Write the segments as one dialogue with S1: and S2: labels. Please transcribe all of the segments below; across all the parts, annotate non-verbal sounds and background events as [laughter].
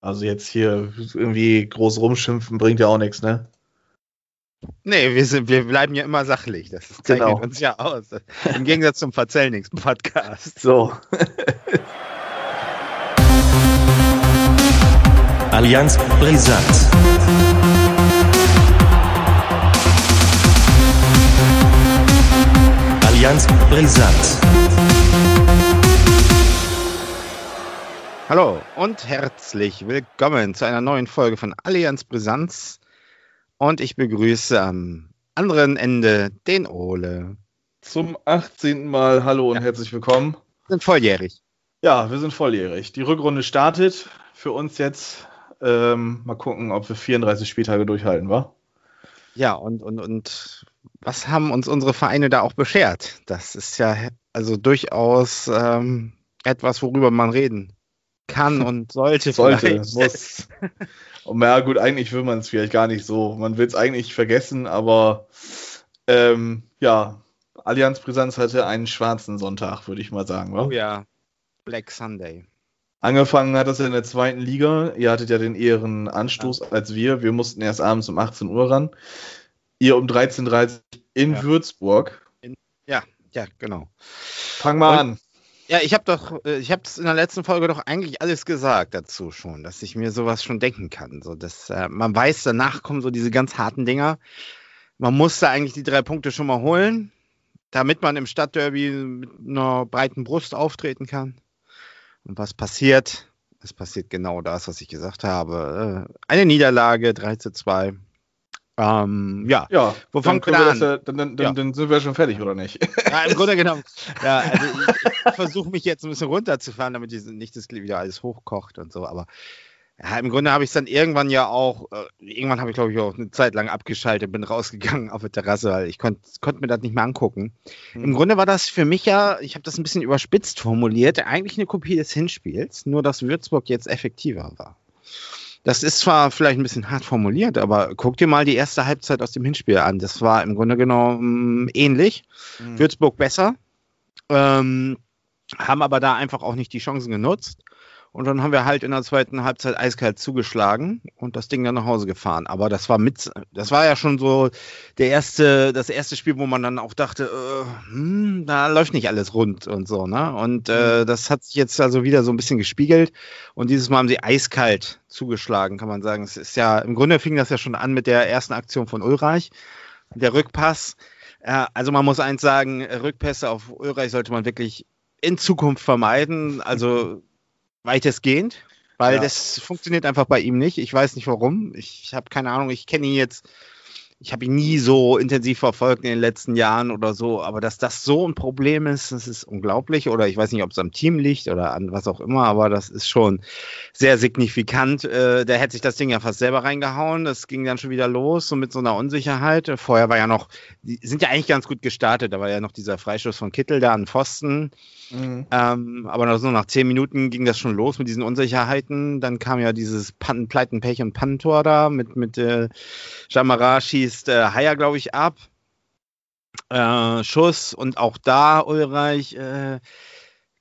S1: Also jetzt hier irgendwie groß rumschimpfen bringt ja auch nichts, ne?
S2: Nee, wir, sind, wir bleiben ja immer sachlich. Das zeichnet genau. uns ja aus. Im Gegensatz zum Verzellnix-Podcast.
S1: So. [laughs]
S3: Allianz brisant. Allianz brisant.
S2: Hallo und herzlich willkommen zu einer neuen Folge von Allianz Brisanz. Und ich begrüße am anderen Ende den Ole.
S1: Zum 18. Mal hallo und ja. herzlich willkommen.
S2: Wir sind volljährig.
S1: Ja, wir sind volljährig. Die Rückrunde startet für uns jetzt. Ähm, mal gucken, ob wir 34 Spieltage durchhalten, wa?
S2: Ja, und, und, und was haben uns unsere Vereine da auch beschert? Das ist ja also durchaus ähm, etwas, worüber man reden kann [laughs] und sollte.
S1: sollte, muss. Und ja, gut, eigentlich will man es vielleicht gar nicht so. Man will es eigentlich vergessen, aber ähm, ja, Allianz Brisanz hatte einen schwarzen Sonntag, würde ich mal sagen. Wa?
S2: Oh ja, Black Sunday.
S1: Angefangen hat das in der zweiten Liga. Ihr hattet ja den ehren Anstoß ja. als wir. Wir mussten erst abends um 18 Uhr ran. Ihr um 13.30 Uhr in ja. Würzburg.
S2: In, ja, ja, genau.
S1: Fang mal Und, an.
S2: Ja, ich habe doch, äh, ich habe es in der letzten Folge doch eigentlich alles gesagt dazu schon, dass ich mir sowas schon denken kann. So, dass äh, man weiß, danach kommen so diese ganz harten Dinger. Man musste eigentlich die drei Punkte schon mal holen, damit man im Stadtderby mit einer breiten Brust auftreten kann. Und was passiert? Es passiert genau das, was ich gesagt habe. Äh, eine Niederlage, 3 zu 2. Ähm, ja.
S1: ja, wo fangen wir an? Ja, dann, dann, ja. dann, sind wir schon fertig, oder nicht?
S2: Ja, im Grunde genommen. [laughs] Ja, also ich, ich versuche mich jetzt ein bisschen runterzufahren, damit ich nicht das wieder alles hochkocht und so, aber ja, im Grunde habe ich es dann irgendwann ja auch, äh, irgendwann habe ich glaube ich auch eine Zeit lang abgeschaltet, bin rausgegangen auf der Terrasse, weil ich konnte konnt mir das nicht mehr angucken. Mhm. Im Grunde war das für mich ja, ich habe das ein bisschen überspitzt formuliert, eigentlich eine Kopie des Hinspiels, nur dass Würzburg jetzt effektiver war. Das ist zwar vielleicht ein bisschen hart formuliert, aber guck dir mal die erste Halbzeit aus dem Hinspiel an. Das war im Grunde genommen ähnlich. Mhm. Würzburg besser, ähm, haben aber da einfach auch nicht die Chancen genutzt. Und dann haben wir halt in der zweiten Halbzeit eiskalt zugeschlagen und das Ding dann nach Hause gefahren. Aber das war mit, das war ja schon so der erste, das erste Spiel, wo man dann auch dachte, äh, hm, da läuft nicht alles rund und so, ne? Und äh, mhm. das hat sich jetzt also wieder so ein bisschen gespiegelt. Und dieses Mal haben sie eiskalt zugeschlagen, kann man sagen. Es ist ja, im Grunde fing das ja schon an mit der ersten Aktion von Ulreich, der Rückpass. Äh, also man muss eins sagen, Rückpässe auf Ulreich sollte man wirklich in Zukunft vermeiden. Also [laughs] weitestgehend, weil ja. das funktioniert einfach bei ihm nicht. Ich weiß nicht warum. Ich habe keine Ahnung. Ich kenne ihn jetzt ich habe ihn nie so intensiv verfolgt in den letzten Jahren oder so, aber dass das so ein Problem ist, das ist unglaublich. Oder ich weiß nicht, ob es am Team liegt oder an was auch immer, aber das ist schon sehr signifikant. Äh, der hätte sich das Ding ja fast selber reingehauen. Das ging dann schon wieder los, so mit so einer Unsicherheit. Vorher war ja noch, die sind ja eigentlich ganz gut gestartet. Da war ja noch dieser Freischuss von Kittel da an Pfosten. Mhm. Ähm, aber so nach zehn Minuten ging das schon los mit diesen Unsicherheiten. Dann kam ja dieses Pan Pleiten, Pech und Pannentor da mit, mit äh, Jamara schießt äh, Haier, glaube ich, ab. Äh, Schuss und auch da Ulreich äh,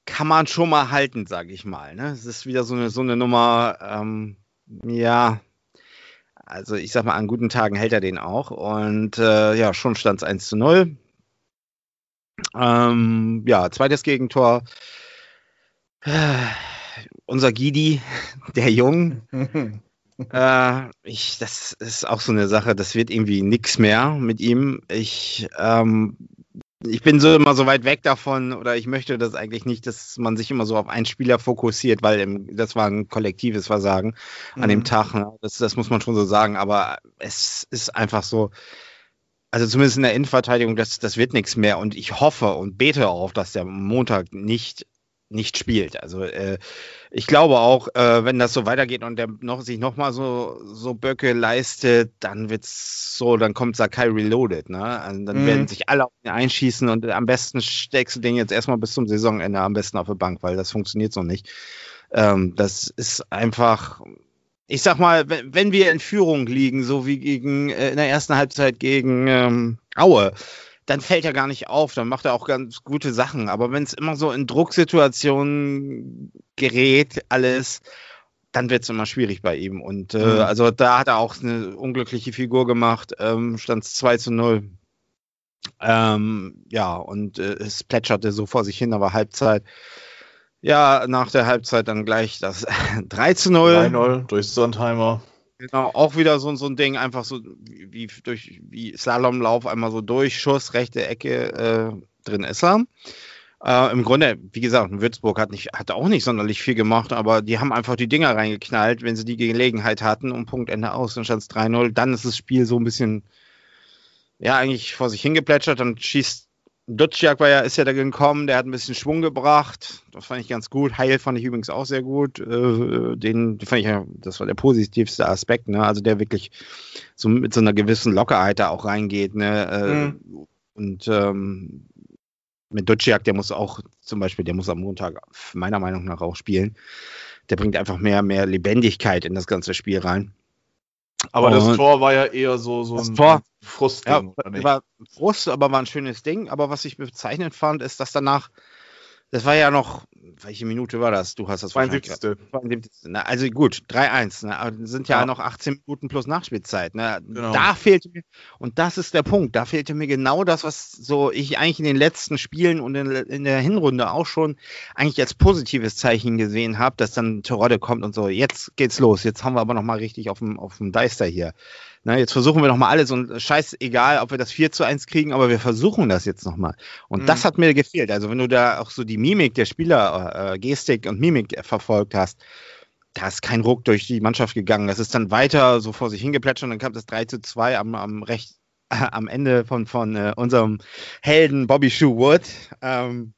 S2: kann man schon mal halten, sage ich mal. Ne? Es ist wieder so eine, so eine Nummer, ähm, ja, also ich sag mal, an guten Tagen hält er den auch. Und äh, ja, schon stand es 1 zu 0. Ähm, ja, zweites Gegentor. Äh, unser Gidi, [laughs] der Jung. [laughs] äh, ich, das ist auch so eine Sache, das wird irgendwie nichts mehr mit ihm. Ich, ähm, ich bin so immer so weit weg davon oder ich möchte das eigentlich nicht, dass man sich immer so auf einen Spieler fokussiert, weil im, das war ein kollektives Versagen mhm. an dem mhm. Tag. Ne? Das, das muss man schon so sagen, aber es ist einfach so, also zumindest in der Innenverteidigung, das, das wird nichts mehr. Und ich hoffe und bete auch, dass der Montag nicht, nicht spielt. Also äh, ich glaube auch, äh, wenn das so weitergeht und der noch, sich nochmal so, so Böcke leistet, dann wird's so, dann kommt Sakai reloaded. Ne? Also dann mhm. werden sich alle auf ihn einschießen und am besten steckst du den jetzt erstmal bis zum Saisonende am besten auf der Bank, weil das funktioniert so nicht. Ähm, das ist einfach ich sag mal, wenn wir in Führung liegen, so wie gegen äh, in der ersten Halbzeit gegen ähm, Aue, dann fällt er gar nicht auf, dann macht er auch ganz gute Sachen. Aber wenn es immer so in Drucksituationen gerät, alles, dann wird es immer schwierig bei ihm. Und äh,
S1: Mhm.
S2: also da hat er auch eine unglückliche Figur gemacht. Ähm, Stand 2 zu 0. Ähm, ja, und äh, es plätscherte so vor sich hin, aber Halbzeit. Ja, nach der Halbzeit dann gleich das [laughs] 3 zu 0.
S1: 3-0 durch Sondheimer.
S2: Genau, auch wieder so, so ein Ding, einfach so wie, durch wie Slalomlauf, einmal so durch, Schuss, rechte Ecke, äh, drin ist er. Äh, Im Grunde, wie gesagt, Würzburg hat, nicht, hat auch nicht sonderlich viel gemacht, aber die haben einfach die Dinger reingeknallt, wenn sie die Gelegenheit hatten und Punktende aus, dann stand es 3-0. Dann ist das Spiel so ein bisschen, ja, eigentlich vor sich hingeplätschert, dann schießt Dutzjak war ja, ist ja da gekommen, der hat ein bisschen Schwung gebracht. Das fand ich ganz gut. Heil fand ich übrigens auch sehr gut. Äh, den fand ich ja, das war der positivste Aspekt, ne? Also der wirklich so mit so einer gewissen Lockerheit da auch reingeht, ne? Äh,
S1: Mhm.
S2: Und ähm, mit Dutzjak, der muss auch zum Beispiel, der muss am Montag meiner Meinung nach auch spielen. Der bringt einfach mehr, mehr Lebendigkeit in das ganze Spiel rein.
S1: Aber das
S2: Und-
S1: Tor war ja eher so, so
S2: Das
S1: ein
S2: Tor-
S1: Frustding,
S2: Ja,
S1: oder nicht?
S2: war Frust, aber war ein schönes Ding. Aber was ich bezeichnend fand, ist, dass danach, das war ja noch, welche Minute war das? Du hast das wahrscheinlich
S1: 72.
S2: 72. Na, also gut, 3-1. Ne? Sind ja,
S1: Ja.
S2: noch 18 Minuten plus Nachspielzeit. Ne?
S1: Genau.
S2: Da fehlte mir, und das ist der Punkt, da fehlte mir genau das, was so ich eigentlich in den letzten Spielen und in, in der Hinrunde auch schon eigentlich als positives Zeichen gesehen habe, dass dann Terodde kommt und so, jetzt geht's los, jetzt haben wir aber nochmal richtig auf dem, auf dem Deister hier. Na, jetzt versuchen wir nochmal alles und scheißegal, ob wir das 4 zu 1 kriegen, aber wir versuchen das jetzt nochmal. Und
S1: Mhm.
S2: das hat mir gefehlt. Also wenn du da auch so die Mimik der Spieler, äh, Gestik und Mimik verfolgt hast, da ist kein Ruck durch die Mannschaft gegangen. Das ist dann weiter so vor sich hingeplätschert und dann kam das 3 zu 2 am, am, recht, [laughs] am Ende von, von äh, unserem Helden Bobby Shoe Wood. Ähm,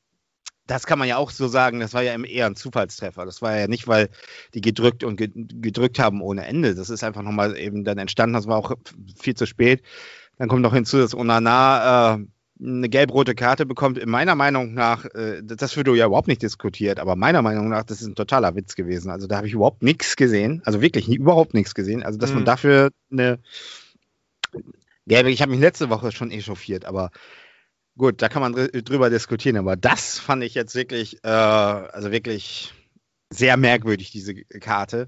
S2: das kann man ja auch so sagen, das war ja eher ein Zufallstreffer. Das war ja nicht, weil die gedrückt und ge- gedrückt haben ohne Ende. Das ist einfach nochmal eben dann entstanden. Das war auch viel zu spät. Dann kommt noch hinzu, dass Onana äh, eine gelb-rote Karte bekommt. In meiner Meinung nach, äh, das wird ja überhaupt nicht diskutiert, aber meiner Meinung nach, das ist ein totaler Witz gewesen. Also da habe ich überhaupt nichts gesehen. Also wirklich nie, überhaupt nichts gesehen. Also dass man
S1: Mhm.
S2: dafür eine gelbe, ich habe mich letzte Woche schon echauffiert, aber gut, da kann man dr- drüber diskutieren. Aber das fand ich jetzt wirklich, äh, also wirklich sehr merkwürdig, diese Karte.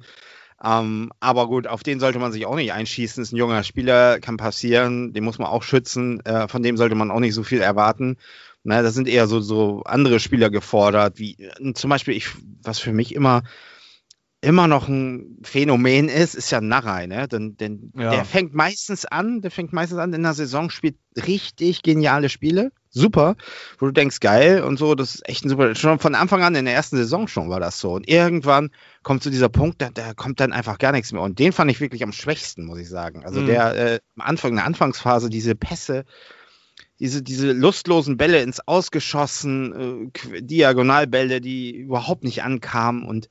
S2: Ähm, aber gut, auf den sollte man sich auch nicht einschießen. Ist ein junger Spieler, kann passieren, den muss man auch schützen. Äh, von dem sollte man auch nicht so viel erwarten. Na, da sind eher so, so andere Spieler gefordert, wie äh, zum Beispiel, ich, was für mich immer, immer noch ein Phänomen ist, ist ja Narei, ne? Denn, denn
S1: Ja.
S2: der fängt meistens an, der fängt meistens an in der Saison, spielt richtig geniale Spiele, super, wo du denkst, geil und so, das ist echt ein super, schon von Anfang an in der ersten Saison schon war das so. Und irgendwann kommt zu dieser Punkt, da, da kommt dann einfach gar nichts mehr. Und den fand ich wirklich am schwächsten, muss ich sagen. Also
S1: Mhm.
S2: der äh, am Anfang, in der Anfangsphase, diese Pässe, diese, diese lustlosen Bälle ins Ausgeschossen, äh, Diagonalbälle, die überhaupt nicht ankamen und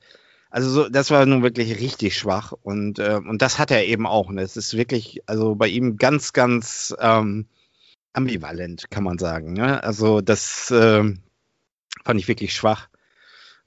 S2: also so, das war nun wirklich richtig schwach und, äh, und das hat er eben auch. Und es ist wirklich, also bei ihm ganz, ganz ähm, ambivalent, kann man sagen. Ne? Also das ähm, fand ich wirklich schwach.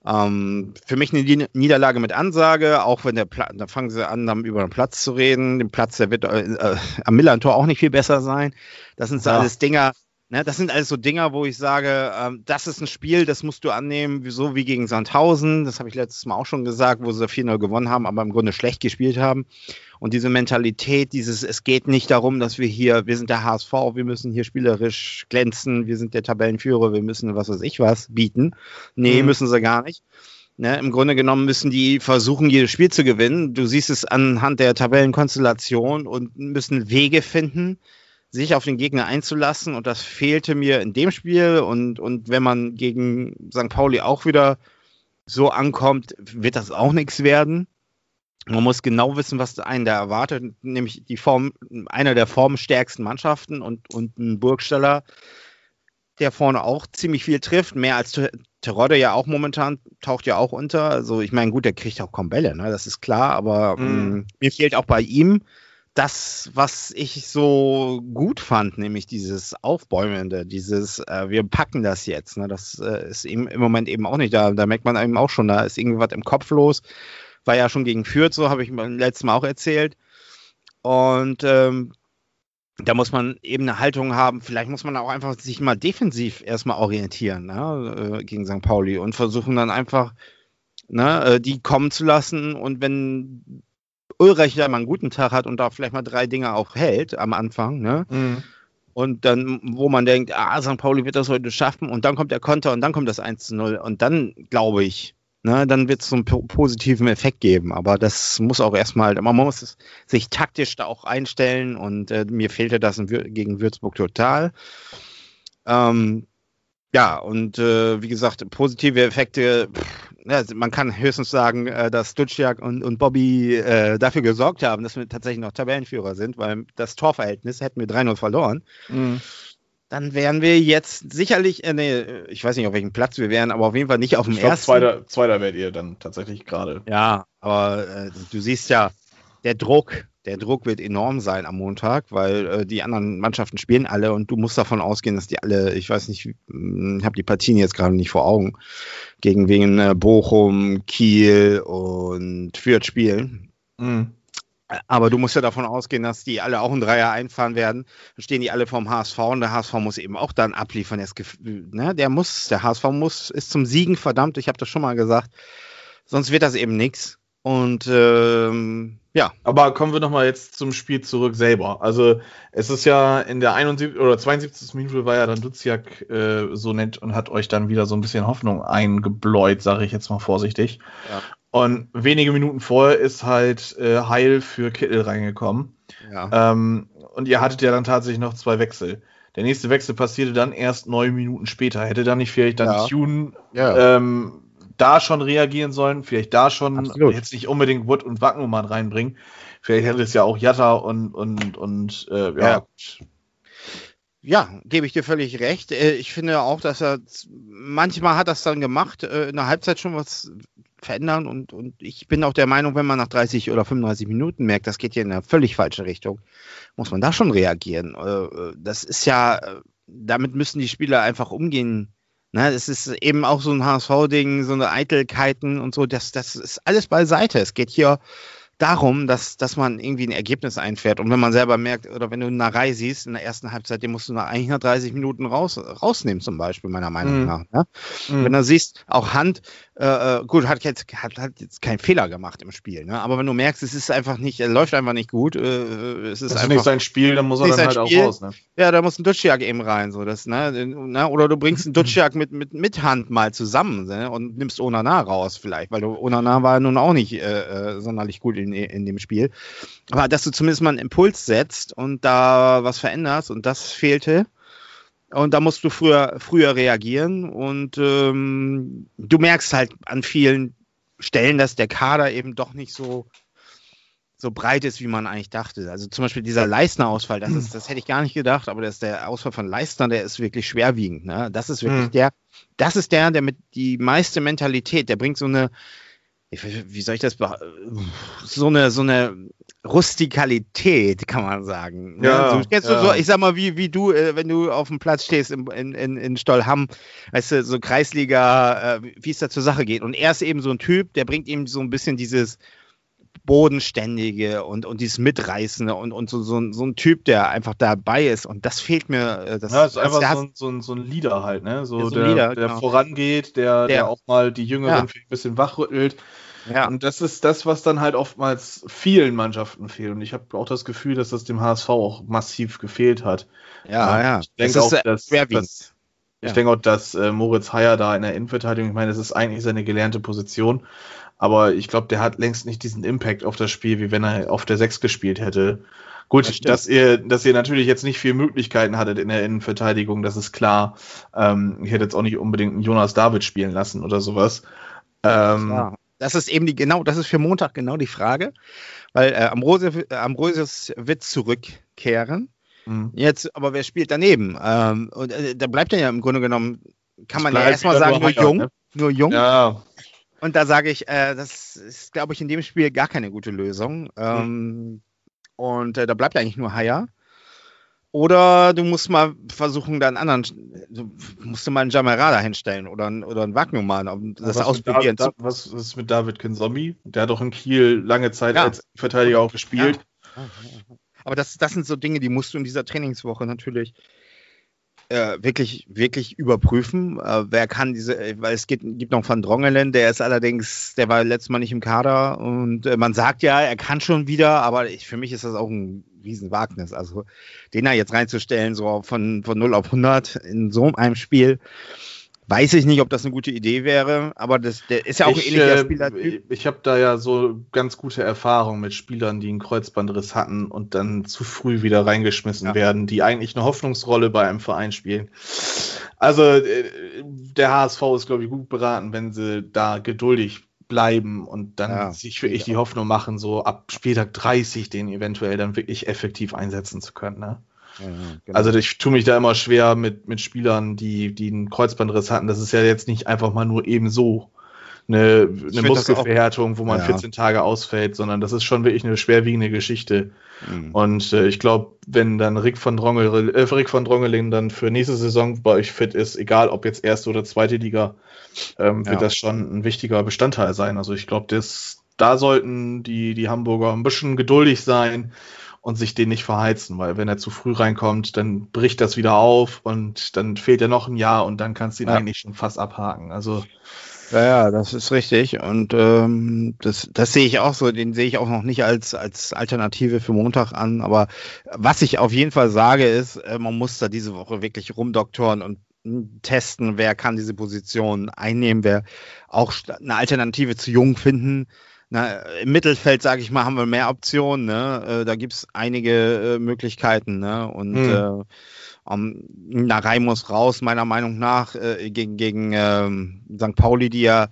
S2: Ähm, für mich eine Ni- Niederlage mit Ansage, auch wenn der Platz, da fangen sie an, dann über den Platz zu reden. Den Platz, der wird äh, äh, am Millantor auch nicht viel besser sein. Das sind so
S1: Ja.
S2: alles Dinger, ne, das sind alles so Dinger, wo ich sage, ähm, das ist ein Spiel, das musst du annehmen, so wie gegen Sandhausen. Das habe ich letztes Mal auch schon gesagt, wo sie 4-0 gewonnen haben, aber im Grunde schlecht gespielt haben. Und diese Mentalität, dieses, es geht nicht darum, dass wir hier, wir sind der HSV, wir müssen hier spielerisch glänzen, wir sind der Tabellenführer, wir müssen was weiß ich was bieten. Nee,
S1: Mhm.
S2: müssen sie gar nicht. Ne, Im Grunde genommen müssen die versuchen, jedes Spiel zu gewinnen. Du siehst es anhand der Tabellenkonstellation und müssen Wege finden, sich auf den Gegner einzulassen. Und das fehlte mir in dem Spiel. Und, und wenn man gegen St. Pauli auch wieder so ankommt, wird das auch nichts werden. Man muss genau wissen, was einen da erwartet, nämlich die Form, einer der formstärksten Mannschaften und, und ein Burgsteller, der vorne auch ziemlich viel trifft, mehr als Te- Terodde ja auch momentan, taucht ja auch unter. Also ich meine, gut, der kriegt auch kaum Bälle, ne? das ist klar, aber
S1: Mhm.
S2: mh, mir fehlt auch bei ihm das, was ich so gut fand, nämlich dieses Aufbäumende, dieses, äh, wir packen das jetzt. Ne? Das äh, ist ihm im Moment eben auch nicht da. Da merkt man eben auch schon, da ist irgendwas im Kopf los. War ja schon gegen Fürth, so habe ich beim letzten Mal auch erzählt. Und ähm, da muss man eben eine Haltung haben. Vielleicht muss man auch einfach sich mal defensiv erstmal orientieren ne, äh, gegen St. Pauli und versuchen dann einfach ne, äh, die kommen zu lassen und wenn Ulreich ja mal einen guten Tag hat und da vielleicht mal drei Dinge auch hält am Anfang, ne?
S1: Mhm.
S2: Und dann, wo man denkt, ah, St. Pauli wird das heute schaffen und dann kommt der Konter und dann kommt das 1 zu 0 und dann glaube ich, ne, dann wird es so einen po positiven Effekt geben. Aber das muss auch erstmal, man muss sich taktisch da auch einstellen und äh, mir fehlte das gegen Würzburg total. Ähm, ja, und äh, wie gesagt, positive Effekte, pff, ja, man kann höchstens sagen, äh, dass Duciak und, und Bobby äh, dafür gesorgt haben, dass wir tatsächlich noch Tabellenführer sind, weil das Torverhältnis hätten wir 3-0 verloren. Mhm. Dann wären wir jetzt sicherlich, äh, nee, ich weiß nicht, auf welchem Platz wir wären, aber auf jeden Fall nicht auf dem
S1: Ich glaub,
S2: ersten.
S1: Zweiter, zweiter werdet ihr dann tatsächlich gerade.
S2: Ja, aber äh, du siehst ja, der Druck, der Druck wird enorm sein am Montag, weil äh, die anderen Mannschaften spielen alle und du musst davon ausgehen, dass die alle, ich weiß nicht, hm, ich habe die Partien jetzt gerade nicht vor Augen, gegen wen äh, Bochum, Kiel und Fürth spielen.
S1: Mhm.
S2: Aber du musst ja davon ausgehen, dass die alle auch ein Dreier einfahren werden. Dann stehen die alle vorm HSV und der HSV muss eben auch dann abliefern. Das ne? Der muss, der HSV muss, ist zum Siegen verdammt. Ich habe das schon mal gesagt. Sonst wird das eben nichts. Und ähm, ja.
S1: Aber kommen wir nochmal jetzt zum Spiel zurück selber. Also es ist ja in der 71 oder 72. Minute war ja dann Duziak äh, so nett und hat euch dann wieder so ein bisschen Hoffnung eingebläut, sage ich jetzt mal vorsichtig.
S2: Ja.
S1: Und wenige Minuten vorher ist halt äh, Heil für Kittel reingekommen.
S2: Ja.
S1: Ähm, und ihr hattet ja dann tatsächlich noch zwei Wechsel. Der nächste Wechsel passierte dann erst neun Minuten später. Hätte dann nicht vielleicht dann
S2: Ja.
S1: Tune
S2: ja.
S1: ähm, da schon reagieren sollen, vielleicht da schon
S2: Absolut.
S1: jetzt nicht unbedingt Wood und Wackenmann reinbringen. Vielleicht hätte es ja auch Jatta und, und, und äh, ja.
S2: Ja. Ja, gebe ich dir völlig recht. Äh, Ich finde auch, dass er manchmal hat das dann gemacht, äh, in der Halbzeit schon was verändern und, und ich bin auch der Meinung, wenn man nach 30 oder 35 Minuten merkt, das geht hier in eine völlig falsche Richtung, muss man da schon reagieren. Äh, Das ist ja, damit müssen die Spieler einfach umgehen. Ne, es ist eben auch so ein HSV-Ding, so eine Eitelkeiten und so, das, das ist alles beiseite. Es geht hier darum, dass, dass man irgendwie ein Ergebnis einfährt. Und wenn man selber merkt, oder wenn du eine Narei siehst in der ersten Halbzeit, den musst du nach eigentlich nach 30 Minuten raus, rausnehmen, zum Beispiel, meiner Meinung
S1: Mhm.
S2: nach. Ne?
S1: Mhm.
S2: Wenn du siehst, auch Hand, äh, äh, gut, hat jetzt, hat, hat jetzt keinen Fehler gemacht im Spiel, ne? aber wenn du merkst, es ist einfach nicht, er läuft einfach nicht gut, äh, es ist
S1: Das ist
S2: einfach,
S1: nicht sein Spiel, dann muss er dann halt
S2: Spiel.
S1: auch raus. Ne?
S2: ja, da muss ein Dutschiak eben rein, so das, ne? ne? Oder du bringst einen Dutschiak mit, mit, mit Hand mal zusammen ne? und nimmst Onana raus vielleicht, weil du, Onana war nun auch nicht äh, äh, sonderlich gut in, in dem Spiel. Aber dass du zumindest mal einen Impuls setzt und da was veränderst und das fehlte. Und da musst du früher, früher reagieren und ähm, du merkst halt an vielen Stellen, dass der Kader eben doch nicht so so breit ist, wie man eigentlich dachte. Also zum Beispiel dieser Leistner-Ausfall, das, ist, das hätte ich gar nicht gedacht, aber das, der Ausfall von Leistner, der ist wirklich schwerwiegend. Ne? Das ist wirklich
S1: Mhm.
S2: der, das ist der, der mit die meiste Mentalität, der bringt so eine, wie soll ich das, so eine, so eine Rustikalität, kann man sagen. Ne?
S1: Ja,
S2: so, kennst
S1: ja.
S2: so, ich sag mal, wie, wie du, äh, wenn du auf dem Platz stehst in, in, in, in Stollham, weißt du, so Kreisliga, äh, wie es da zur Sache geht. Und er ist eben so ein Typ, der bringt ihm so ein bisschen dieses Bodenständige und, und dieses Mitreißende und, und so, so, ein, so ein Typ, der einfach dabei ist. Und das fehlt mir. äh, Das,
S1: Ja, ist
S2: das-
S1: einfach
S2: der
S1: so ein, so, ein, so ein Leader halt, ne? So,
S2: Ja, so
S1: der,
S2: Leader,
S1: der
S2: genau.
S1: vorangeht, der, der,
S2: Der-
S1: auch mal die Jüngeren
S2: Ja.
S1: ein bisschen wachrüttelt.
S2: Ja,
S1: Und das ist das, was dann halt oftmals vielen Mannschaften fehlt. Und ich habe auch das Gefühl, dass das dem HSV auch massiv gefehlt hat.
S2: ja, ja.
S1: Ich denke auch, dass, dass ich denke auch, dass äh, Moritz Heyer da in der Innenverteidigung, ich meine, das ist eigentlich seine gelernte Position, aber ich glaube, der hat längst nicht diesen Impact auf das Spiel, wie wenn er auf der 6 gespielt hätte. Gut,
S2: Das
S1: dass ihr, dass ihr natürlich jetzt nicht viele Möglichkeiten hattet in der Innenverteidigung, das ist klar. Ähm, ich hätte jetzt auch nicht unbedingt einen Jonas David spielen lassen oder sowas. Ähm,
S2: Ja, das ist eben die, genau, das ist für Montag genau die Frage, weil äh, Ambrosius, äh, Ambrosius wird zurückkehren.
S1: mh.
S2: Jetzt, aber wer spielt daneben? Ähm, und äh, da bleibt er ja im Grunde genommen, kann man ja erstmal sagen, nur jung,
S1: ne?
S2: nur jung.
S1: Ja,
S2: Und da sage ich, äh, das ist, glaube ich, in dem Spiel gar keine gute Lösung. Ähm, Und äh, da bleibt eigentlich nur Haya. Oder du musst mal versuchen, da einen anderen, du musst du mal einen Jamerada hinstellen oder einen, oder einen Wagnumann, um das ausprobieren
S1: Da, was ist mit David Kinzombie? Der hat doch in Kiel lange Zeit
S2: Ja.
S1: als Verteidiger auch gespielt.
S2: Aber das, das sind so Dinge, die musst du in dieser Trainingswoche natürlich äh, wirklich, wirklich überprüfen. Äh, wer kann diese, weil es gibt, gibt noch Van Drongelen, der ist allerdings, der war letztes Mal nicht im Kader und äh, man sagt ja, er kann schon wieder, aber ich, für mich ist das auch ein Riesenwagnis. Also den da jetzt reinzustellen, so von, von 0 auf 100 in so einem Spiel, Weiß ich nicht, ob das eine gute Idee wäre, aber das, der ist ja auch
S1: ich, ein ähnlicher äh, Spielertyp. Ich habe da ja so ganz gute Erfahrungen mit Spielern, die einen Kreuzbandriss hatten und dann zu früh wieder reingeschmissen ja. werden, die eigentlich eine Hoffnungsrolle bei einem Verein spielen. Also äh, der HSV ist, glaube ich, gut beraten, wenn sie da geduldig bleiben und dann ja, sich wirklich die Hoffnung machen, so ab Spieltag 30 den eventuell dann wirklich effektiv einsetzen zu können. Ne? genau. Also ich tue mich da immer schwer mit, mit Spielern, die, die einen Kreuzbandriss hatten. Das ist ja jetzt nicht einfach mal nur eben so eine, eine Muskelverhärtung, wo man ja. 14 Tage ausfällt, sondern das ist schon wirklich eine schwerwiegende Geschichte. Mhm. Und äh, ich glaube, wenn dann Rick von, Drongel, äh, Rick von Drongeling dann für nächste Saison bei euch fit ist, egal ob jetzt erste oder zweite Liga, ähm, wird ja. das schon ein wichtiger Bestandteil sein. Also ich glaube, da sollten die, die Hamburger ein bisschen geduldig sein und sich den nicht verheizen, weil wenn er zu früh reinkommt, dann bricht das wieder auf und dann fehlt er noch ein Jahr und dann kannst du ihn ja. eigentlich schon fast abhaken. Also
S2: ja, ja, das ist richtig. Und ähm, das, das sehe ich auch so. Den sehe ich auch noch nicht als, als Alternative für Montag an. Aber was ich auf jeden Fall sage, ist, äh, man muss da diese Woche wirklich rumdoktoren und testen, wer kann diese Position einnehmen, wer auch eine Alternative zu Jung finden na, im Mittelfeld, sage ich mal, haben wir mehr Optionen. Ne? Äh, da gibt es einige äh, Möglichkeiten. Ne? Und hm. äh, um, Narei muss raus, meiner Meinung nach, äh, gegen, gegen ähm, St. Pauli, die ja,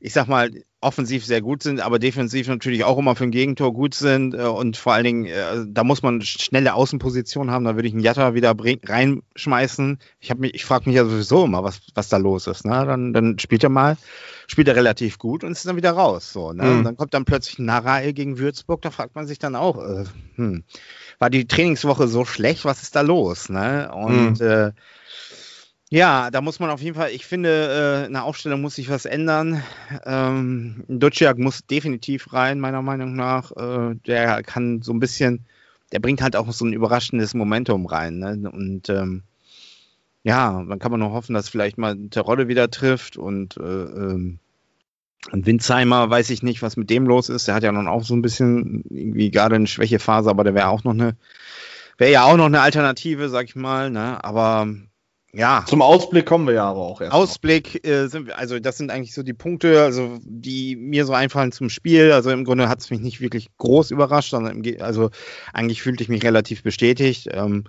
S2: ich sag mal, offensiv sehr gut sind, aber defensiv natürlich auch immer für ein Gegentor gut sind äh, und vor allen Dingen, äh, da muss man schnelle Außenposition haben, da würde ich einen Jatta wieder reinschmeißen. Ich ich frage mich ja sowieso immer, was, was da los ist. Ne? Dann, dann spielt er mal, spielt er relativ gut und ist dann wieder raus. So, ne? Mhm. Und dann kommt dann plötzlich Narae gegen Würzburg, da fragt man sich dann auch, äh, hm, war die Trainingswoche so schlecht, was ist da los? Ne? Und mhm. äh, ja, da muss man auf jeden Fall, ich finde, äh, in der Aufstellung muss sich was ändern. Ähm, Duciak muss definitiv rein, meiner Meinung nach. Äh, der kann so ein bisschen, der bringt halt auch so ein überraschendes Momentum rein. Ne? Und ähm, ja, dann kann man nur hoffen, dass vielleicht mal Terodde wieder trifft und äh, ähm, und Winzheimer weiß ich nicht, was mit dem los ist. Der hat ja nun auch so ein bisschen irgendwie gerade eine Schwächephase, aber der wäre auch noch eine, wäre ja auch noch eine Alternative, sag ich mal. Ne? Aber ja.
S1: Zum Ausblick kommen wir ja aber auch
S2: erst. Ausblick äh, sind wir, also das sind eigentlich so die Punkte, also die mir so einfallen zum Spiel. Also im Grunde hat es mich nicht wirklich groß überrascht, sondern also eigentlich fühlte ich mich relativ bestätigt. Ähm,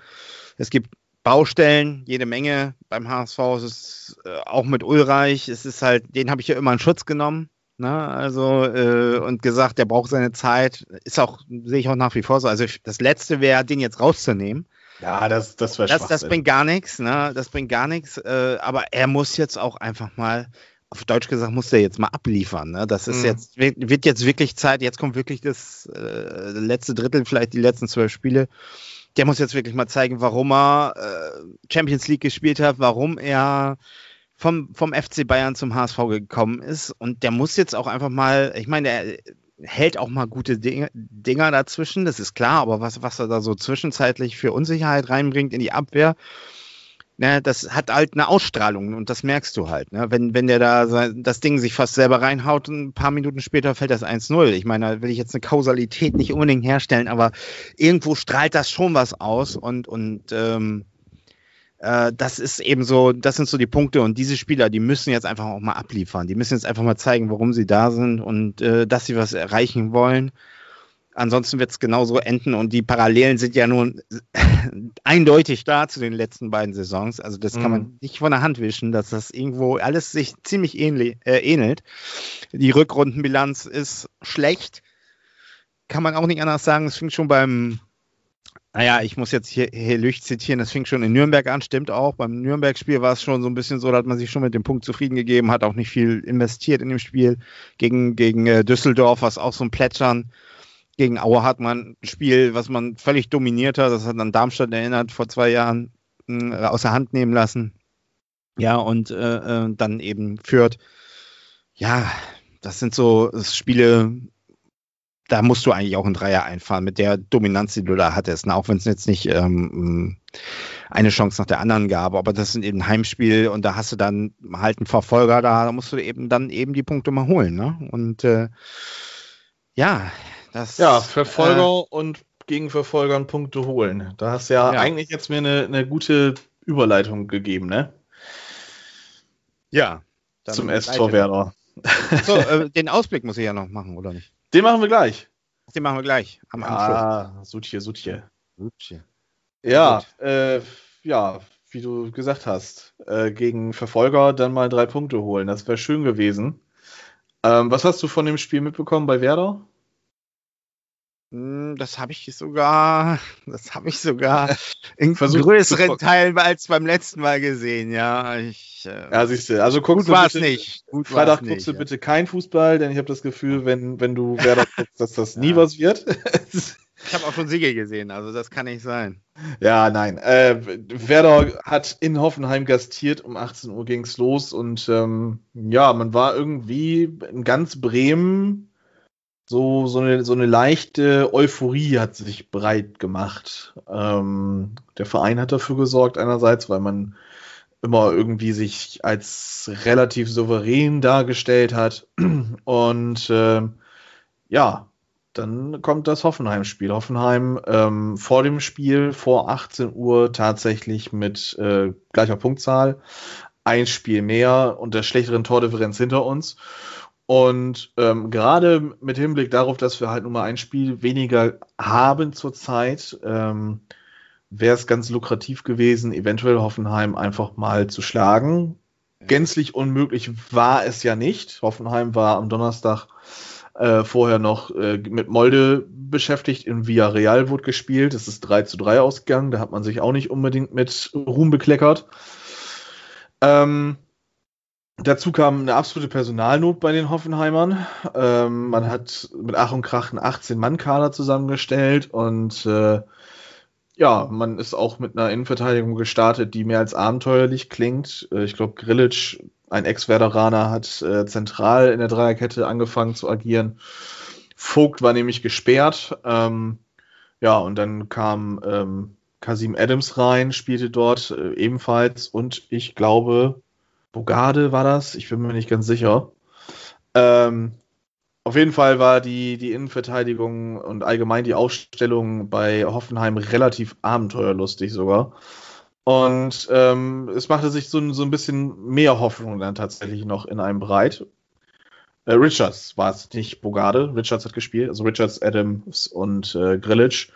S2: es gibt Baustellen, jede Menge beim HSV. Es ist äh, auch mit Ulreich. Es ist halt, den habe ich ja immer in Schutz genommen. Ne? Also äh, und gesagt, der braucht seine Zeit. Ist auch, sehe ich auch nach wie vor so. Also das Letzte wäre, den jetzt rauszunehmen
S1: ja, das, das wäre
S2: das, das bringt gar nichts, ne? Das bringt gar nichts. Äh, aber er muss jetzt auch einfach mal, auf Deutsch gesagt, muss er jetzt mal abliefern. Ne? Das ist mhm. jetzt, wird jetzt wirklich Zeit, jetzt kommt wirklich das äh, letzte Drittel, vielleicht die letzten zwölf Spiele. Der muss jetzt wirklich mal zeigen, warum er äh, Champions League gespielt hat, warum er vom, vom FC Bayern zum HSV gekommen ist. Und der muss jetzt auch einfach mal, ich meine, der hält auch mal gute Dinge, Dinger dazwischen, das ist klar, aber was, was er da so zwischenzeitlich für Unsicherheit reinbringt in die Abwehr, ne, das hat halt eine Ausstrahlung und das merkst du halt. Ne? Wenn, wenn der da das Ding sich fast selber reinhaut und ein paar Minuten später fällt das 1-0. Ich meine, da will ich jetzt eine Kausalität nicht unbedingt herstellen, aber irgendwo strahlt das schon was aus und, und ähm, äh, das ist eben so, das sind so die Punkte und diese Spieler, die müssen jetzt einfach auch mal abliefern. Die müssen jetzt einfach mal zeigen, warum sie da sind und äh, dass sie was erreichen wollen. Ansonsten wird es genauso enden und die Parallelen sind ja nun [laughs] eindeutig da zu den letzten beiden Saisons. Also das mhm. kann man mhm. nicht von der Hand wischen, dass das irgendwo alles sich ziemlich ähnlich, äh, ähnelt. Die Rückrundenbilanz ist schlecht. Kann man auch nicht anders sagen. Es fing schon beim naja, ich muss jetzt hier, hier Lüch zitieren, das fing schon in Nürnberg an, stimmt auch. Beim Nürnberg-Spiel war es schon so ein bisschen so, da hat man sich schon mit dem Punkt zufrieden gegeben, hat auch nicht viel investiert in dem Spiel. Gegen, gegen äh, Düsseldorf war es auch so ein Plätschern. Gegen Aue hat man ein Spiel, was man völlig dominiert hat. Das hat an Darmstadt erinnert, vor zwei Jahren äh, außer Hand nehmen lassen. Ja, und äh, äh dann eben führt. Ja, das sind so Spiele, da musst du eigentlich auch einen Dreier einfahren mit der Dominanz, die du da hattest. Na, auch wenn es jetzt nicht ähm, eine Chance nach der anderen gab. Aber das ist eben ein Heimspiel und da hast du dann halt einen Verfolger, da musst du eben dann eben die Punkte mal holen. Ne? Und äh, ja, das.
S1: Ja, Verfolger äh, und gegen Verfolgern Punkte holen. Da hast du ja, ja. eigentlich jetzt mir eine, eine gute Überleitung gegeben, ne?
S2: Ja.
S1: Zum S-Tor Werder.
S2: So, äh, den Ausblick muss ich ja noch machen, oder nicht?
S1: Den machen wir gleich.
S2: Den machen wir gleich.
S1: Am ah, Sutje, Sutje. Sutje. Ja, äh, ja, wie du gesagt hast, äh, gegen Verfolger dann mal drei Punkte holen. Das wäre schön gewesen. Ähm, was hast du von dem Spiel mitbekommen bei Werder?
S2: Hm, das habe ich sogar, [laughs] das habe ich sogar [laughs] in Versuch, größeren Teilen als beim letzten Mal gesehen, ja. Ich,
S1: äh, ja, siehst du, also guckst
S2: gut war es nicht.
S1: Gut Freitag guckst du ja. bitte kein Fußball, denn ich habe das Gefühl, wenn, wenn du Werder [laughs] guckst, dass das nie ja. was wird.
S2: ich habe auch schon Siege gesehen, also das kann nicht sein.
S1: Ja, nein. Äh, Werder hat in Hoffenheim gastiert, um 18 Uhr ging es los und ähm, ja, man war irgendwie in ganz Bremen so, so, eine, so eine leichte Euphorie hat sich breit gemacht. Ähm, der Verein hat dafür gesorgt, einerseits, weil man immer irgendwie sich als relativ souverän dargestellt hat. [clears throat] Und äh, ja, dann kommt das Hoffenheim-Spiel. Hoffenheim ähm, vor dem Spiel, vor 18 Uhr, tatsächlich mit äh, gleicher Punktzahl. Ein Spiel mehr und der schlechteren Tordifferenz hinter uns. Und ähm, gerade mit Hinblick darauf, dass wir halt nur mal ein Spiel weniger haben zurzeit, ähm, wäre es ganz lukrativ gewesen, eventuell Hoffenheim einfach mal zu schlagen. Gänzlich unmöglich war es ja nicht. Hoffenheim war am Donnerstag äh, vorher noch äh, mit Molde beschäftigt. In Villarreal wurde gespielt. Es ist 3 zu 3 ausgegangen. Da hat man sich auch nicht unbedingt mit Ruhm bekleckert. Ähm, Dazu kam eine absolute Personalnot bei den Hoffenheimern. Ähm, man hat mit Ach und Krach einen 18-Mann-Kader zusammengestellt und äh, ja, man ist auch mit einer Innenverteidigung gestartet, die mehr als abenteuerlich klingt. Äh, ich glaube, Grillitsch, ein Ex-Werderaner, hat äh, zentral in der Dreierkette angefangen zu agieren. Vogt war nämlich gesperrt. Ähm, ja, und dann kam ähm, Kasim Adams rein, spielte dort äh, ebenfalls und ich glaube, Bogarde war das, ich bin mir nicht ganz sicher. Ähm, auf jeden Fall war die, die Innenverteidigung und allgemein die Aufstellung bei Hoffenheim relativ abenteuerlustig sogar. Und ähm, es machte sich so, so ein bisschen mehr Hoffnung dann tatsächlich noch in einem breit. Äh, Richards war es nicht Bogarde. Richards hat gespielt, also Richards, Adams und äh, Grillitsch.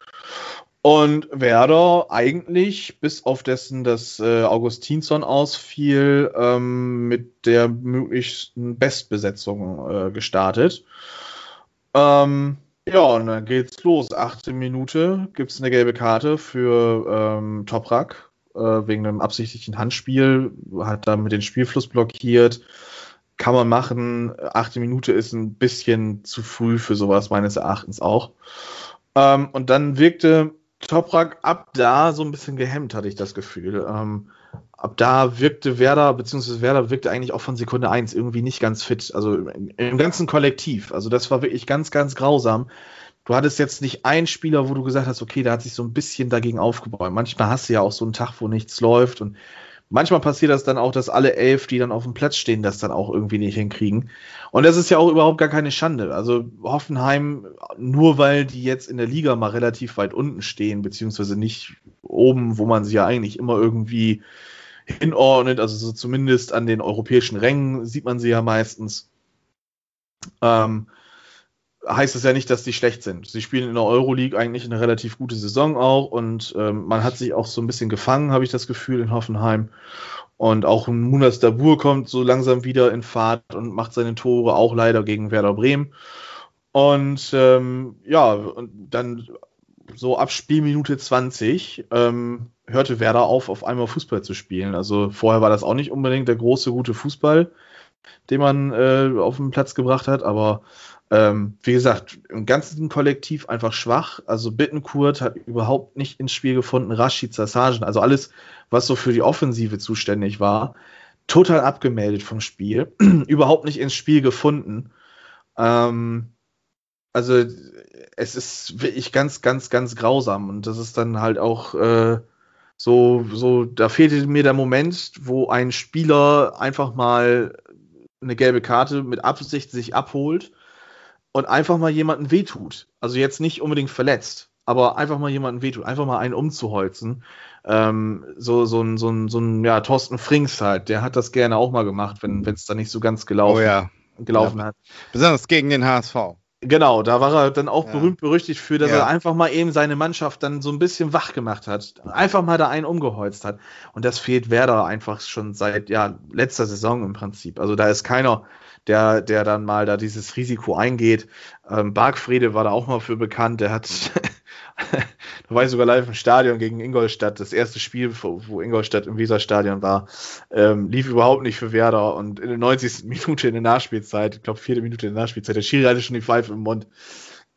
S1: Und Werder eigentlich, bis auf dessen, dass äh, Augustinsson ausfiel, ähm, mit der möglichsten Bestbesetzung äh, gestartet. Ähm, ja, und dann geht's los. 18 Minute gibt's eine gelbe Karte für ähm, Toprak äh, wegen einem absichtlichen Handspiel. Hat damit den Spielfluss blockiert. Kann man machen. 18 Minute ist ein bisschen zu früh für sowas, meines Erachtens auch. Ähm, und dann wirkte Toprak ab da so ein bisschen gehemmt, hatte ich das Gefühl. Ähm, ab da wirkte Werder, beziehungsweise Werder wirkte eigentlich auch von Sekunde 1 irgendwie nicht ganz fit. Also im, im ganzen Kollektiv. Also das war wirklich ganz, ganz grausam. Du hattest jetzt nicht einen Spieler, wo du gesagt hast, okay, der hat sich so ein bisschen dagegen aufgebaut. Manchmal hast du ja auch so einen Tag, wo nichts läuft und manchmal passiert das dann auch, dass alle elf, die dann auf dem Platz stehen, das dann auch irgendwie nicht hinkriegen. Und das ist ja auch überhaupt gar keine Schande. Also Hoffenheim, nur weil die jetzt in der Liga mal relativ weit unten stehen, beziehungsweise nicht oben, wo man sie ja eigentlich immer irgendwie hinordnet, also so zumindest an den europäischen Rängen sieht man sie ja meistens. Ähm, heißt es ja nicht, dass die schlecht sind. Sie spielen in der Euroleague eigentlich eine relativ gute Saison auch und ähm, man hat sich auch so ein bisschen gefangen, habe ich das Gefühl, in Hoffenheim. Und auch Munas Dabur kommt so langsam wieder in Fahrt und macht seine Tore auch leider gegen Werder Bremen. Und ähm, ja, und dann so ab Spielminute 20 ähm, hörte Werder auf, auf einmal Fußball zu spielen. Also vorher war das auch nicht unbedingt der große, gute Fußball, den man äh, auf den Platz gebracht hat, aber ähm, wie gesagt, im ganzen Kollektiv einfach schwach. Also Bittenkurt hat überhaupt nicht ins Spiel gefunden. Rashid Sassagen, also alles, was so für die Offensive zuständig war, total abgemeldet vom Spiel. [clears throat] überhaupt nicht ins Spiel gefunden. Ähm, also es ist wirklich ganz, ganz, ganz grausam. Und das ist dann halt auch äh, So, so, da fehlte mir der Moment, wo ein Spieler einfach mal eine gelbe Karte mit Absicht sich abholt und einfach mal jemanden wehtut. Also jetzt nicht unbedingt verletzt, aber einfach mal jemanden wehtut, einfach mal einen umzuholzen. Ähm, so, so ein, so ein, so ein, ja, Thorsten Frings halt, der hat das gerne auch mal gemacht, wenn es da nicht so ganz gelaufen,
S2: Oh ja.
S1: gelaufen
S2: Ja.
S1: hat.
S2: Besonders gegen den HSV.
S1: Genau, da war er dann auch
S2: Ja.
S1: berühmt berüchtigt für, dass
S2: Ja.
S1: er einfach mal eben seine Mannschaft dann so ein bisschen wach gemacht hat. Einfach mal da einen umgeholzt hat. Und das fehlt Werder einfach schon seit ja, letzter Saison im Prinzip. Also da ist keiner, der, der dann mal da dieses Risiko eingeht. Ähm, Bargfrede war da auch mal für bekannt. Der hat, da war ich sogar live im Stadion gegen Ingolstadt. Das erste Spiel, wo, Ingolstadt im Weserstadion war, ähm, lief überhaupt nicht für Werder. Und in der 90. Minute in der Nachspielzeit, ich glaube vierte Minute in der Nachspielzeit, der Schiri hatte schon die Pfeife im Mund,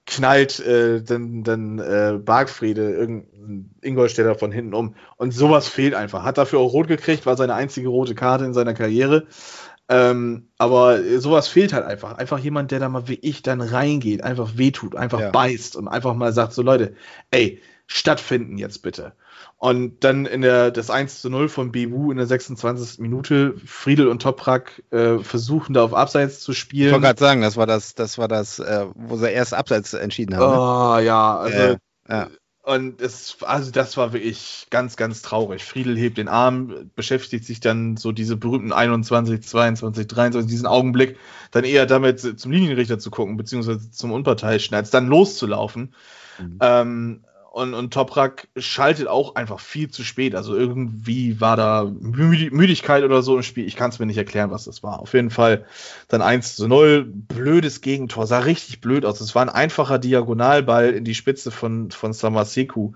S1: knallt äh, dann, dann äh, Bargfrede irgendein Ingolstädter von hinten um. Und sowas fehlt einfach. Hat dafür auch rot gekriegt, war seine einzige rote Karte in seiner Karriere. Ähm, aber sowas fehlt halt einfach. Einfach jemand, der da mal wie ich dann reingeht, einfach wehtut, einfach
S2: Ja.
S1: beißt und einfach mal sagt, so Leute, ey, stattfinden jetzt bitte. Und dann in der, das 1 zu 0 von BU in der 26. Minute, Friedel und Toprak äh, versuchen da auf Abseits zu
S2: Ich
S1: spielen.
S2: wollte gerade sagen, das war das, das war das, äh, wo sie erst abseits entschieden haben. ne?
S1: Oh, ja, also
S2: Ja, ja.
S1: Und es, also das war wirklich ganz, ganz traurig. Friedel hebt den Arm, beschäftigt sich dann so diese berühmten 21, 22, 23, diesen Augenblick, dann eher damit zum Linienrichter zu gucken, beziehungsweise zum Unparteiischen, als dann loszulaufen.
S2: Mhm.
S1: Ähm, und, und Toprak schaltet auch einfach viel zu spät. Also irgendwie war da Müdi Müdigkeit oder so im Spiel. Ich kann es mir nicht erklären, was das war. Auf jeden Fall dann 1 zu 0. Blödes Gegentor. Sah richtig blöd aus. Es war ein einfacher Diagonalball in die Spitze von, von Samaseku.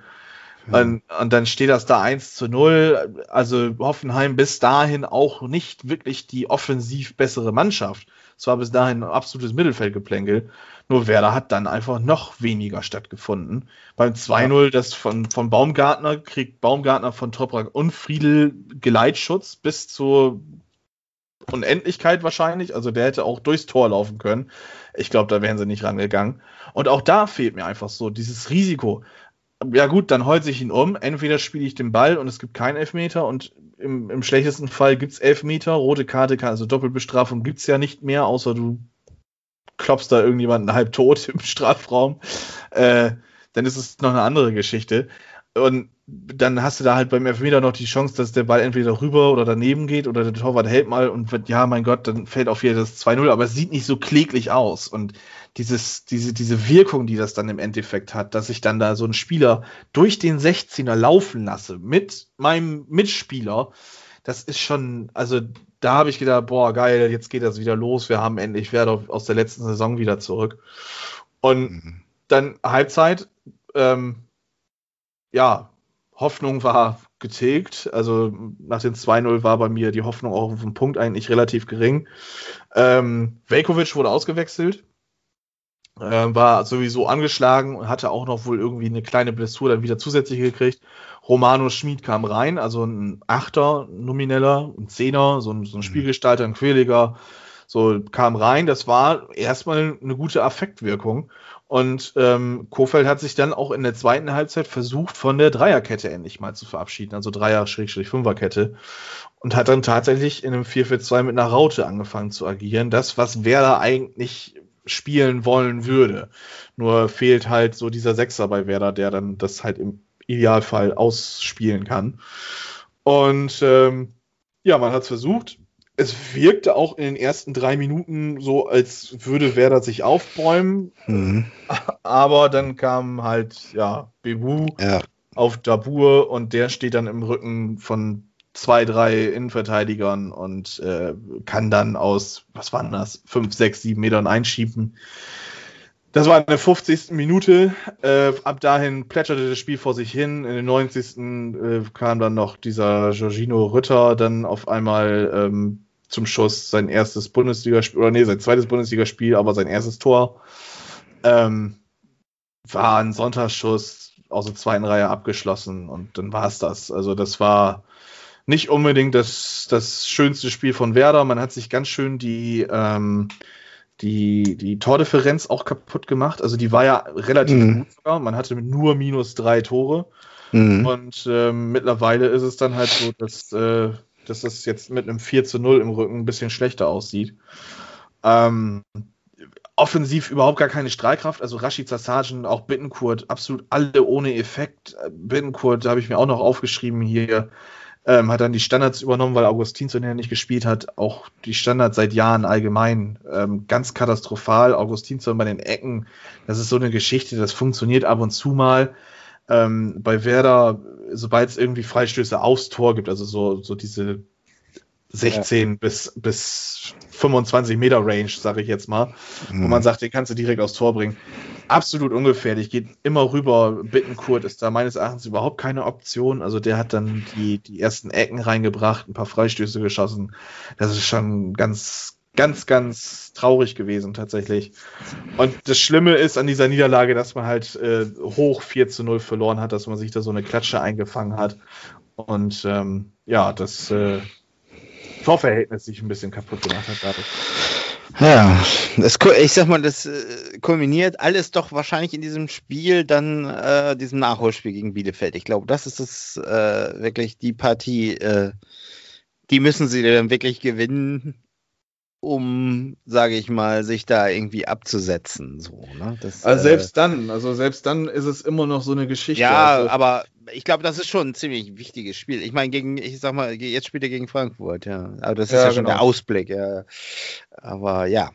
S1: Und, und dann steht das da 1 zu 0. Also Hoffenheim bis dahin auch nicht wirklich die offensiv bessere Mannschaft. Es war bis dahin ein absolutes Mittelfeldgeplänkel. Nur Werder hat dann einfach noch weniger stattgefunden. Beim 2-0, das von, von Baumgartner, kriegt Baumgartner von Toprak und Friedel Geleitschutz bis zur Unendlichkeit wahrscheinlich. Also der hätte auch durchs Tor laufen können. Ich glaube, da wären sie nicht rangegangen. Und auch da fehlt mir einfach so dieses Risiko. Ja gut, dann heult sich ihn um. Entweder spiele ich den Ball und es gibt keinen Elfmeter und im, im schlechtesten Fall gibt es Elfmeter. Rote Karte, kann, also Doppelbestrafung gibt es ja nicht mehr, außer du klopfst da irgendjemanden [laughs] halb tot im Strafraum. Äh, dann ist es noch eine andere Geschichte. Und dann hast du da halt beim Elfmeter noch die Chance, dass der Ball entweder rüber oder daneben geht oder der Torwart hält mal und wird, ja, mein Gott, dann fällt auf wieder das 2-0, aber es sieht nicht so kläglich aus. Und dieses, diese, diese Wirkung, die das dann im Endeffekt hat, dass ich dann da so einen Spieler durch den 16er laufen lasse mit meinem Mitspieler, das ist schon, also da habe ich gedacht, boah, geil, jetzt geht das wieder los, wir haben endlich Werder aus der letzten Saison wieder zurück. Und
S2: Mhm.
S1: dann Halbzeit, ähm, ja, Hoffnung war getilgt. Also nach dem 2-0 war bei mir die Hoffnung auch auf den Punkt eigentlich relativ gering. Ähm, Velkovic wurde ausgewechselt, ähm, war sowieso angeschlagen und hatte auch noch wohl irgendwie eine kleine Blessur dann wieder zusätzlich gekriegt. Romano Schmid kam rein, also ein Achter, nomineller, ein Zehner, so ein, so ein Spielgestalter, ein Quäliger, so kam rein. Das war erstmal eine gute Affektwirkung. Und ähm, Kofeld hat sich dann auch in der zweiten Halbzeit versucht, von der Dreierkette endlich mal zu verabschieden, also Dreier-Fünferkette. Und hat dann tatsächlich in einem 4-4-2 mit einer Raute angefangen zu agieren. Das, was Werder eigentlich spielen wollen würde. Nur fehlt halt so dieser Sechser bei Werder, der dann das halt im Idealfall ausspielen kann. Und ähm, ja, man hat es versucht. Es wirkte auch in den ersten drei Minuten so, als würde Werder sich aufbäumen.
S2: Mhm.
S1: Aber dann kam halt, ja, Bebu
S2: Ja.
S1: auf Dabur und der steht dann im Rücken von zwei, drei Innenverteidigern und äh, kann dann aus, was waren das, fünf, sechs, sieben Metern einschieben. Das war in der 50. Minute. Äh, ab dahin plätscherte das Spiel vor sich hin. In den 90. Äh, kam dann noch dieser Giorgino Rütter dann auf einmal ähm, zum Schuss sein erstes Bundesligaspiel, oder nee, sein zweites Bundesligaspiel, aber sein erstes Tor. Ähm, war ein Sonntagsschuss aus der zweiten Reihe abgeschlossen und dann war es das. Also das war nicht unbedingt das, das schönste Spiel von Werder. Man hat sich ganz schön die, ähm, die, die Tordifferenz auch kaputt gemacht. Also die war ja relativ
S2: Mhm.
S1: gut sogar. Man hatte nur minus drei Tore. Mhm. Und ähm, mittlerweile ist es dann halt so, dass, äh, dass es jetzt mit einem 4 zu 0 im Rücken ein bisschen schlechter aussieht. Ähm, offensiv überhaupt gar keine Strahlkraft. Also Rashid Sassagen, auch Bittenkurt, absolut alle ohne Effekt. Bittenkurt, da habe ich mir auch noch aufgeschrieben hier, ähm, hat dann die Standards übernommen, weil Augustinsson ja nicht gespielt hat. Auch die Standards seit Jahren allgemein ähm, ganz katastrophal. Augustinsson bei den Ecken, das ist so eine Geschichte, das funktioniert ab und zu mal. Ähm, bei Werder, sobald es irgendwie Freistöße aufs Tor gibt, also so, so diese 16 ja. bis, bis 25 Meter Range, sage ich jetzt mal. Mhm. Wo man sagt, den kannst du direkt aufs Tor bringen. Absolut ungefährlich, geht immer rüber. Bittenkurt ist da meines Erachtens überhaupt keine Option. Also der hat dann die, die ersten Ecken reingebracht, ein paar Freistöße geschossen. Das ist schon ganz, ganz, ganz traurig gewesen tatsächlich. Und das Schlimme ist an dieser Niederlage, dass man halt äh, hoch 4 zu 0 verloren hat, dass man sich da so eine Klatsche eingefangen hat. Und ähm, ja, das äh, Torverhältnis sich ein bisschen kaputt gemacht hat dadurch.
S2: Ja, das, ich sag mal, das äh, kulminiert alles doch wahrscheinlich in diesem Spiel, dann äh, diesem Nachholspiel gegen Bielefeld. Ich glaube, das ist es äh, wirklich die Partie, äh, die müssen sie dann wirklich gewinnen, um, sage ich mal, sich da irgendwie abzusetzen. So, ne?
S1: das, also selbst äh, dann, also selbst dann ist es immer noch so eine Geschichte.
S2: Ja,
S1: also,
S2: aber ich glaube, das ist schon ein ziemlich wichtiges Spiel. Ich meine, gegen, ich sag mal, jetzt spielt er gegen Frankfurt, ja. Aber das ist ja, ja schon genau. der Ausblick, ja. Aber ja.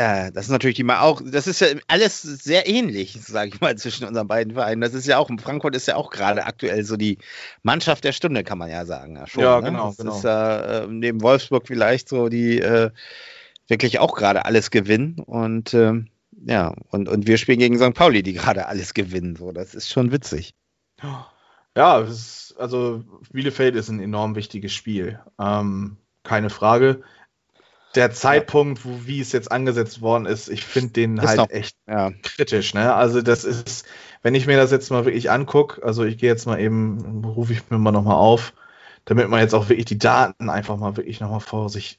S2: Äh, das ist natürlich die mal auch, das ist ja alles sehr ähnlich, sage ich mal, zwischen unseren beiden Vereinen. Das ist ja auch, Frankfurt ist ja auch gerade aktuell so die Mannschaft der Stunde, kann man ja sagen. Ja,
S1: schon, ja ne? genau.
S2: Das
S1: genau.
S2: ist ja äh, neben Wolfsburg vielleicht so die äh, wirklich auch gerade alles gewinnen. Und ähm, ja, und, und wir spielen gegen St. Pauli, die gerade alles gewinnen. So, das ist schon witzig.
S1: Ja, ist, also Bielefeld ist ein enorm wichtiges Spiel. Ähm, keine Frage. Der Zeitpunkt, wo, wie es jetzt angesetzt worden ist, ich finde den ist halt noch, echt ja. kritisch. Ne? Also das ist, wenn ich mir das jetzt mal wirklich angucke, also ich gehe jetzt mal eben, rufe ich mir mal nochmal auf, damit man jetzt auch wirklich die Daten einfach mal wirklich nochmal vor sich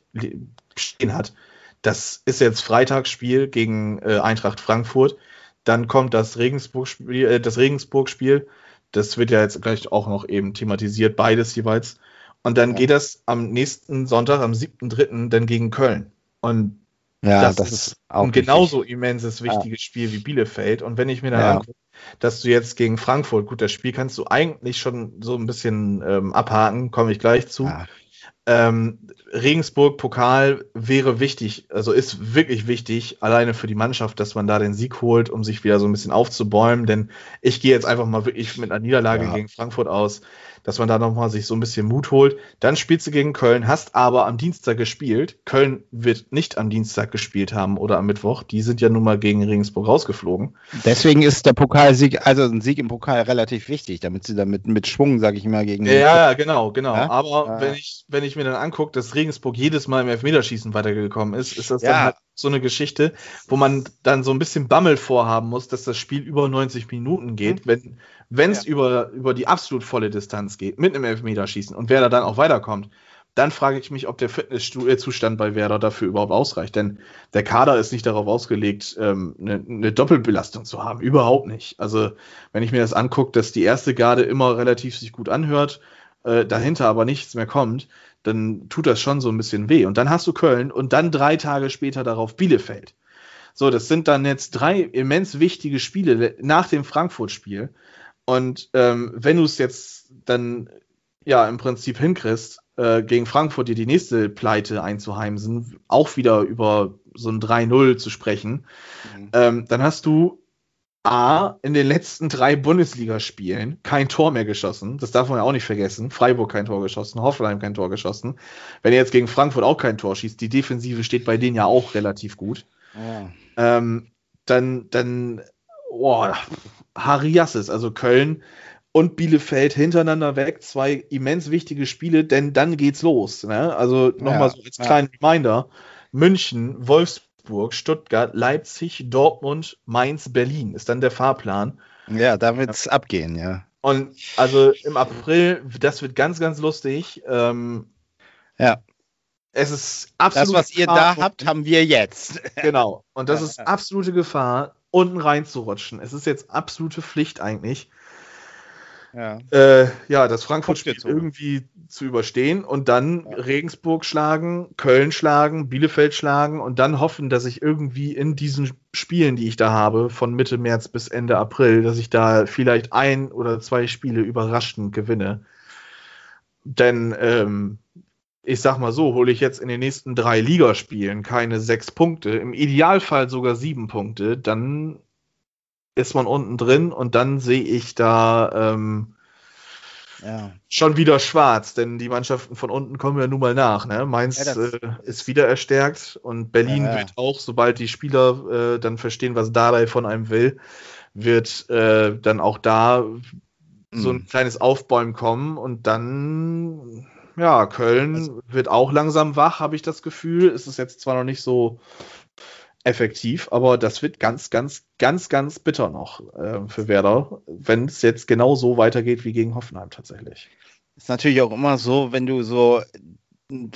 S1: stehen hat. Das ist jetzt Freitagsspiel gegen äh, Eintracht Frankfurt. Dann kommt das Regensburg-Spiel, äh, das Regensburg-Spiel das wird ja jetzt gleich auch noch eben thematisiert, beides jeweils. Und dann ja. geht das am nächsten Sonntag, am 7.3., dann gegen Köln. Und ja, das, das ist auch ein genauso immenses, wichtiges ja. Spiel wie Bielefeld. Und wenn ich mir dann ja. angucke, dass du jetzt gegen Frankfurt, gut, das Spiel kannst du eigentlich schon so ein bisschen ähm, abhaken, komme ich gleich zu. Ja. Ähm, Regensburg Pokal wäre wichtig, also ist wirklich wichtig, alleine für die Mannschaft, dass man da den Sieg holt, um sich wieder so ein bisschen aufzubäumen. Denn ich gehe jetzt einfach mal wirklich mit einer Niederlage gegen Frankfurt aus dass man da nochmal sich so ein bisschen Mut holt. Dann spielst du gegen Köln, hast aber am Dienstag gespielt. Köln wird nicht am Dienstag gespielt haben oder am Mittwoch. Die sind ja nun mal gegen Regensburg rausgeflogen.
S2: Deswegen ist der Pokalsieg, also ein Sieg im Pokal relativ wichtig, damit sie damit mit Schwung, sage ich mal, gegen.
S1: Ja, ja genau, genau. Ja? Aber ja. wenn ich, wenn ich mir dann angucke, dass Regensburg jedes Mal im Elfmeterschießen weitergekommen ist, ist das ja. dann halt so eine Geschichte, wo man dann so ein bisschen Bammel vorhaben muss, dass das Spiel über 90 Minuten geht, mhm. wenn wenn es ja. über, über die absolut volle Distanz geht, mit einem Elfmeterschießen und wer da dann auch weiterkommt, dann frage ich mich, ob der Fitnesszustand bei Werder dafür überhaupt ausreicht. Denn der Kader ist nicht darauf ausgelegt, ähm, eine, eine Doppelbelastung zu haben. Überhaupt nicht. Also, wenn ich mir das angucke, dass die erste Garde immer relativ sich gut anhört, äh, dahinter aber nichts mehr kommt, dann tut das schon so ein bisschen weh. Und dann hast du Köln und dann drei Tage später darauf Bielefeld. So, das sind dann jetzt drei immens wichtige Spiele nach dem Frankfurt-Spiel. Und ähm, wenn du es jetzt dann ja im Prinzip hinkriegst, äh, gegen Frankfurt dir die nächste Pleite einzuheimsen, auch wieder über so ein 3-0 zu sprechen, mhm. ähm, dann hast du A, in den letzten drei Bundesligaspielen kein Tor mehr geschossen. Das darf man ja auch nicht vergessen. Freiburg kein Tor geschossen, Hoffenheim kein Tor geschossen. Wenn ihr jetzt gegen Frankfurt auch kein Tor schießt, die Defensive steht bei denen ja auch relativ gut. Ja. Ähm, dann, dann, boah, Hariassis, also Köln und Bielefeld hintereinander weg, zwei immens wichtige Spiele, denn dann geht's los. Ne? Also nochmal ja, so als ja. kleinen Reminder: München, Wolfsburg, Stuttgart, Leipzig, Dortmund, Mainz, Berlin ist dann der Fahrplan.
S2: Ja, da wird's ja. abgehen, ja.
S1: Und also im April, das wird ganz, ganz lustig. Ähm,
S2: ja.
S1: Es ist absolut.
S2: Das, was ihr da habt, haben wir jetzt. [laughs]
S1: Genau. Und das ist absolute Gefahr unten reinzurutschen. Es ist jetzt absolute Pflicht eigentlich. Ja, äh, ja das Frankfurt-Spiel irgendwie zu überstehen und dann ja. Regensburg schlagen, Köln schlagen, Bielefeld schlagen und dann hoffen, dass ich irgendwie in diesen Spielen, die ich da habe, von Mitte März bis Ende April, dass ich da vielleicht ein oder zwei Spiele überraschend gewinne. Denn ähm, ich sag mal so, hole ich jetzt in den nächsten drei Ligaspielen keine sechs Punkte, im Idealfall sogar sieben Punkte, dann ist man unten drin und dann sehe ich da ähm, ja. schon wieder schwarz, denn die Mannschaften von unten kommen ja nun mal nach. Ne? Mainz ja, äh, ist wieder erstärkt und Berlin ja, wird auch, sobald die Spieler äh, dann verstehen, was Dardai von einem will, wird äh, dann auch da so ein mhm. kleines Aufbäumen kommen und dann, ja, Köln also, wird auch langsam wach, habe ich das Gefühl. Es ist jetzt zwar noch nicht so effektiv, aber das wird ganz, ganz, ganz, ganz bitter noch äh, für Werder, wenn es jetzt genau so weitergeht wie gegen Hoffenheim tatsächlich.
S2: Ist natürlich auch immer so, wenn du so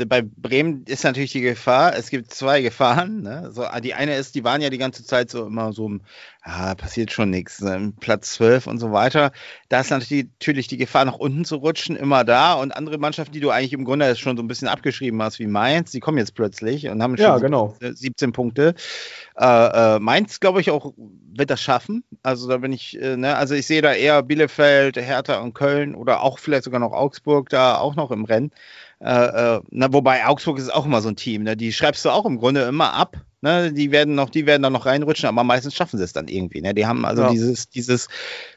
S2: bei Bremen ist natürlich die Gefahr, es gibt zwei Gefahren. Ne? So, die eine ist, die waren ja die ganze Zeit so immer so, ah, passiert schon nichts, ne? Platz 12 und so weiter. Da ist natürlich die Gefahr, nach unten zu rutschen, immer da. Und andere Mannschaften, die du eigentlich im Grunde schon so ein bisschen abgeschrieben hast, wie Mainz, die kommen jetzt plötzlich und haben schon
S1: ja, genau.
S2: 17 Punkte. Äh, äh, Mainz, glaube ich, auch wird das schaffen. Also da bin ich, äh, ne? also ich sehe da eher Bielefeld, Hertha und Köln oder auch vielleicht sogar noch Augsburg da auch noch im Rennen. Äh, äh, na, wobei Augsburg ist auch immer so ein Team, ne? die schreibst du auch im Grunde immer ab. Ne? Die werden noch, die werden dann noch reinrutschen, aber meistens schaffen sie es dann irgendwie. Ne? Die haben also ja. dieses, dieses,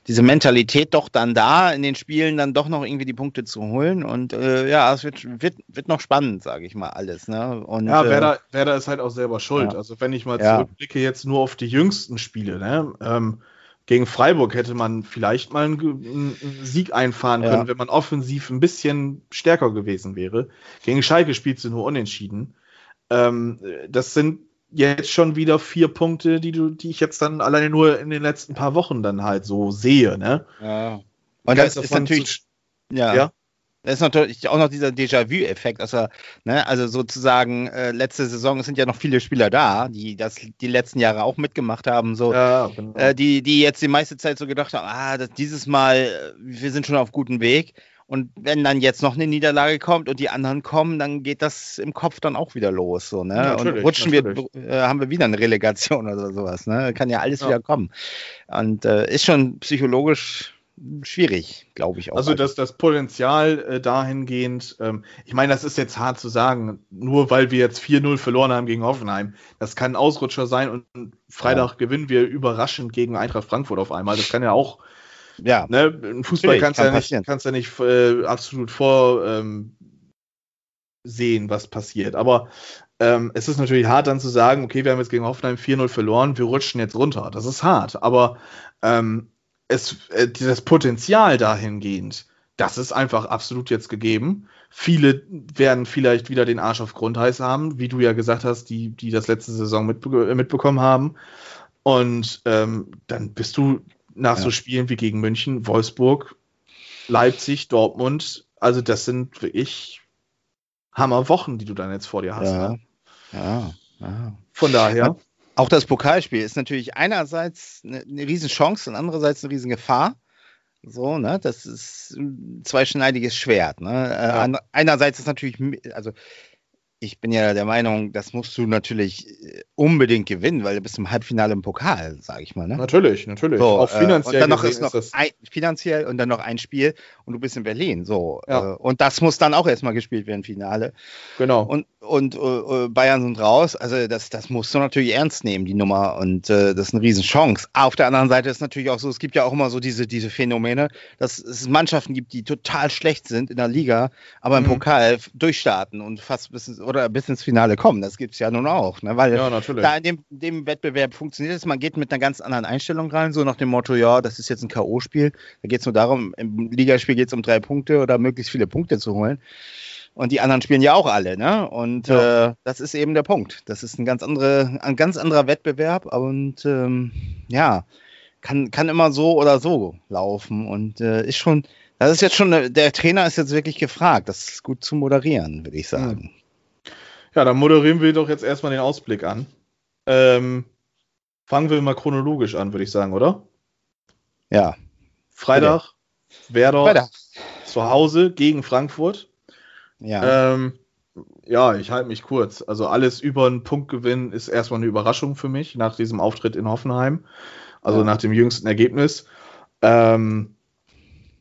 S2: diese Mentalität doch dann da, in den Spielen dann doch noch irgendwie die Punkte zu holen. Und äh, ja, es wird, wird, wird noch spannend, sage ich mal, alles. Ne? Und,
S1: ja, Werder, äh, Werder ist halt auch selber schuld. Ja. Also wenn ich mal zurückblicke jetzt nur auf die jüngsten Spiele, ne? Ähm, gegen Freiburg hätte man vielleicht mal einen, einen Sieg einfahren können, ja. wenn man offensiv ein bisschen stärker gewesen wäre. Gegen Schalke spielt sie nur unentschieden. Ähm, das sind jetzt schon wieder vier Punkte, die du, die ich jetzt dann alleine nur in den letzten paar Wochen dann halt so sehe, ne?
S2: Ja. Und das ist natürlich, ja. ja. Da ist natürlich auch noch dieser Déjà-vu-Effekt. Also, ne, also sozusagen, äh, letzte Saison sind ja noch viele Spieler da, die das die letzten Jahre auch mitgemacht haben, so, ja, genau. äh, die, die jetzt die meiste Zeit so gedacht haben, ah, das, dieses Mal, äh, wir sind schon auf gutem Weg. Und wenn dann jetzt noch eine Niederlage kommt und die anderen kommen, dann geht das im Kopf dann auch wieder los. So, ne? Ja, und rutschen natürlich. wir, äh, haben wir wieder eine Relegation oder sowas. Ne? Kann ja alles ja. wieder kommen. Und äh, ist schon psychologisch schwierig, glaube ich
S1: auch. Also das, das Potenzial äh, dahingehend, ähm, ich meine, das ist jetzt hart zu sagen, nur weil wir jetzt 4-0 verloren haben gegen Hoffenheim. Das kann ein Ausrutscher sein und Freitag ja. gewinnen wir überraschend gegen Eintracht Frankfurt auf einmal. Das kann ja auch. Ja. Ne, Im Fußball kannst du ja nicht, kannst ja nicht äh, absolut vorsehen, ähm, was passiert. Aber ähm, es ist natürlich hart dann zu sagen, okay, wir haben jetzt gegen Hoffenheim 4-0 verloren, wir rutschen jetzt runter. Das ist hart. Aber ähm, es, äh, das Potenzial dahingehend, das ist einfach absolut jetzt gegeben. Viele werden vielleicht wieder den Arsch auf Grundheiß haben, wie du ja gesagt hast, die, die das letzte Saison mitbe mitbekommen haben. Und ähm, dann bist du nach ja. so Spielen wie gegen München, Wolfsburg, Leipzig, Dortmund, also das sind wirklich Hammerwochen, die du dann jetzt vor dir hast.
S2: Ja, ne? ja, ja.
S1: Von daher
S2: auch das Pokalspiel ist natürlich einerseits eine, eine Riesenchance und andererseits eine Riesengefahr. So, ne, das ist ein zweischneidiges Schwert. Ne? Ja. Äh, einerseits ist natürlich, also ich bin ja der Meinung, das musst du natürlich äh, unbedingt gewinnen, weil du bist im Halbfinale im Pokal, sage ich mal. Ne?
S1: Natürlich, natürlich. So,
S2: auch finanziell. Äh, und dann noch ist noch ist ein, finanziell und dann noch ein Spiel und du bist in Berlin. So. Ja. Und das muss dann auch erstmal gespielt werden, Finale.
S1: Genau.
S2: Und, und äh, Bayern sind raus. Also das, das musst du natürlich ernst nehmen, die Nummer. Und äh, das ist eine Riesenchance. Auf der anderen Seite ist natürlich auch so, es gibt ja auch immer so diese, diese Phänomene, dass es Mannschaften gibt, die total schlecht sind in der Liga, aber im mhm. Pokal durchstarten und fast bis oder bis ins Finale kommen. Das gibt es ja nun auch. Ne? Weil ja, natürlich. da in dem, dem Wettbewerb funktioniert es. Man geht mit einer ganz anderen Einstellung rein, so nach dem Motto, ja, das ist jetzt ein K.O.-Spiel. Da geht es nur darum, im Ligaspiel geht es um drei Punkte oder möglichst viele Punkte zu holen. Und die anderen spielen ja auch alle, ne? Und ja. äh, das ist eben der Punkt. Das ist ein ganz, andere, ein ganz anderer Wettbewerb und ähm, ja, kann, kann immer so oder so laufen. Und äh, ist schon, das ist jetzt schon, der Trainer ist jetzt wirklich gefragt, das gut zu moderieren, würde ich sagen.
S1: Ja, dann moderieren wir doch jetzt erstmal den Ausblick an. Ähm, fangen wir mal chronologisch an, würde ich sagen, oder?
S2: Ja.
S1: Freitag, Werder Weiter. zu Hause gegen Frankfurt. Ja. Ähm, ja, ich halte mich kurz. Also alles über einen Punktgewinn ist erstmal eine Überraschung für mich nach diesem Auftritt in Hoffenheim. Also ja. nach dem jüngsten Ergebnis. Ähm,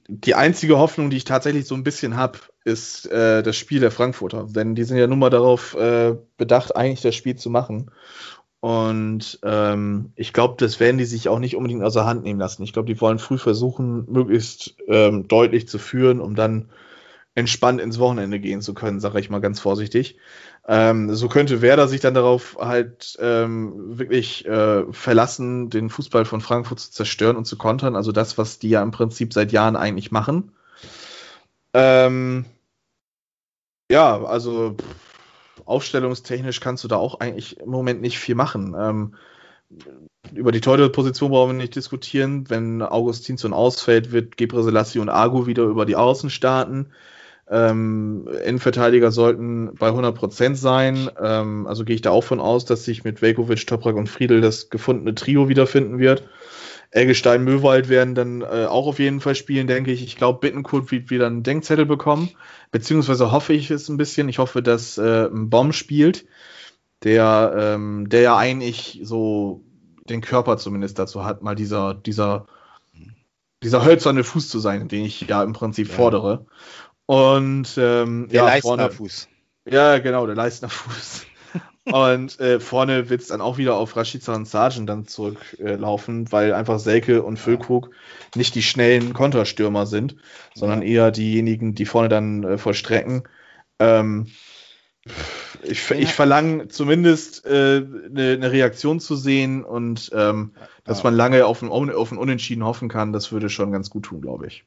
S1: die einzige Hoffnung, die ich tatsächlich so ein bisschen habe, ist äh, das Spiel der Frankfurter. Denn die sind ja nun mal darauf äh, bedacht, eigentlich das Spiel zu machen. Und ähm, ich glaube, das werden die sich auch nicht unbedingt aus der Hand nehmen lassen. Ich glaube, die wollen früh versuchen, möglichst ähm, deutlich zu führen, um dann entspannt ins Wochenende gehen zu können, sage ich mal ganz vorsichtig. Ähm, so könnte Werder sich dann darauf halt ähm, wirklich äh, verlassen, den Fußball von Frankfurt zu zerstören und zu kontern. Also das, was die ja im Prinzip seit Jahren eigentlich machen. Ähm, ja, also aufstellungstechnisch kannst du da auch eigentlich im Moment nicht viel machen. Ähm, über die Torhüter-Position brauchen wir nicht diskutieren. Wenn Augustinsson ausfällt, wird Gebre Selassie und Argo wieder über die Außen starten. Ähm, Innenverteidiger sollten bei 100% sein. Ähm, also gehe ich da auch von aus, dass sich mit Velkovic, Toprak und Friedel das gefundene Trio wiederfinden wird. Eggestein, Möwald werden dann äh, auch auf jeden Fall spielen, denke ich. Ich glaube, Bittenkurt wird wieder einen Denkzettel bekommen. Beziehungsweise hoffe ich es ein bisschen. Ich hoffe, dass äh, ein Bomb spielt, der, ähm, der ja eigentlich so den Körper zumindest dazu hat, mal dieser, dieser, dieser hölzerne Fuß zu sein, den ich ja im Prinzip ja. fordere. Und ähm,
S2: der ja, Leistner Fuß.
S1: Ja, genau, der Leistner Fuß. [laughs] und äh, vorne wird es dann auch wieder auf Rashica und Sargent dann zurücklaufen, äh, weil einfach Selke und Füllkrug nicht die schnellen Konterstürmer sind, sondern eher diejenigen, die vorne dann äh, vollstrecken. Ähm, ich, ich verlange zumindest eine äh, ne, ne Reaktion zu sehen und ähm, dass man lange auf ein, auf ein Unentschieden hoffen kann, das würde schon ganz gut tun, glaube ich.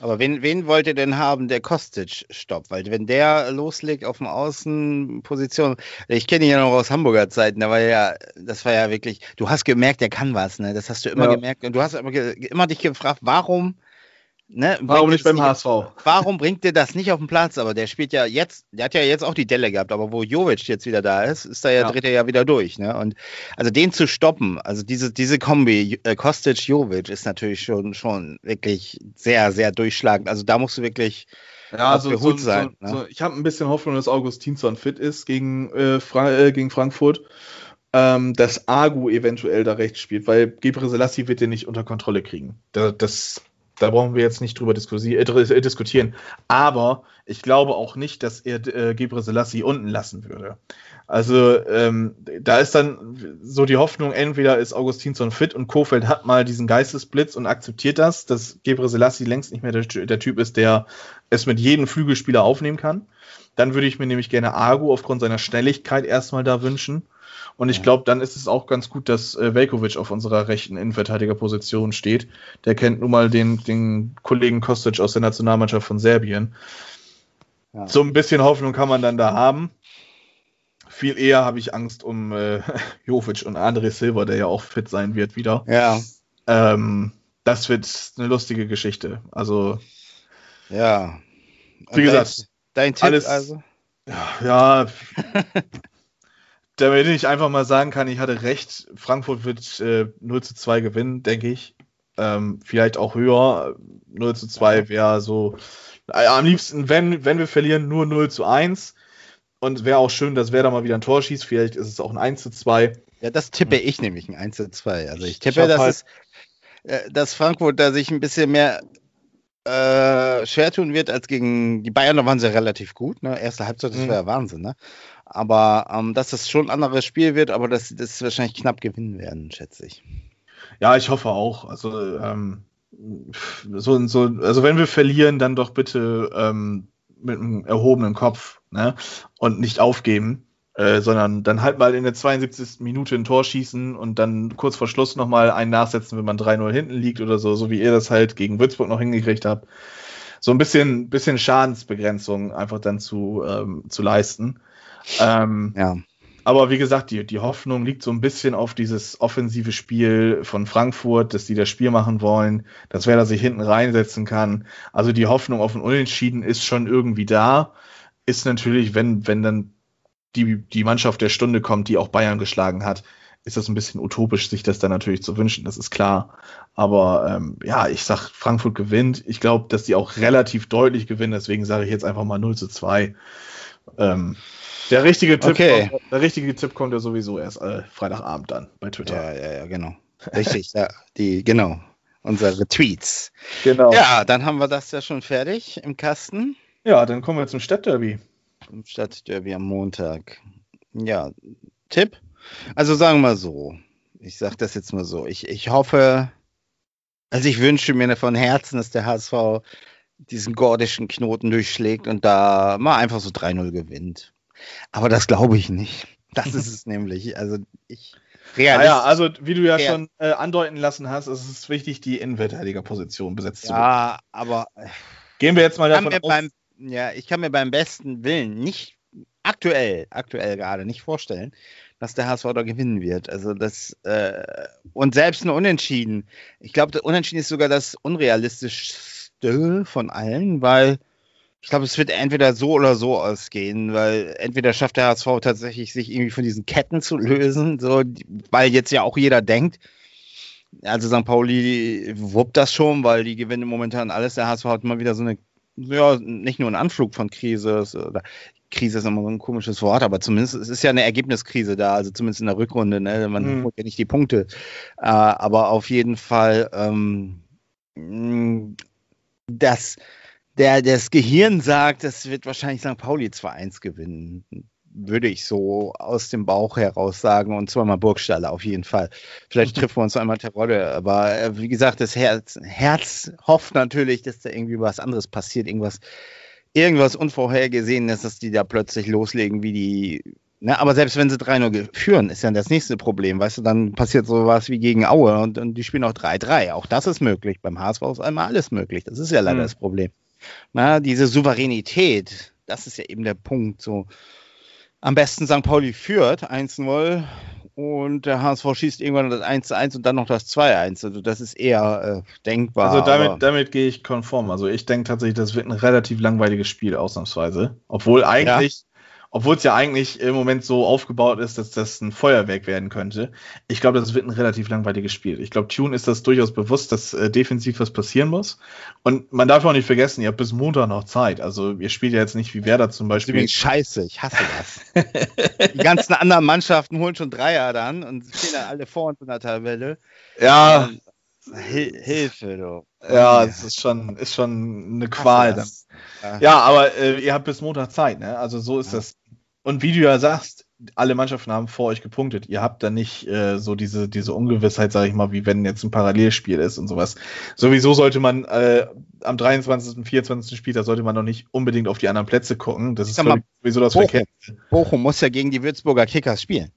S2: Aber wen, wen wollt ihr denn haben, der Kostic stoppt? Weil wenn der loslegt auf dem Außenposition, ich kenne ihn ja noch aus Hamburger Zeiten, da war ja, das war ja wirklich, du hast gemerkt, der kann was, ne? Das hast du immer ja. gemerkt. Und du hast immer, immer dich gefragt, warum
S1: Ne, warum nicht beim nicht, HSV?
S2: Warum bringt der das nicht auf den Platz? Aber der spielt ja jetzt, der hat ja jetzt auch die Delle gehabt, aber wo Jovic jetzt wieder da ist, ist da ja, ja. dreht er ja wieder durch. Ne? Und also den zu stoppen, also diese, diese Kombi, äh, Kostic-Jovic ist natürlich schon, schon wirklich sehr, sehr durchschlagend. Also da musst du wirklich
S1: ja, so, so, sein. So, ne? ich habe ein bisschen Hoffnung, dass Augustinsson fit ist gegen, äh, Fra äh, gegen Frankfurt. Ähm, dass Agu eventuell da rechts spielt, weil Gebre Selassie wird den nicht unter Kontrolle kriegen. Das, das da brauchen wir jetzt nicht drüber äh, äh, diskutieren. Aber ich glaube auch nicht, dass er äh, Gebre Selassie unten lassen würde. Also ähm, da ist dann so die Hoffnung, entweder ist Augustinsson fit und Kofeld hat mal diesen Geistesblitz und akzeptiert das, dass Gebre Selassie längst nicht mehr der, der Typ ist, der es mit jedem Flügelspieler aufnehmen kann. Dann würde ich mir nämlich gerne Argo aufgrund seiner Schnelligkeit erstmal da wünschen. Und ich glaube, dann ist es auch ganz gut, dass äh, Velkovic auf unserer rechten Innenverteidigerposition steht. Der kennt nun mal den, den Kollegen Kostic aus der Nationalmannschaft von Serbien. Ja. So ein bisschen Hoffnung kann man dann da haben. Viel eher habe ich Angst um äh, [laughs] Jovic und André Silva, der ja auch fit sein wird wieder.
S2: Ja.
S1: Ähm, das wird eine lustige Geschichte. Also.
S2: Ja.
S1: Und wie gesagt,
S2: dein Tipp alles, also?
S1: Ja, [laughs] damit ich einfach mal sagen kann, ich hatte recht, Frankfurt wird äh, 0 zu 2 gewinnen, denke ich. Ähm, vielleicht auch höher. 0 zu 2 wäre so. Äh, am liebsten, wenn, wenn wir verlieren, nur 0 zu 1. Und wäre auch schön, dass wer da mal wieder ein Tor schießt. Vielleicht ist es auch ein 1 zu 2.
S2: Ja, das tippe ich nämlich, ein 1 zu 2. Also ich tippe, ich dass, halt es, äh, dass Frankfurt da sich ein bisschen mehr äh, schwer tun wird als gegen die Bayern. Da waren sie relativ gut. Ne? Erste Halbzeit, das mhm. war ja Wahnsinn. Ne? Aber ähm, dass das schon ein anderes Spiel wird, aber dass das wahrscheinlich knapp gewinnen werden, schätze ich.
S1: Ja, ich hoffe auch. Also, ähm, so, so, also wenn wir verlieren, dann doch bitte ähm, mit einem erhobenen Kopf ne? und nicht aufgeben, äh, sondern dann halt mal in der 72. Minute ein Tor schießen und dann kurz vor Schluss nochmal einen nachsetzen, wenn man 3-0 hinten liegt oder so, so wie ihr das halt gegen Würzburg noch hingekriegt habt. So ein bisschen, bisschen Schadensbegrenzung einfach dann zu, ähm, zu leisten. Ähm, ja. Aber wie gesagt, die, die Hoffnung liegt so ein bisschen auf dieses offensive Spiel von Frankfurt, dass die das Spiel machen wollen, dass wer da sich hinten reinsetzen kann. Also die Hoffnung auf ein Unentschieden ist schon irgendwie da. Ist natürlich, wenn, wenn dann die, die Mannschaft der Stunde kommt, die auch Bayern geschlagen hat, ist das ein bisschen utopisch, sich das dann natürlich zu wünschen, das ist klar. Aber ähm, ja, ich sag, Frankfurt gewinnt. Ich glaube, dass die auch relativ deutlich gewinnen, deswegen sage ich jetzt einfach mal 0 zu 2. Ähm, der richtige Tipp,
S2: Okay.
S1: kommt, der richtige Tipp kommt ja sowieso erst äh, Freitagabend dann bei Twitter.
S2: Ja, ja, ja, genau. Richtig, ja, die, genau. Unsere Tweets.
S1: Genau. Ja.
S2: Dann haben wir das ja schon fertig im Kasten.
S1: ja, dann kommen wir zum Stadtderby.
S2: Im Stadtderby am Montag. Ja, Tipp? Also sagen wir mal so. Ich sage das jetzt mal so. Ich, ich hoffe, also ich wünsche mir von Herzen, dass der HSV diesen gordischen Knoten durchschlägt und da mal einfach so 3-0 gewinnt. Aber das glaube ich nicht. Das ist es [laughs] nämlich. Also ich.
S1: Ja, ja, also wie du ja,
S2: Ja.
S1: schon äh, andeuten lassen hast, ist es wichtig, die Innenverteidigerposition besetzt zu bekommen.
S2: ja, aber
S1: Gehen wir jetzt mal davon aus,
S2: beim, ja, ich kann mir beim besten Willen nicht aktuell, aktuell gerade nicht vorstellen, dass der HSV da gewinnen wird. Also das äh, und selbst ein Unentschieden. Ich glaube, der Unentschieden ist sogar das unrealistischste von allen, weil ich glaube, es wird entweder so oder so ausgehen, weil entweder schafft der HSV tatsächlich, sich irgendwie von diesen Ketten zu lösen, so, weil jetzt ja auch jeder denkt, also St. Pauli wuppt das schon, weil die gewinnen momentan alles. Der HSV hat mal wieder so eine, ja, nicht nur einen Anflug von Krise, oder Krise ist immer so ein komisches Wort, aber zumindest es ist ja eine Ergebniskrise da, also zumindest in der Rückrunde. Ne? Man
S1: Mhm.
S2: holt ja nicht die Punkte. Äh, aber auf jeden Fall, ähm, das, der, das Gehirn sagt, das wird wahrscheinlich St. Pauli 2-1 gewinnen. Würde ich so aus dem Bauch heraus sagen. Und zweimal Burgstaller auf jeden Fall. Vielleicht [laughs] treffen wir uns einmal Terodde. Aber äh, wie gesagt, das Herz, Herz hofft natürlich, dass da irgendwie was anderes passiert. Irgendwas, irgendwas Unvorhergesehenes, dass die da plötzlich loslegen, wie die. Ne, aber selbst wenn sie 3-0 ge- führen, ist ja das nächste Problem. Weißt du, dann passiert sowas wie gegen Aue und, und die spielen auch 3-3. Auch das ist möglich. Beim HSV ist einmal alles möglich. Das ist ja leider
S1: Mhm.
S2: das Problem. Na, diese Souveränität, das ist ja eben der Punkt. So, am besten St. Pauli führt 1-0 und der HSV schießt irgendwann das 1-1 und dann noch das 2-1. Also das ist eher äh, denkbar.
S1: Also damit, damit gehe ich konform. Also ich denke tatsächlich, das wird ein relativ langweiliges Spiel, ausnahmsweise. Obwohl eigentlich, obwohl es ja eigentlich im Moment so aufgebaut ist, dass das ein Feuerwerk werden könnte. Ich glaube, das wird ein relativ langweiliges Spiel. Ich glaube, Tune ist das durchaus bewusst, dass äh, defensiv was passieren muss. Und man darf auch nicht vergessen, ihr habt bis Montag noch Zeit. Also ihr spielt ja jetzt nicht wie Werder zum Beispiel.
S2: übrigens scheiße, ich hasse das. Die ganzen anderen Mannschaften holen schon Dreier dann und stehen dann alle vor uns in der Tabelle.
S1: Ja,
S2: Hil Hilfe, du.
S1: ja, es ist schon, ist schon eine Qual dann.
S2: Ja.
S1: Ja, aber äh, ihr habt bis Montag Zeit, ne? Also so ist
S2: Ja.
S1: das. Und wie du ja sagst, alle Mannschaften haben vor euch gepunktet. Ihr habt da nicht äh, so diese, diese Ungewissheit, sage ich mal, wie wenn jetzt ein Parallelspiel ist und sowas. Sowieso sollte man äh, am 23., 24. Spieltag sollte man noch nicht unbedingt auf die anderen Plätze gucken. Das
S2: Ich
S1: ist
S2: mal,
S1: sowieso das
S2: Bochum. Bochum muss ja gegen die Würzburger Kickers spielen.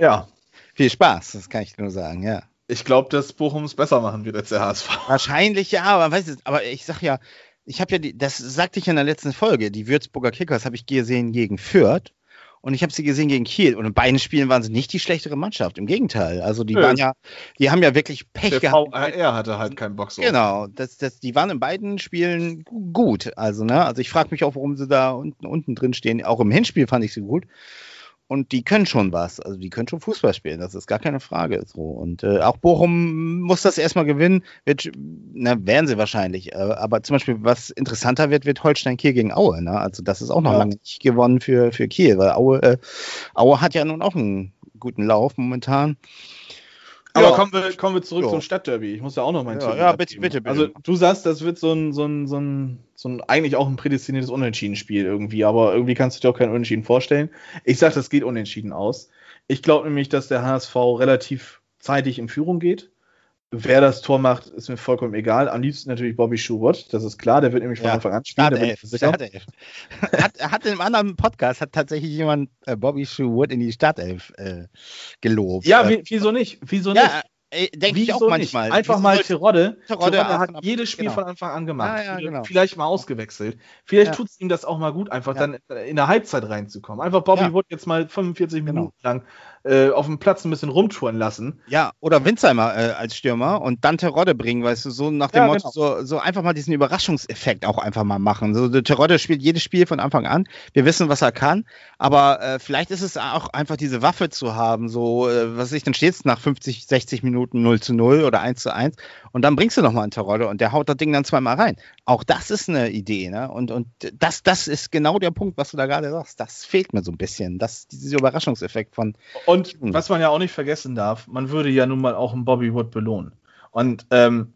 S1: Ja,
S2: Viel Spaß, das kann ich nur sagen, ja.
S1: Ich glaube, dass Bochum es besser machen wird als der HSV.
S2: Wahrscheinlich ja, aber weißt du, aber ich sag ja, ich habe ja die, das sagte ich ja in der letzten Folge, die Würzburger Kickers habe ich gesehen gegen Fürth und ich habe sie gesehen gegen Kiel und in beiden Spielen waren sie nicht die schlechtere Mannschaft, im Gegenteil. Also die
S1: Nö.
S2: waren ja, die haben ja wirklich Pech
S1: Der
S2: gehabt.
S1: VRR hatte halt keinen Bock so.
S2: Genau, das, das, die waren in beiden Spielen gu- gut. Also, ne, also ich frage mich auch, warum sie da unten, unten drin stehen. Auch im Hinspiel fand ich sie gut. Und die können schon was. Also die können schon Fußball spielen, das ist gar keine Frage. So. Und äh, auch Bochum muss das erstmal gewinnen. Wird, na, werden sie wahrscheinlich. Äh, aber zum Beispiel, was interessanter wird, wird Holstein Kiel gegen Aue. Ne? Also das ist auch noch
S1: Ja.
S2: lange nicht gewonnen für, für Kiel, weil Aue, äh, Aue hat ja nun auch einen guten Lauf momentan.
S1: Aber
S2: Ja.
S1: kommen wir, kommen wir zurück
S2: Ja.
S1: zum Stadtderby. Ich muss ja auch noch meinen
S2: Ja,
S1: Tipp
S2: ja, bitte, bitte, bitte.
S1: Also du sagst, das wird so ein, so ein, so ein, so ein eigentlich auch ein prädestiniertes Unentschieden-Spiel irgendwie, aber irgendwie kannst du dir auch kein Unentschieden vorstellen. Ich sag, das geht unentschieden aus. Ich glaube nämlich, dass der HSV relativ zeitig in Führung geht. Wer das Tor macht, ist mir vollkommen egal. Am liebsten natürlich Bobby Schubert, das ist klar, der wird nämlich von
S2: Ja,
S1: Anfang an spielen.
S2: Startelf. Startelf. [laughs] hat, hat in einem anderen Podcast hat tatsächlich jemand äh, Bobby Sherwood in die Startelf äh, gelobt.
S1: Ja,
S2: äh,
S1: wie, wieso nicht? Wieso nicht?
S2: ja äh, denke ich auch
S1: Wieso
S2: manchmal.
S1: Nicht? Einfach
S2: Wieso
S1: mal Terodde.
S2: Terodde
S1: Terodde
S2: hat
S1: jedes Spiel
S2: genau.
S1: von Anfang an gemacht.
S2: Ja, ja, genau.
S1: Vielleicht mal ausgewechselt. Vielleicht
S2: Ja.
S1: tut es ihm das auch mal gut, einfach
S2: Ja.
S1: dann in der Halbzeit reinzukommen. Einfach Bobby
S2: Ja.
S1: wurde jetzt mal 45
S2: Genau.
S1: Minuten lang äh, auf dem Platz ein bisschen rumtouren lassen.
S2: Ja, oder Winzheimer äh, als Stürmer und dann Terodde bringen, weißt du, so nach dem
S1: Ja,
S2: Motto,
S1: genau.
S2: so, so einfach mal diesen Überraschungseffekt auch einfach mal machen. So, der Terodde spielt jedes Spiel von Anfang an. Wir wissen, was er kann, aber äh, vielleicht ist es auch einfach diese Waffe zu haben, so, äh, was ich, dann steht es nach 50, 60 Minuten 0 zu 0 oder 1 zu 1 und dann bringst du nochmal einen Terodde und der haut das Ding dann zweimal rein. Auch das ist eine Idee, ne? Und, und das, das ist genau der Punkt, was du da gerade sagst. Das fehlt mir so ein bisschen. Das, dieser Überraschungseffekt von,
S1: Und
S2: Hm.
S1: was man ja auch nicht vergessen darf, man würde ja nun mal auch einen Bobby Wood belohnen. Und ähm,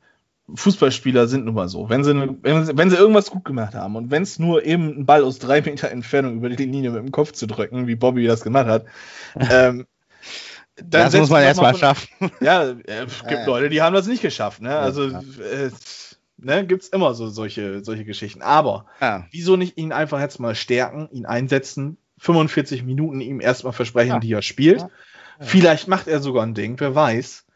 S1: Fußballspieler sind nun mal so. Wenn sie, wenn, sie, wenn sie irgendwas gut gemacht haben und wenn es nur eben ein Ball aus drei Meter Entfernung über die Linie mit dem Kopf zu drücken, wie Bobby das gemacht hat, [laughs] ähm, dann
S2: das muss man erstmal schaffen. [laughs]
S1: Ja, äh, es gibt
S2: Ja.
S1: Leute, die haben das nicht geschafft. Ne? Also äh, ne, gibt es immer so solche, solche Geschichten. Aber
S2: Ja.
S1: wieso nicht ihn einfach jetzt mal stärken, ihn einsetzen, 45 Minuten ihm erstmal versprechen,
S2: Ja.
S1: die er spielt.
S2: Ja.
S1: Vielleicht macht er sogar ein Ding, wer weiß.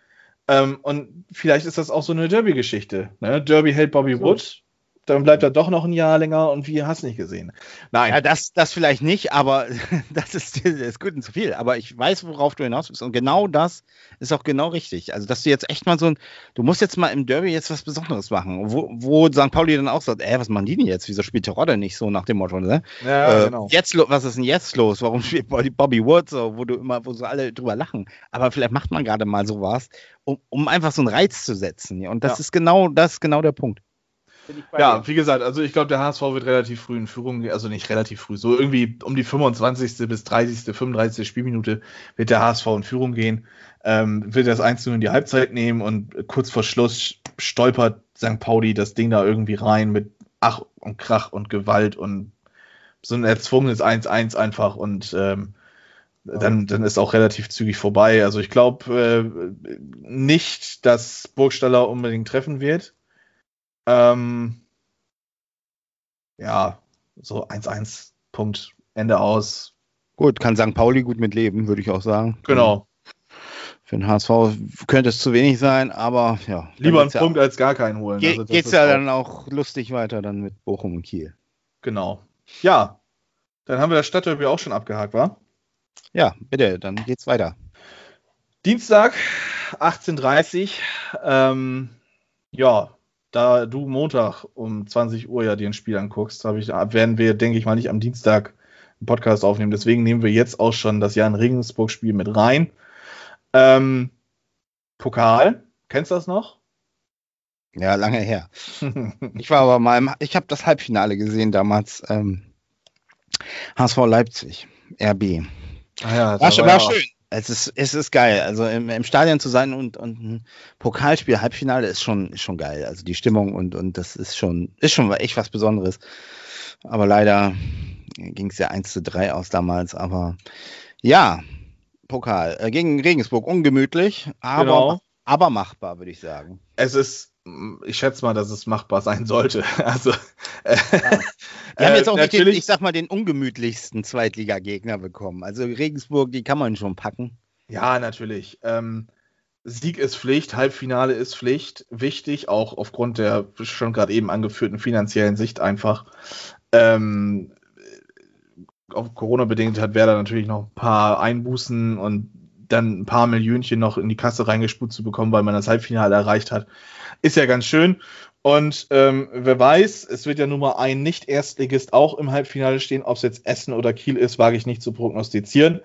S1: Ähm, und vielleicht ist das auch so eine Derby-Geschichte. Ne? Derby hält Bobby
S2: So.
S1: Wood, dann bleibt er doch noch ein Jahr länger und wie hast nicht gesehen. Nein,
S2: Ja, das, das vielleicht nicht, aber [laughs] das ist, das ist gut und zu viel. Aber ich weiß, worauf du hinaus willst. Und genau das ist auch genau richtig. Also, dass du jetzt echt mal so ein, du musst jetzt mal im Derby jetzt was Besonderes machen. Wo, wo St. Pauli dann auch sagt, ey, was machen die denn jetzt? Wieso spielt Terodde nicht so nach dem Motto, ne?
S1: ja,
S2: äh,
S1: genau.
S2: Jetzt, was ist denn jetzt los? Warum spielt Bobby, Bobby Wood so, wo du immer, wo so alle drüber lachen? Aber vielleicht macht man gerade mal sowas, um, um einfach so einen Reiz zu setzen. Und das
S1: Ja.
S2: ist genau, das ist genau der Punkt.
S1: Ja, wie gesagt, also ich glaube, der HSV wird relativ früh in Führung, gehen, also nicht relativ früh, so irgendwie um die 25. bis 30., 35. Spielminute wird der HSV in Führung gehen, ähm, wird das 1 in die Halbzeit nehmen und kurz vor Schluss stolpert St. Pauli das Ding da irgendwie rein mit Ach und Krach und Gewalt und so ein erzwungenes 1-1 einfach und ähm, dann, dann ist auch relativ zügig vorbei. Also ich glaube äh, nicht, dass Burgstaller unbedingt treffen wird. Ähm, ja, so 1-1, Punkt, Ende aus.
S2: Gut, kann St. Pauli gut mit leben, würde ich auch sagen.
S1: Genau.
S2: Für den HSV könnte es zu wenig sein, aber ja.
S1: Lieber einen
S2: ja,
S1: Punkt als gar keinen holen.
S2: Ge
S1: Also
S2: geht's
S1: ist
S2: ja
S1: auch-
S2: dann auch lustig weiter dann mit Bochum und Kiel.
S1: Genau. Ja, dann haben wir das Stadtderby auch schon abgehakt, war?
S2: Ja, bitte, dann geht's weiter.
S1: Dienstag, 18.30 Ähm, ja, da du Montag um 20 Uhr ja dir ein Spiel anguckst, ich, werden wir, denke ich mal, nicht am Dienstag einen Podcast aufnehmen. Deswegen nehmen wir jetzt auch schon das Jan Regensburg-Spiel mit rein. Ähm, Pokal, kennst du das noch?
S2: Ja, lange her. [laughs] Ich war aber mal, im, ich habe das Halbfinale gesehen damals. Ähm, HSV Leipzig, RB.
S1: Ah ja,
S2: War,
S1: war
S2: war schön. Es ist, es ist geil. Also im, im Stadion zu sein und, und ein Pokalspiel, Halbfinale ist schon, ist schon geil. Also die Stimmung und, und das ist schon, ist schon echt was Besonderes. Aber leider ging es ja 1 zu 3 aus damals. Aber ja, Pokal. Äh, gegen Regensburg ungemütlich, aber,
S1: Genau.
S2: aber machbar, würde ich sagen.
S1: Es ist, ich schätze mal, dass es machbar sein sollte. [laughs] Also, äh,
S2: Die haben
S1: äh,
S2: jetzt auch nicht den,
S1: natürlich-
S2: ich sag mal, den ungemütlichsten Zweitliga-Gegner bekommen. Also Regensburg, die kann man schon packen.
S1: Ja, natürlich. Ähm, Sieg ist Pflicht, Halbfinale ist Pflicht. Wichtig, auch aufgrund der schon gerade eben angeführten finanziellen Sicht einfach. Ähm, auf Corona bedingt hat Werder natürlich noch ein paar Einbußen und dann ein paar Millionchen noch in die Kasse reingespult zu bekommen, weil man das Halbfinale erreicht hat. Ist ja ganz schön. Und ähm, wer weiß, es wird ja nun mal ein Nicht-Erstligist auch im Halbfinale stehen. Ob es jetzt Essen oder Kiel ist, wage ich nicht zu prognostizieren.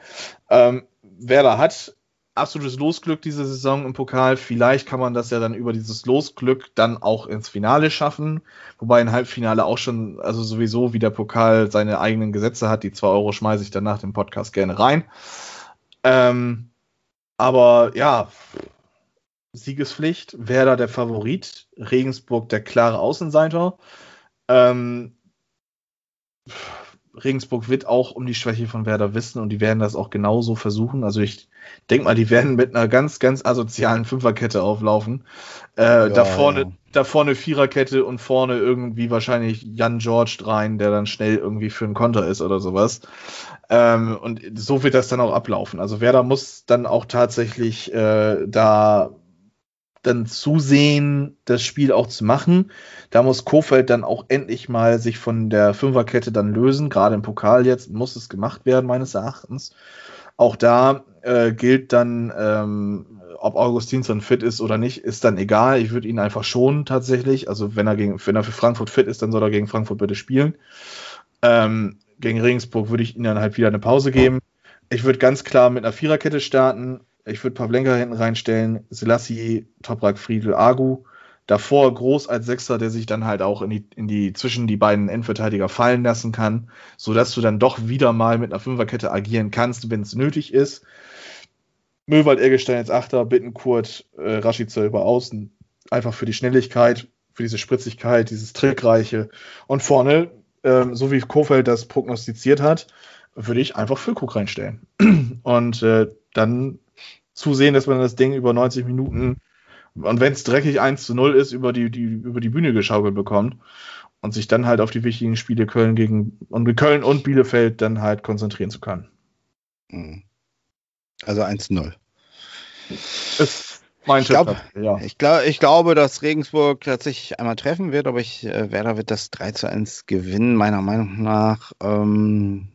S1: Ähm, Werder hat absolutes Losglück diese Saison im Pokal. Vielleicht kann man das ja dann über dieses Losglück dann auch ins Finale schaffen. Wobei ein Halbfinale auch schon, also sowieso wie der Pokal seine eigenen Gesetze hat. Die 2 Euro schmeiße ich dann nach dem Podcast gerne rein. Ähm, aber ja, Siegespflicht, Werder der Favorit, Regensburg der klare Außenseiter. Ähm, Regensburg wird auch um die Schwäche von Werder wissen und die werden das auch genauso versuchen. Also ich denke mal, die werden mit einer ganz, ganz asozialen Fünferkette auflaufen. Äh, da, vorne,
S2: ja.
S1: da vorne Viererkette und vorne irgendwie wahrscheinlich Jan George rein, der dann schnell irgendwie für einen Konter ist oder sowas. Ähm, und so wird das dann auch ablaufen. Also Werder muss dann auch tatsächlich äh, da dann zusehen, das Spiel auch zu machen. Da muss Kofeld dann auch endlich mal sich von der Fünferkette dann lösen. Gerade im Pokal jetzt muss es gemacht werden, meines Erachtens. Auch da äh, gilt dann, ähm, ob Augustinsson fit ist oder nicht, ist dann egal. Ich würde ihn einfach schonen tatsächlich. Also wenn er, gegen, wenn er für Frankfurt fit ist, dann soll er gegen Frankfurt bitte spielen. Ähm, gegen Regensburg würde ich ihm dann halt wieder eine Pause geben. Ich würde ganz klar mit einer Viererkette starten. Ich würde Pavlenka hinten reinstellen, Selassie, Toprak, Friedel, Agu. Davor groß als Sechser, der sich dann halt auch in die, in die zwischen die beiden Endverteidiger fallen lassen kann, sodass du dann doch wieder mal mit einer Fünferkette agieren kannst, wenn es nötig ist. Möwald, Eggestein als Achter, Bittenkurt, äh, Rashica über Außen. Einfach für die Schnelligkeit, für diese Spritzigkeit, dieses Trickreiche. Und vorne, ähm, so wie Kofeld das prognostiziert hat, würde ich einfach Füllkrug reinstellen. [clears throat] Und äh, dann zusehen, dass man das Ding über 90 Minuten und wenn es dreckig 1 zu 0 ist, über die, die, über die Bühne geschaukelt bekommt und sich dann halt auf die wichtigen Spiele Köln gegen und Köln und Bielefeld dann halt konzentrieren zu können.
S2: Mhm. Also 1-0.
S1: Ist mein
S2: Ich, glaub,
S1: Tipp, ja.
S2: ich, glaub, ich glaube, dass Regensburg tatsächlich einmal treffen wird, aber ich, äh, Werder wird das 3 zu 1 gewinnen, meiner Meinung nach. Ähm,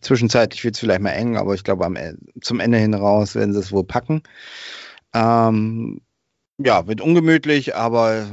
S2: zwischenzeitlich wird es vielleicht mal eng, aber ich glaube, am, E- zum Ende hin raus werden sie es wohl packen. Ähm, ja, wird ungemütlich, aber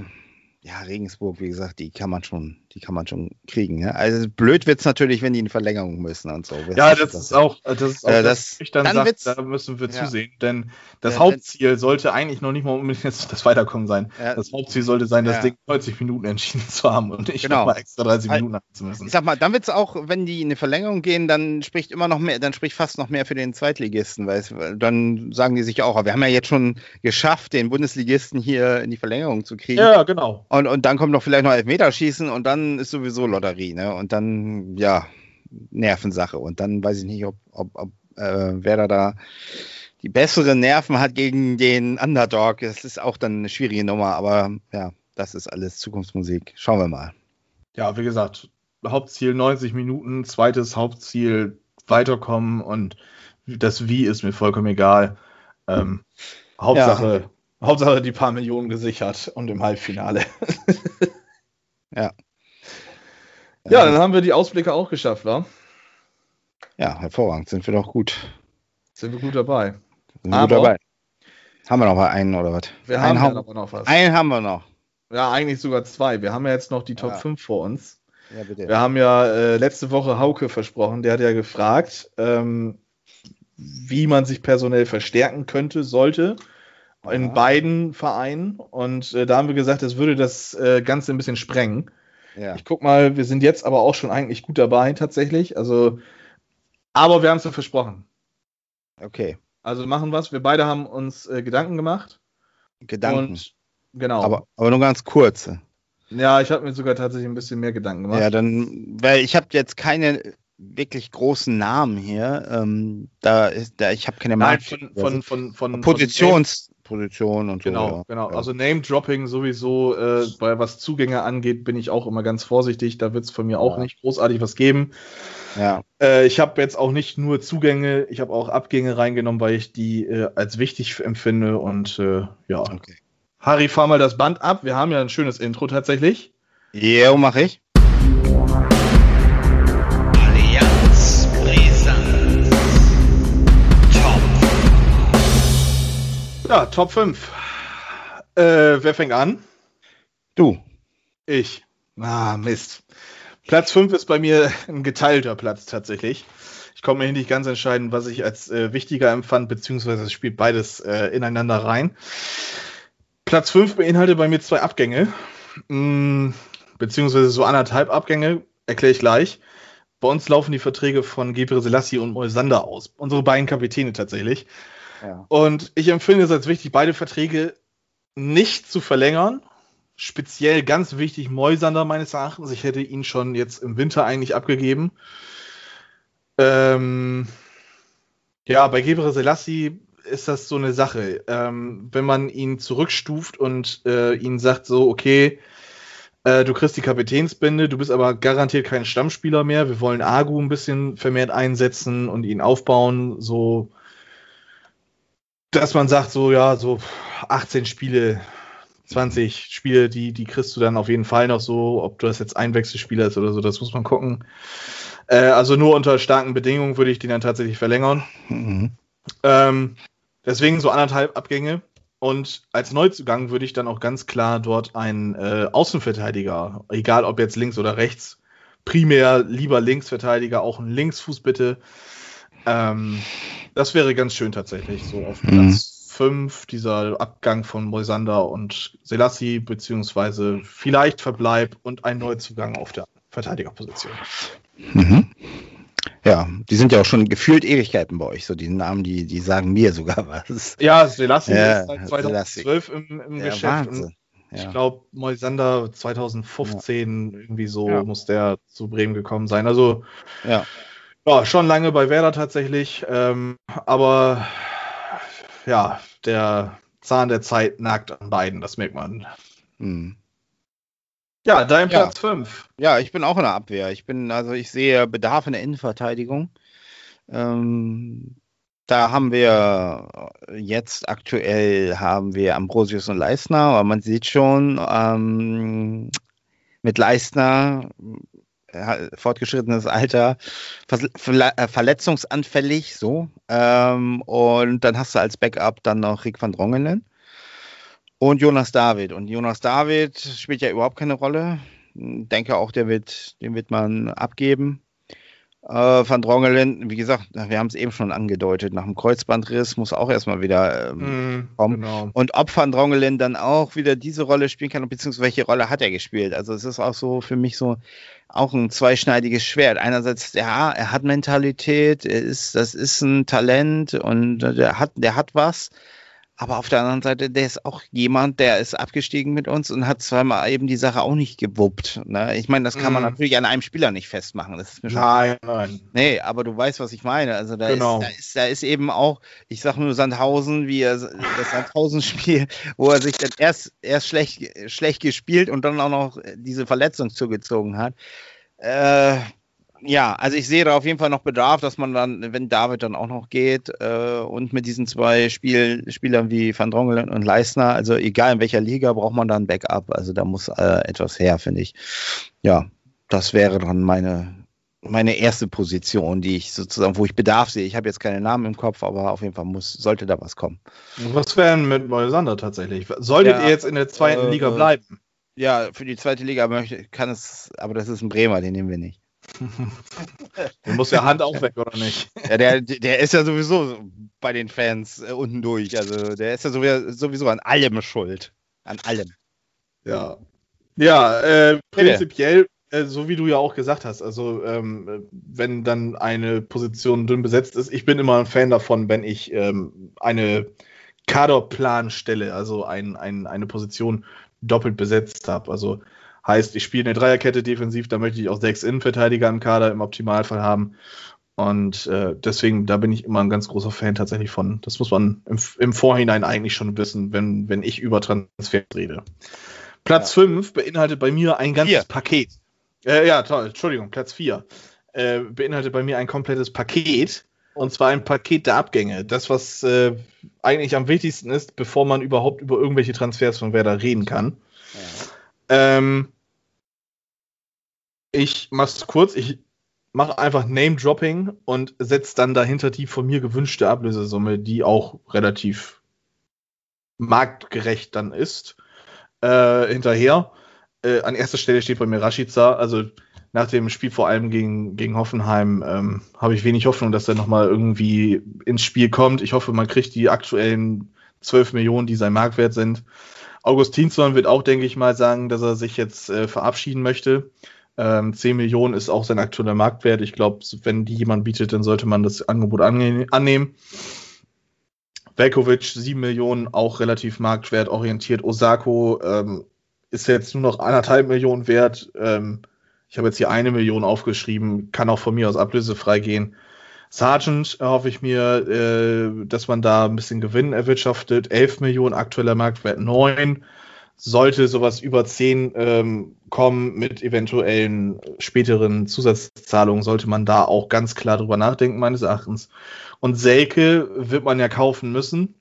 S2: ja, Regensburg, wie gesagt, die kann man schon, die kann man schon kriegen. Ja? Also blöd wird es natürlich, wenn die in Verlängerung müssen und so.
S1: Ja, das ist auch, das ist auch
S2: Äh,
S1: das, ich dann,
S2: dann
S1: sag,
S2: wird's-
S1: da müssen wir
S2: Ja.
S1: zusehen, denn das
S2: Ja,
S1: Hauptziel sollte eigentlich noch nicht mal unbedingt das Weiterkommen sein. Das Hauptziel sollte sein, das. Ding 90 Minuten entschieden zu haben und nicht
S2: Genau.
S1: nochmal extra 30
S2: Al-
S1: Minuten haben zu müssen.
S2: Ich sag mal, dann wird es auch, wenn die in eine Verlängerung gehen, dann spricht immer noch mehr, dann spricht fast noch mehr für den Zweitligisten, weil es- dann sagen die sich auch, aber wir haben ja jetzt schon geschafft, den Bundesligisten hier in die Verlängerung zu kriegen.
S1: Ja, genau.
S2: Und, und dann kommt noch vielleicht noch Elfmeterschießen und dann ist sowieso Lotterie, ne? Und dann, ja, Nervensache. Und dann weiß ich nicht, ob, ob, ob äh, wer da die besseren Nerven hat gegen den Underdog. Das ist auch dann eine schwierige Nummer, aber ja, das ist alles Zukunftsmusik. Schauen wir mal.
S1: Ja, wie gesagt, Hauptziel 90 Minuten, zweites Hauptziel weiterkommen und das Wie ist mir vollkommen egal. Ähm, Hauptsache, Hauptsache die paar Millionen gesichert und im Halbfinale.
S2: Ja.
S1: Ja, dann haben wir die Ausblicke auch geschafft, wa?
S2: Ja, hervorragend. Sind wir doch gut.
S1: Sind wir gut dabei.
S2: Sind wir
S1: Aber-
S2: gut dabei. Haben wir noch mal einen oder was?
S1: Wir
S2: einen,
S1: haben ja
S2: haben,
S1: aber noch was.
S2: einen haben wir noch.
S1: Ja, eigentlich sogar zwei. Wir haben ja jetzt noch die Top
S2: Ja.
S1: 5 vor uns.
S2: Ja, bitte.
S1: Wir haben ja äh, letzte Woche Hauke versprochen, der hat ja gefragt, ähm, wie man sich personell verstärken könnte, sollte in
S2: Ja.
S1: beiden Vereinen. Und äh, da haben wir gesagt, das würde das äh, Ganze ein bisschen sprengen.
S2: Ja.
S1: Ich guck mal, wir sind jetzt aber auch schon eigentlich gut dabei tatsächlich. Also, aber wir haben es ja versprochen.
S2: Okay.
S1: Also machen was. Wir beide haben uns äh, Gedanken gemacht.
S2: Gedanken.
S1: Und genau.
S2: aber, aber nur ganz kurz.
S1: ja, ich habe mir sogar tatsächlich ein bisschen mehr Gedanken gemacht.
S2: Ja, dann, weil ich habe jetzt keine wirklich großen Namen hier. Ähm, da ist, da ich habe keine
S1: Nein,
S2: Markt-
S1: von, von, von, von
S2: Positions Position und
S1: Genau,
S2: so. ja.
S1: genau.
S2: Ja.
S1: Also Name-Dropping sowieso, äh, bei was Zugänge angeht, bin ich auch immer ganz vorsichtig. Da wird es von mir auch
S2: Ja.
S1: nicht großartig was geben.
S2: ja.
S1: Äh, ich habe jetzt auch nicht nur Zugänge, ich habe auch Abgänge reingenommen, weil ich die äh, als wichtig empfinde. Und äh, ja,
S2: Okay.
S1: Harry, fahr mal das Band ab. Wir haben ja ein schönes Intro tatsächlich.
S2: Jo, mach ich.
S1: Ja, Top 5. Äh, wer fängt an?
S2: Du.
S1: Ich. Ah, Mist. Platz 5 ist bei mir ein geteilter Platz tatsächlich. Ich konnte mir hier nicht ganz entscheiden, was ich als äh, wichtiger empfand, beziehungsweise es spielt beides äh, ineinander rein. Platz 5 beinhaltet bei mir zwei Abgänge, mm, beziehungsweise so anderthalb Abgänge, erkläre ich gleich. Bei uns laufen die Verträge von Gebre Selassie und Moisander aus. Unsere beiden Kapitäne tatsächlich. Und ich empfinde es als wichtig, beide Verträge nicht zu verlängern. Speziell ganz wichtig Moisander meines Erachtens. Ich hätte ihn schon jetzt im Winter eigentlich abgegeben. Ähm, ja, bei Gebre Selassie ist das so eine Sache. Ähm, wenn man ihn zurückstuft und äh, ihn sagt so, okay, äh, du kriegst die Kapitänsbinde, du bist aber garantiert kein Stammspieler mehr. Wir wollen Agu ein bisschen vermehrt einsetzen und ihn aufbauen, so dass man sagt, so ja, so 18 Spiele, 20 Spiele, die, die kriegst du dann auf jeden Fall noch so, ob du das jetzt ein Wechselspieler ist oder so, das muss man gucken. Äh, also nur unter starken Bedingungen würde ich den dann tatsächlich verlängern.
S2: Mhm.
S1: Ähm, deswegen so anderthalb Abgänge. Und als Neuzugang würde ich dann auch ganz klar dort einen äh, Außenverteidiger, egal ob jetzt links oder rechts, primär lieber Linksverteidiger, auch einen Linksfuß bitte. Ähm, das wäre ganz schön tatsächlich, so auf
S2: Mhm.
S1: Platz 5, dieser Abgang von Moisander und Selassie, beziehungsweise vielleicht Verbleib und ein Neuzugang auf der Verteidigerposition.
S2: Mhm. Ja, die sind ja auch schon gefühlt Ewigkeiten bei euch. So die Namen, die, die sagen mir sogar [laughs] was.
S1: Ja, Selassie
S2: Ja,
S1: ist seit
S2: Selassie.
S1: 2012 im, im
S2: Ja,
S1: Geschäft.
S2: Wahnsinn.
S1: Ich
S2: Ja.
S1: glaube, Moisander 2015, irgendwie so
S4: Ja.
S1: muss der zu Bremen gekommen sein. Also,
S2: Ja.
S1: Ja, schon lange bei Werder tatsächlich. Ähm, aber ja, der Zahn der Zeit nagt an beiden, das merkt man.
S2: Hm.
S1: Ja, dein
S2: Ja.
S1: Platz 5.
S2: Ja, ich bin auch in der Abwehr. Ich bin, also ich sehe Bedarf in der Innenverteidigung. Ähm, da haben wir jetzt aktuell haben wir Ambrosius und Leistner, aber man sieht schon, ähm, mit Leistner, fortgeschrittenes Alter, äh, verletzungsanfällig, so. Ähm, und dann hast du als Backup dann noch Rick van Drongelen und Jonas David. Und Jonas David spielt ja überhaupt keine Rolle denke auch, der wird, den wird man abgeben. Äh, Van Drongelen, wie gesagt, wir haben es eben schon angedeutet, nach dem Kreuzbandriss muss auch erstmal wieder. Ähm, Komm.
S1: genau.
S2: und ob Van Drongelen dann auch wieder diese Rolle spielen kann, beziehungsweise welche Rolle hat er gespielt? Also es ist auch so für mich so auch ein zweischneidiges Schwert. Einerseits, ja, er hat Mentalität, er ist, das ist ein Talent und der hat, der hat was. Aber auf der anderen Seite, der ist auch jemand, der ist abgestiegen mit uns und hat zweimal eben die Sache auch nicht gewuppt. Ne? Ich meine, das kann man
S1: Mhm.
S2: natürlich an einem Spieler nicht festmachen. Das ist mir schon
S1: Nein, nein.
S2: Nee, aber du weißt, was ich meine. Also da,
S1: Genau.
S2: ist, da, ist, da ist eben auch, ich sag nur Sandhausen, wie er das Sandhausen-Spiel, wo er sich dann erst, erst schlecht, schlecht gespielt und dann auch noch diese Verletzung zugezogen hat. Äh, ja, also ich sehe da auf jeden Fall noch Bedarf, dass man dann, wenn David dann auch noch geht äh, und mit diesen zwei Spiel, Spielern wie Van Drongelen und Leisner, also egal in welcher Liga, braucht man dann Backup. Also da muss äh, etwas her, finde ich. Ja, das wäre dann meine, meine erste Position, die ich sozusagen, wo ich Bedarf sehe. Ich habe jetzt keine Namen im Kopf, aber auf jeden Fall muss, sollte da was kommen.
S1: Was wäre denn mit Moisander tatsächlich? Solltet
S2: Ja,
S1: ihr jetzt in der zweiten
S2: äh,
S1: Liga bleiben?
S2: Ja, für die zweite Liga möchte, kann es, aber das ist ein Bremer, den nehmen wir nicht.
S1: Du musst ja Hand auch weg, oder nicht?
S2: Ja, der, der ist ja sowieso bei den Fans äh, unten durch. Also der ist ja sowieso, sowieso an allem schuld. An allem.
S1: Ja. Ja, äh, prinzipiell, äh, so wie du ja auch gesagt hast, also ähm, wenn dann eine Position dünn besetzt ist, ich bin immer ein Fan davon, wenn ich ähm, eine Kaderplan stelle, also ein, ein, eine Position doppelt besetzt habe. Also heißt, ich spiele eine Dreierkette defensiv, da möchte ich auch sechs Innenverteidiger im Kader im Optimalfall haben. Und äh, deswegen, da bin ich immer ein ganz großer Fan tatsächlich von. Das muss man im, im Vorhinein eigentlich schon wissen, wenn, wenn ich über Transfer rede. Platz 5 beinhaltet bei mir ein ganzes
S2: Vier.
S1: Paket. Äh, ja, toll, Entschuldigung, Platz 4. Äh, beinhaltet bei mir ein komplettes Paket. Und zwar ein Paket der Abgänge. Das, was äh, eigentlich am wichtigsten ist, bevor man überhaupt über irgendwelche Transfers von Werder reden kann. Ähm, ich mach's kurz, ich mache einfach Name-Dropping und setze dann dahinter die von mir gewünschte Ablösesumme, die auch relativ marktgerecht dann ist, äh, hinterher. Äh, an erster Stelle steht bei mir Rashica, also nach dem Spiel vor allem gegen, gegen Hoffenheim ähm, habe ich wenig Hoffnung, dass er nochmal irgendwie ins Spiel kommt. Ich hoffe, man kriegt die aktuellen 12 Millionen, die sein Marktwert sind. Augustinsson wird auch, denke ich mal, sagen, dass er sich jetzt äh, verabschieden möchte. Ähm, 10 Millionen ist auch sein aktueller Marktwert. Ich glaube, wenn die jemand bietet, dann sollte man das Angebot ange annehmen. Velkovic, 7 Millionen, auch relativ marktwertorientiert. Osako ähm, ist jetzt nur noch anderthalb Millionen wert. Ähm, ich habe jetzt hier eine Million aufgeschrieben, kann auch von mir aus ablösefrei gehen. Sargent erhoffe ich mir, äh, dass man da ein bisschen Gewinn erwirtschaftet. 11 Millionen, aktueller Marktwert 9. Sollte sowas über 10 ähm, kommen mit eventuellen späteren Zusatzzahlungen, sollte man da auch ganz klar drüber nachdenken, meines Erachtens. Und Selke wird man ja kaufen müssen,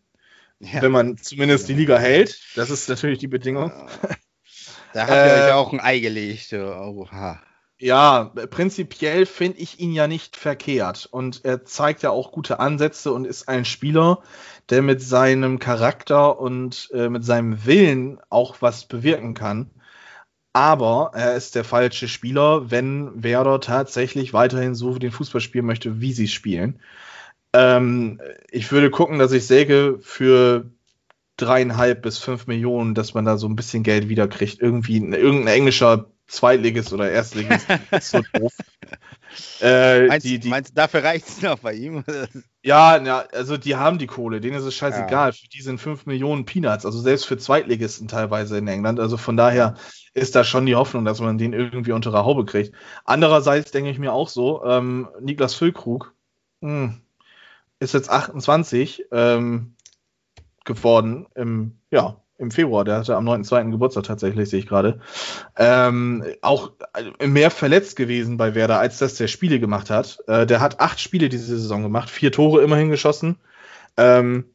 S2: Ja.
S1: wenn man zumindest die Liga hält. Das ist natürlich die Bedingung.
S2: Da habt ihr
S1: Äh,
S2: euch auch ein Ei gelegt. Oha.
S1: Ja, prinzipiell finde ich ihn ja nicht verkehrt. Und er zeigt ja auch gute Ansätze und ist ein Spieler, der mit seinem Charakter und äh, mit seinem Willen auch was bewirken kann. Aber er ist der falsche Spieler, wenn Werder tatsächlich weiterhin so den Fußball spielen möchte, wie sie spielen. Ähm, ich würde gucken, dass ich Säge für dreieinhalb bis fünf Millionen, dass man da so ein bisschen Geld wiederkriegt. Irgendwie irgendein englischer Zweitligist oder Erstligist [laughs] ist so doof.
S2: Äh, meinst, die, die, meinst dafür reicht es noch bei ihm? [laughs]
S1: ja, ja, also die haben die Kohle, denen ist es scheißegal. Ja. Für die sind 5 Millionen Peanuts, also selbst für Zweitligisten teilweise in England. Also von daher ist da schon die Hoffnung, dass man den irgendwie unter der Haube kriegt. Andererseits denke ich mir auch so, ähm, Niklas Füllkrug mh, hm, ist jetzt 28 ähm, geworden im, ja, im Februar, der hatte am 9.2. Geburtstag tatsächlich, sehe ich gerade. Ähm, auch äh, mehr verletzt gewesen bei Werder, als das der Spiele gemacht hat. Äh, der hat acht Spiele diese Saison gemacht, vier Tore immerhin geschossen. Ähm,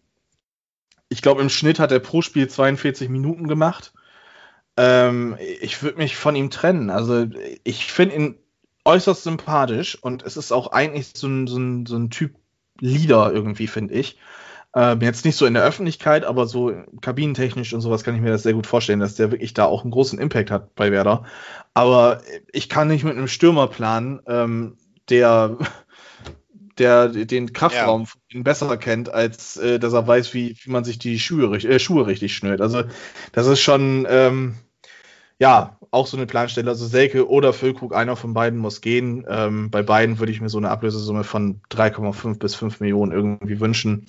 S1: ich glaube, im Schnitt hat er pro Spiel 42 Minuten gemacht. Ähm, ich würde mich von ihm trennen. Also ich finde ihn äußerst sympathisch und es ist auch eigentlich so ein, so ein, so ein Typ Leader irgendwie, finde ich. Ähm, jetzt nicht so in der Öffentlichkeit, aber so kabinentechnisch und sowas kann ich mir das sehr gut vorstellen, dass der wirklich da auch einen großen Impact hat bei Werder. Aber ich kann nicht mit einem Stürmer planen, ähm, der, [laughs] der den Kraftraum ja. besser kennt, als äh, dass er weiß, wie, wie man sich die Schuhe, äh, Schuhe richtig schnürt. Also das ist schon, ähm, ja, auch so eine Planstelle. Also Selke oder Füllkrug, einer von beiden muss gehen. Ähm, bei beiden würde ich mir so eine Ablösesumme von 3,5 bis 5 Millionen irgendwie wünschen.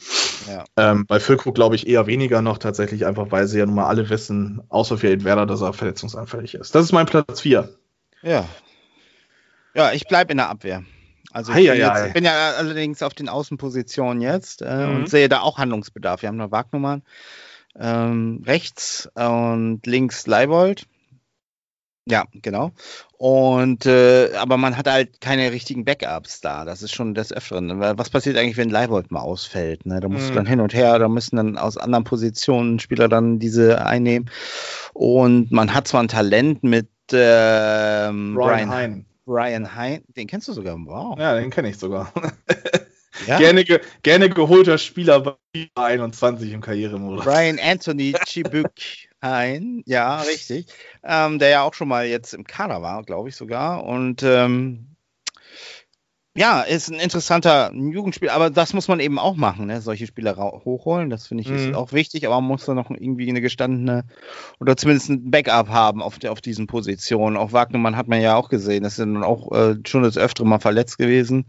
S1: Ja. Ähm, bei Füllkrug glaube ich eher weniger noch tatsächlich, einfach weil sie ja nun mal alle wissen, außer für Werder, dass er verletzungsanfällig ist. Das ist mein Platz 4.
S2: Ja. Ja, ich bleibe in der Abwehr. Also ich bin, jetzt, bin, ja allerdings auf den Außenpositionen jetzt äh, mhm. und sehe da auch Handlungsbedarf. Wir haben noch Wagnummern ähm, rechts und links Leibold. Ja, genau. Und äh, aber man hat halt keine richtigen Backups da. Das ist schon des Öfteren. Was passiert eigentlich, wenn Leibold mal ausfällt? Ne? Da musst mhm. du dann hin und her, da müssen dann aus anderen Positionen Spieler dann diese einnehmen. Und man hat zwar ein Talent mit ähm, Brian, Brian Hein. Brian Hein, den kennst du sogar. Wow.
S1: Ja, den kenne ich sogar. Ja? gerne, ge gerne geholter Spieler bei 21 im Karrieremodus.
S2: Brian Anthony Chibuk. Hein, ja, richtig. Ähm, der ja auch schon mal jetzt im Kader war, glaube ich sogar. Und ähm, ja, ist ein interessanter Jugendspieler, aber das muss man eben auch machen, ne? solche Spieler hochholen. Das finde ich mhm. ist auch wichtig, aber man muss da noch irgendwie eine gestandene oder zumindest ein Backup haben auf, der, auf diesen Positionen. Auch Wagnermann hat man ja auch gesehen, das ist dann auch äh, schon das öftere mal verletzt gewesen.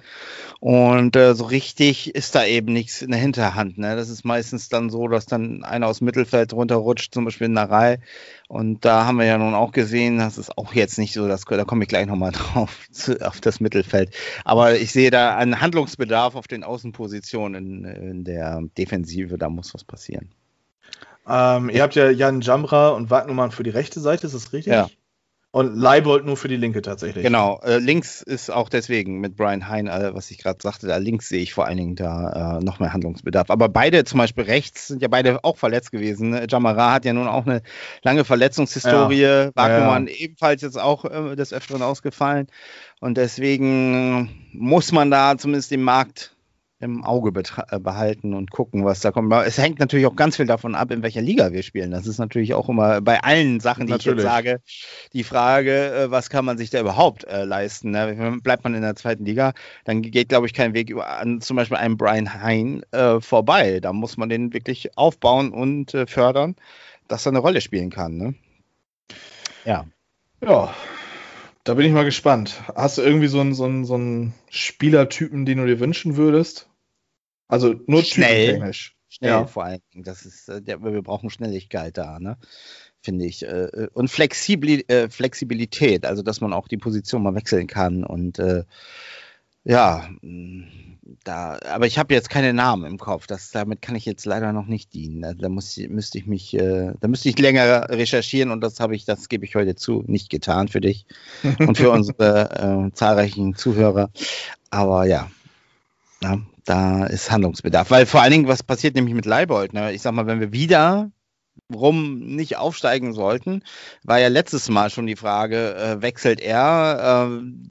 S2: Und äh, so richtig ist da eben nichts in der Hinterhand. Ne? Das ist meistens dann so, dass dann einer aus dem Mittelfeld runterrutscht, zum Beispiel in der Reihe. Und da haben wir ja nun auch gesehen, das ist auch jetzt nicht so, dass, da komme ich gleich nochmal [laughs] drauf, zu, auf das Mittelfeld. Aber ich sehe da einen Handlungsbedarf auf den Außenpositionen in, in der Defensive, da muss was passieren.
S1: Ähm, ihr habt ja Jan Jamra und Wagnumann für die rechte Seite, ist das richtig? Ja. Und Leibold nur für die linke tatsächlich.
S2: Genau, äh, links ist auch deswegen mit Brian Hein, äh, was ich gerade sagte, da links sehe ich vor allen Dingen da äh, noch mehr Handlungsbedarf. Aber beide, zum Beispiel rechts, sind ja beide auch verletzt gewesen. Ne? Jamara hat ja nun auch eine lange Verletzungshistorie. Ja. Wagnumann ja, ebenfalls jetzt auch äh, des Öfteren ausgefallen. Und deswegen muss man da zumindest den Markt im Auge äh, behalten und gucken, was da kommt. Es hängt natürlich auch ganz viel davon ab, in welcher Liga wir spielen. Das ist natürlich auch immer bei allen Sachen, die natürlich. ich jetzt sage, die Frage, äh, was kann man sich da überhaupt äh, leisten? Ne? Bleibt man in der zweiten Liga, dann geht, glaube ich, kein Weg über, an zum Beispiel einem Brian Hein äh, vorbei. Da muss man den wirklich aufbauen und äh, fördern, dass er eine Rolle spielen kann. Ne?
S1: Ja. Ja, da bin ich mal gespannt. Hast du irgendwie so einen, so einen, so einen Spielertypen, den du dir wünschen würdest? Also nur
S2: schnell. Technisch. Schnell ja. vor allen Dingen. Das ist, äh, wir brauchen Schnelligkeit da, ne? Finde ich. Äh, und Flexibilität, also dass man auch die Position mal wechseln kann und äh, ja, mm, da, aber ich habe jetzt keine Namen im Kopf. Das, damit kann ich jetzt leider noch nicht dienen. Da, da muss, müsste ich mich, äh, da müsste ich länger recherchieren und das habe ich, das gebe ich heute zu, nicht getan für dich [laughs] und für unsere äh, zahlreichen Zuhörer. Aber ja, na, da ist Handlungsbedarf. Weil vor allen Dingen, was passiert nämlich mit Leibold? Ne? Ich sag mal, wenn wir wieder rum nicht aufsteigen sollten. War ja letztes Mal schon die Frage, äh, wechselt er? Äh,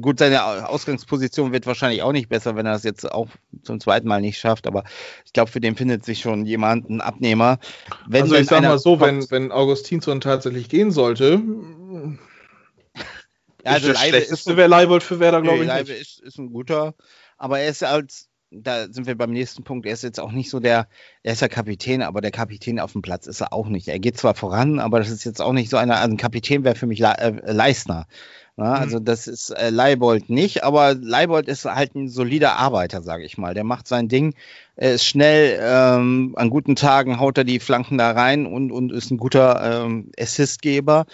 S2: gut, seine Ausgangsposition wird wahrscheinlich auch nicht besser, wenn er das jetzt auch zum zweiten Mal nicht schafft, aber ich glaube, für den findet sich schon jemand, ein Abnehmer.
S1: Wenn also ich sag mal so, wenn, wenn Augustinsson tatsächlich gehen sollte,
S2: ja, also
S1: das Schlechteste wäre Leibold für Werder, glaube ich.
S2: Leibold ist, ist ein guter, aber er ist als da sind wir beim nächsten Punkt. Er ist jetzt auch nicht so der, er ist ja Kapitän, aber der Kapitän auf dem Platz ist er auch nicht. Er geht zwar voran, aber das ist jetzt auch nicht so einer, also ein Kapitän wäre für mich Le äh, Leistner. Ja, mhm. Also das ist äh, Leibold nicht, aber Leibold ist halt ein solider Arbeiter, sage ich mal. Der macht sein Ding, er ist schnell, ähm, an guten Tagen haut er die Flanken da rein und, und ist ein guter ähm, Assistgeber.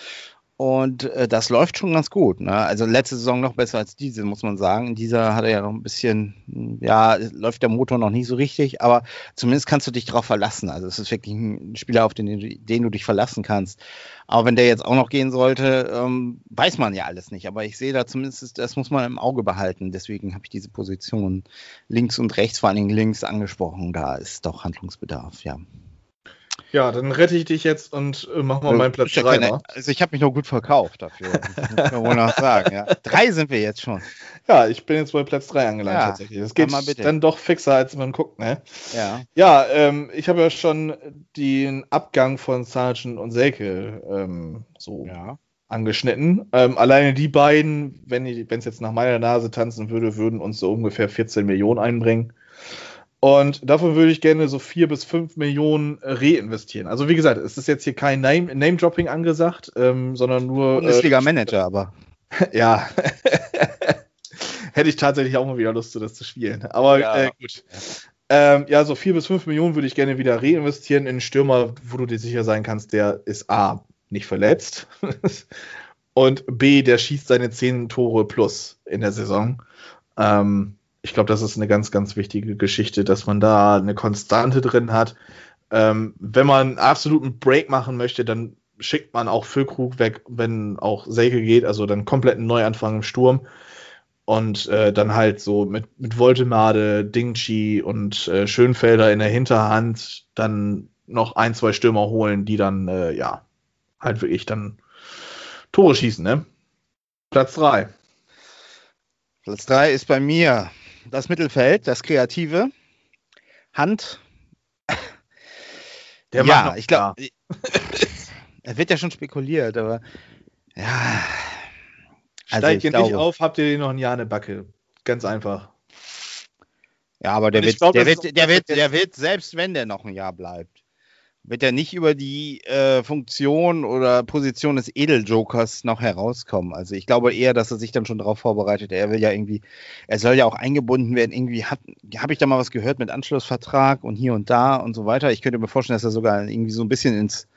S2: Und äh, das läuft schon ganz gut. Ne? Also letzte Saison noch besser als diese, muss man sagen. In dieser hat er ja noch ein bisschen, ja, läuft der Motor noch nicht so richtig, aber zumindest kannst du dich darauf verlassen. Also es ist wirklich ein Spieler, auf den, den du dich verlassen kannst. Aber wenn der jetzt auch noch gehen sollte, ähm, weiß man ja alles nicht. Aber ich sehe da zumindest, das muss man im Auge behalten. Deswegen habe ich diese Position links und rechts, vor allen Dingen links angesprochen. Da ist doch Handlungsbedarf, ja.
S1: Ja, dann rette ich dich jetzt und äh, mach mal meinen Platz 3.
S2: Ja also ich habe mich noch gut verkauft dafür. Muss man wohl noch sagen. Ja. Drei sind wir jetzt schon.
S1: Ja, ich bin jetzt bei Platz 3 angelangt
S2: ja,
S1: tatsächlich. Das geht dann doch fixer, als man guckt, ne?
S2: Ja.
S1: Ja, ähm, ich habe ja schon den Abgang von Sargent und Selke ähm, so
S2: ja.
S1: angeschnitten. Ähm, alleine die beiden, wenn es jetzt nach meiner Nase tanzen würde, würden uns so ungefähr 14 Millionen einbringen. Und davon würde ich gerne so vier bis fünf Millionen reinvestieren. Also wie gesagt, es ist jetzt hier kein Name-Dropping Name angesagt, ähm, sondern nur.
S2: Bundesliga-Manager, äh, aber. [laughs]
S1: ja. [laughs] Hätte ich tatsächlich auch mal wieder Lust, das zu spielen. Aber ja. äh, gut. Ähm, ja, so vier bis fünf Millionen würde ich gerne wieder reinvestieren in einen Stürmer, wo du dir sicher sein kannst, der ist A, nicht verletzt [laughs] und B, der schießt seine zehn Tore plus in der Saison. Ähm, ich glaube, das ist eine ganz, ganz wichtige Geschichte, dass man da eine Konstante drin hat. Ähm, wenn man einen absoluten Break machen möchte, dann schickt man auch Füllkrug weg, wenn auch Selke geht, also dann komplett einen Neuanfang im Sturm. Und äh, dann halt so mit, mit Voltemade, Dingchi und äh, Schönfelder in der Hinterhand dann noch ein, zwei Stürmer holen, die dann, äh, ja, halt wirklich dann Tore schießen, ne? Platz 3.
S2: Platz 3 ist bei mir das Mittelfeld, das Kreative. Hand.
S1: Der ja, ich glaube, [laughs]
S2: er wird ja schon spekuliert, aber ja.
S1: Also Steigt ihr nicht auf, habt ihr noch ein Jahr eine Backe. Ganz einfach.
S2: Ja, aber der, wird, glaub, der, wird, der, wird, der wird, selbst wenn der noch ein Jahr bleibt, wird er nicht über die äh, Funktion oder Position des Edeljokers noch herauskommen. Also ich glaube eher, dass er sich dann schon darauf vorbereitet. Er will ja irgendwie, er soll ja auch eingebunden werden. Irgendwie habe ich da mal was gehört mit Anschlussvertrag und hier und da und so weiter. Ich könnte mir vorstellen, dass er sogar irgendwie so ein bisschen ins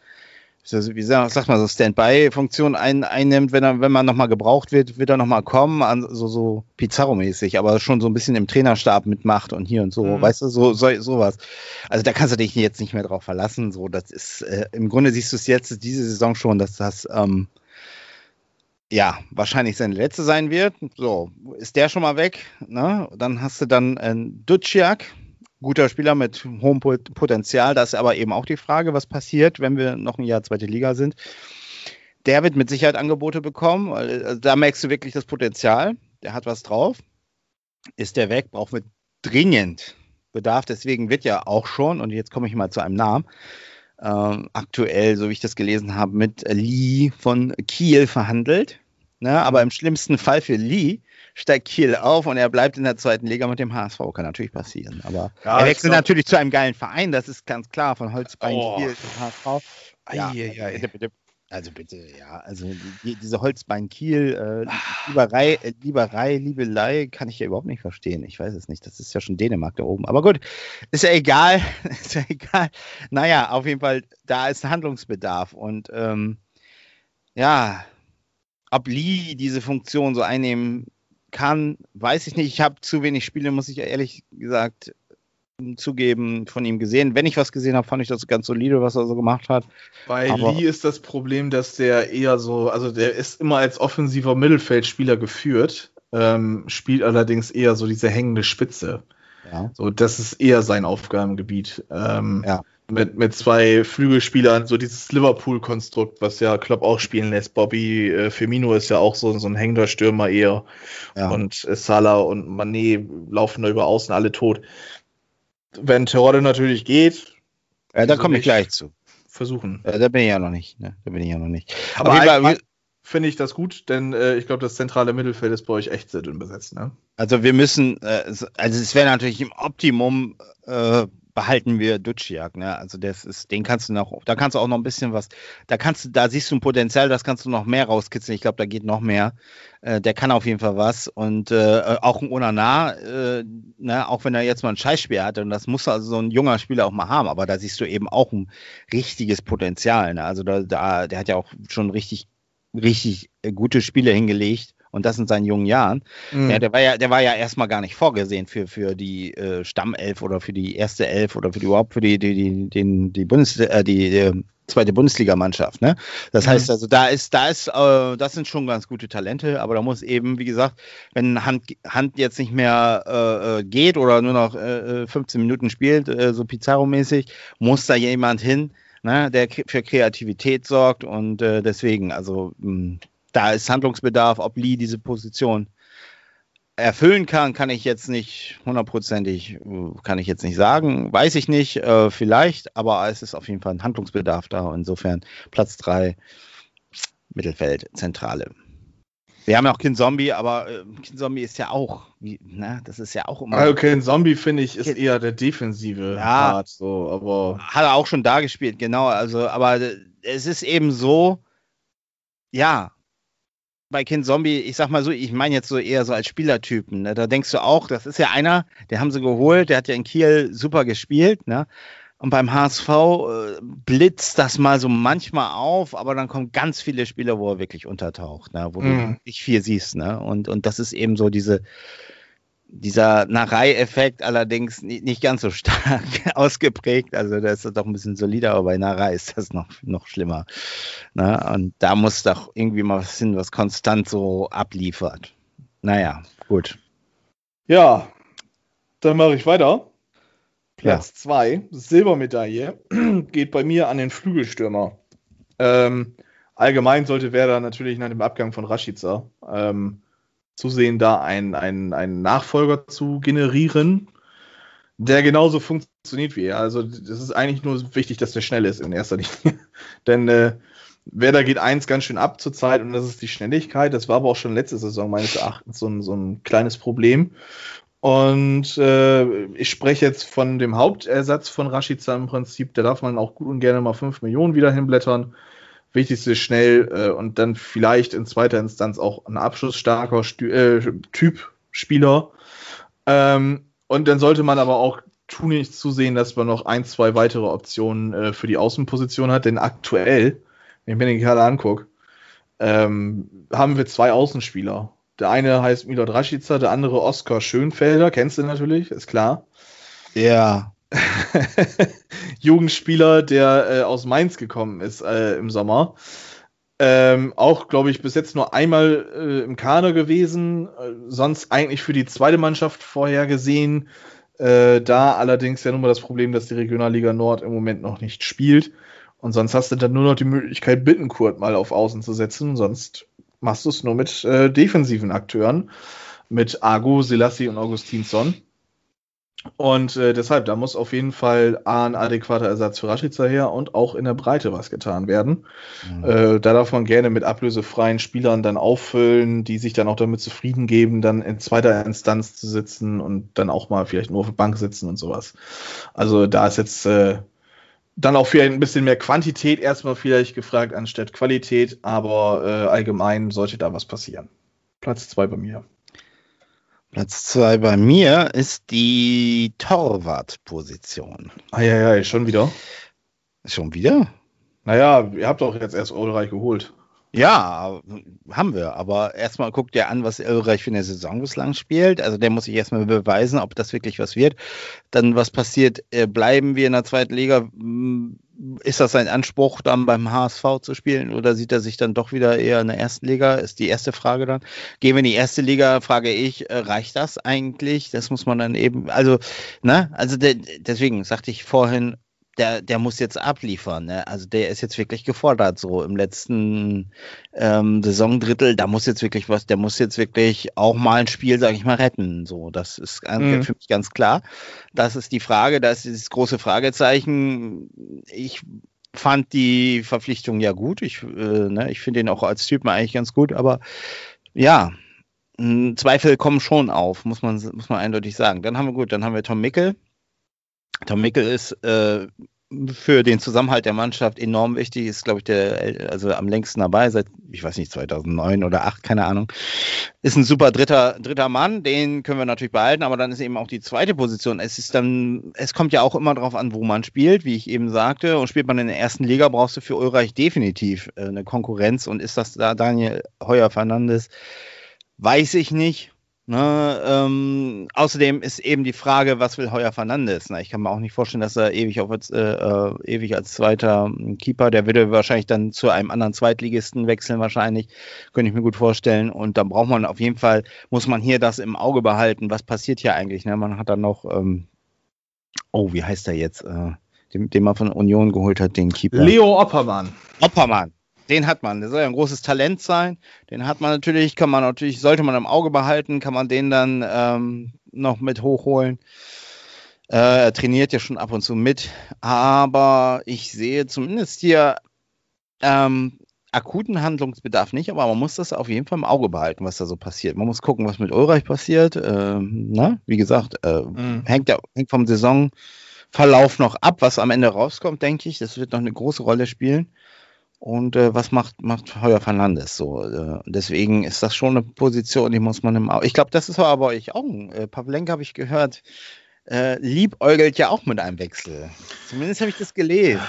S2: wie sag, sag mal, so Standby-Funktion ein, einnimmt, wenn er, wenn man nochmal gebraucht wird, wird er nochmal kommen, an, so, so Pizarro-mäßig, aber schon so ein bisschen im Trainerstab mitmacht und hier und so, mhm. weißt du, so, so, sowas. Also da kannst du dich jetzt nicht mehr drauf verlassen, so, das ist, äh, im Grunde siehst du es jetzt, diese Saison schon, dass das, ähm, ja, wahrscheinlich seine letzte sein wird. So, ist der schon mal weg, ne? Dann hast du dann äh, Duciak, guter Spieler mit hohem Potenzial. Das ist aber eben auch die Frage, was passiert, wenn wir noch ein Jahr zweite Liga sind. Der wird mit Sicherheit Angebote bekommen. Also da merkst du wirklich das Potenzial. Der hat was drauf. Ist der weg, brauchen wir dringend Bedarf. Deswegen wird ja auch schon, und jetzt komme ich mal zu einem Namen, ähm, aktuell, so wie ich das gelesen habe, mit Lee von Kiel verhandelt. Ne? Aber im schlimmsten Fall für Lee steigt Kiel auf und er bleibt in der zweiten Liga mit dem HSV. Kann natürlich passieren. Aber ja, er wechselt glaub... natürlich zu einem geilen Verein, das ist ganz klar, von Holzbein oh. Kiel zum HSV. Ja, ja, bitte, bitte. Also bitte, ja, also die, diese Holzbein Kiel, äh, Lieberei, äh, Lieberei, Liebelei kann ich ja überhaupt nicht verstehen. Ich weiß es nicht. Das ist ja schon Dänemark da oben. Aber gut, ist ja egal. [laughs] ist ja egal. Naja, auf jeden Fall, da ist Handlungsbedarf. Und ähm, ja, ob Lee diese Funktion so einnehmen kann, weiß ich nicht. Ich habe zu wenig Spiele, muss ich ehrlich gesagt zugeben, von ihm gesehen. Wenn ich was gesehen habe, fand ich das ganz solide, was er so gemacht hat.
S1: Bei Aber Lee ist das Problem, dass der eher so, also der ist immer als offensiver Mittelfeldspieler geführt, ähm, spielt allerdings eher so diese hängende Spitze. Ja. So, das ist eher sein Aufgabengebiet. Ähm, ja. Mit, mit zwei Flügelspielern, so dieses Liverpool-Konstrukt, was ja Klopp auch spielen lässt. Bobby äh, Firmino ist ja auch so, so ein hängender Stürmer eher.
S2: Ja.
S1: Und äh, Salah und Mané laufen da über außen alle tot. Wenn Terodde natürlich geht,
S2: Ja, da komme ich gleich zu.
S1: versuchen.
S2: Ja, da bin ich ja noch nicht. Ne? Da bin ich ja noch nicht.
S1: Aber
S2: Fall,
S1: finde ich das gut, denn äh, ich glaube, das zentrale Mittelfeld ist bei euch echt sehr dünn besetzt. Ne?
S2: Also wir müssen, äh, also es wäre natürlich im Optimum äh, behalten wir Duciak, ne? Also das ist, den kannst du noch, da kannst du auch noch ein bisschen was, da kannst du, da siehst du ein Potenzial, das kannst du noch mehr rauskitzeln. Ich glaube, da geht noch mehr. Äh, der kann auf jeden Fall was und äh, auch ein Onana, äh, ne? auch wenn er jetzt mal ein Scheißspiel hatte und das muss also so ein junger Spieler auch mal haben, aber da siehst du eben auch ein richtiges Potenzial. Ne? Also da, da, der hat ja auch schon richtig, richtig äh, gute Spiele hingelegt und das in seinen jungen Jahren.
S1: Mhm.
S2: Ja, der war ja, der war ja erstmal gar nicht vorgesehen für, für die äh, Stammelf oder für die erste Elf oder für die überhaupt für die, die, die, den, die Bundes, äh, die, die zweite Bundesligamannschaft, ne? Das
S1: Mhm.
S2: heißt also, da ist, da ist, äh, das sind schon ganz gute Talente, aber da muss eben, wie gesagt, wenn Hand, Hand jetzt nicht mehr äh, äh, geht oder nur noch äh, äh, 15 Minuten spielt, äh, so Pizarro-mäßig, muss da jemand hin, ne, der für Kreativität sorgt und äh, deswegen, also mh, da ist Handlungsbedarf, ob Lee diese Position erfüllen kann, kann ich jetzt nicht hundertprozentig, kann ich jetzt nicht sagen, weiß ich nicht, äh, vielleicht, aber es ist auf jeden Fall ein Handlungsbedarf da. Insofern Platz drei Mittelfeld, Zentrale. Wir haben ja auch Kin Zombie, aber äh, Kin Zombie ist ja auch, wie, na, das ist ja auch immer.
S1: Also okay, ein Zombie finde ich ist
S2: Okay.
S1: eher der defensive
S2: Ja.
S1: Part, so, aber
S2: Hat er auch schon da gespielt, genau. Also, aber äh, es ist eben so, ja, bei Kind Zombie, ich sag mal so, ich meine jetzt so eher so als Spielertypen. Ne? Da denkst du auch, das ist ja einer, der haben sie geholt, der hat ja in Kiel super gespielt, ne? Und beim HSV äh, blitzt das mal so manchmal auf, aber dann kommen ganz viele Spiele, wo er wirklich untertaucht, ne? wo du
S1: Mhm.
S2: nicht viel siehst. Ne? Und, und das ist eben so diese, dieser Narei-Effekt allerdings ni- nicht ganz so stark [laughs] ausgeprägt. Also da ist er doch ein bisschen solider, aber bei Narei ist das noch, noch schlimmer. Ne? Und da muss doch irgendwie mal was hin, was konstant so abliefert. Naja, gut.
S1: ja, dann mache ich weiter. Platz 2, Silbermedaille, [clears throat] geht bei mir an den Flügelstürmer. Ähm, allgemein sollte Werder natürlich nach dem Abgang von Rashica ähm, zusehen, da einen, einen, einen Nachfolger zu generieren, der genauso funktioniert wie er. Also das ist eigentlich nur wichtig, dass der schnell ist in erster Linie. [laughs] Denn äh, Werder geht eins ganz schön ab zurzeit und das ist die Schnelligkeit. Das war aber auch schon letzte Saison meines Erachtens so ein, so ein kleines Problem. Und äh, ich spreche jetzt von dem Hauptersatz von Rashica im Prinzip. Da darf man auch gut und gerne mal 5 Millionen wieder hinblättern. Wichtigste ist schnell äh, und dann vielleicht in zweiter Instanz auch ein abschlussstarker äh, Typ Spieler. Ähm, und dann sollte man aber auch tunlichst zusehen, dass man noch ein, zwei weitere Optionen äh, für die Außenposition hat. Denn aktuell, wenn ich mir den Kader angucke, ähm, haben wir zwei Außenspieler. Der eine heißt Milot Rashica, der andere Oskar Schönfelder, kennst du natürlich, ist klar.
S2: Ja. [laughs]
S1: Jugendspieler, der äh, aus Mainz gekommen ist äh, im Sommer. Ähm, auch, glaube ich, bis jetzt nur einmal äh, im Kader gewesen, äh, sonst eigentlich für die zweite Mannschaft vorhergesehen. Äh, da allerdings ja nun mal das Problem, dass die Regionalliga Nord im Moment noch nicht spielt. Und sonst hast du dann nur noch die Möglichkeit, Bittenkurt mal auf Außen zu setzen. Sonst machst du es nur mit äh, defensiven Akteuren. Mit Argo, Selassie und Augustinsson. Und äh, deshalb, da muss auf jeden Fall A, ein adäquater Ersatz für Rashica her und auch in der Breite was getan werden.
S2: Mhm.
S1: Äh, da darf man gerne mit ablösefreien Spielern dann auffüllen, die sich dann auch damit zufrieden geben, dann in zweiter Instanz zu sitzen und dann auch mal vielleicht nur auf der Bank sitzen und sowas. Also da ist jetzt äh, dann auch vielleicht ein bisschen mehr Quantität erstmal vielleicht gefragt anstatt Qualität, aber äh, allgemein sollte da was passieren. Platz zwei bei mir.
S2: Platz zwei bei mir ist die Torwartposition.
S1: Eieiei, schon wieder.
S2: Schon wieder?
S1: Naja, ihr habt doch jetzt erst Ulreich geholt.
S2: Ja, haben wir. Aber erstmal guckt ihr an, was Ulreich für eine Saison bislang spielt. Also der muss sich erstmal beweisen, ob das wirklich was wird. Dann, was passiert? Äh, Bleiben wir in der zweiten Liga? Ist das sein Anspruch, dann beim HSV zu spielen? Oder sieht er sich dann doch wieder eher in der ersten Liga? Ist die erste Frage dann. Gehen wir in die erste Liga, frage ich, äh, reicht das eigentlich? Das muss man dann eben, also, ne? Also de deswegen sagte ich vorhin, der, der muss jetzt abliefern. Ne? Also der ist jetzt wirklich gefordert, so im letzten ähm, Saisondrittel, da muss jetzt wirklich was, der muss jetzt wirklich auch mal ein Spiel, sage ich mal, retten. So, das ist mhm. für mich ganz klar. Das ist die Frage, das ist das große Fragezeichen. Ich fand die Verpflichtung ja gut. Ich, äh, ne, ich finde ihn auch als Typen eigentlich ganz gut, aber ja, Zweifel kommen schon auf, muss man, muss man eindeutig sagen. Dann haben wir gut, dann haben wir Tom Mickel. Tom Mickel ist äh, für den Zusammenhalt der Mannschaft enorm wichtig, ist, glaube ich, der, also am längsten dabei, seit, ich weiß nicht, 2009 oder 2008, keine Ahnung. Ist ein super dritter, dritter Mann, den können wir natürlich behalten, aber dann ist eben auch die zweite Position. Es ist dann, es kommt ja auch immer darauf an, wo man spielt, wie ich eben sagte. Und spielt man in der ersten Liga, brauchst du für Ulreich definitiv äh, eine Konkurrenz. Und ist das da Daniel Heuer Fernandes? Weiß ich nicht. Ne, ähm, außerdem ist eben die Frage, was will Heuer Fernandes? Na, ich kann mir auch nicht vorstellen, dass er ewig, auf, äh, äh, ewig als zweiter Keeper, der würde wahrscheinlich dann zu einem anderen Zweitligisten wechseln, wahrscheinlich, könnte ich mir gut vorstellen. Und dann braucht man auf jeden Fall, muss man hier das im Auge behalten, was passiert hier eigentlich. Ne? Man hat dann noch, ähm, oh, wie heißt er jetzt? Äh, den, den man von Union geholt hat, den Keeper.
S1: Leo Oppermann.
S2: Oppermann, den hat man. Der soll ja ein großes Talent sein. Den hat man natürlich, kann man natürlich, sollte man im Auge behalten, kann man den dann ähm, noch mit hochholen. Äh, er trainiert ja schon ab und zu mit, aber ich sehe zumindest hier ähm, akuten Handlungsbedarf nicht, aber man muss das auf jeden Fall im Auge behalten, was da so passiert. Man muss gucken, was mit Ulreich passiert. Ähm, na, wie gesagt, äh, mhm. hängt, ja, hängt vom Saisonverlauf noch ab, was am Ende rauskommt, denke ich. Das wird noch eine große Rolle spielen. Und äh, was macht, macht Heuer Fernandes so? Äh, deswegen ist das schon eine Position, die muss man im Auge. Ich glaube, das ist aber euch auch. Äh, Pavlenka habe ich gehört, äh, liebäugelt ja auch mit einem Wechsel. Zumindest habe ich das gelesen.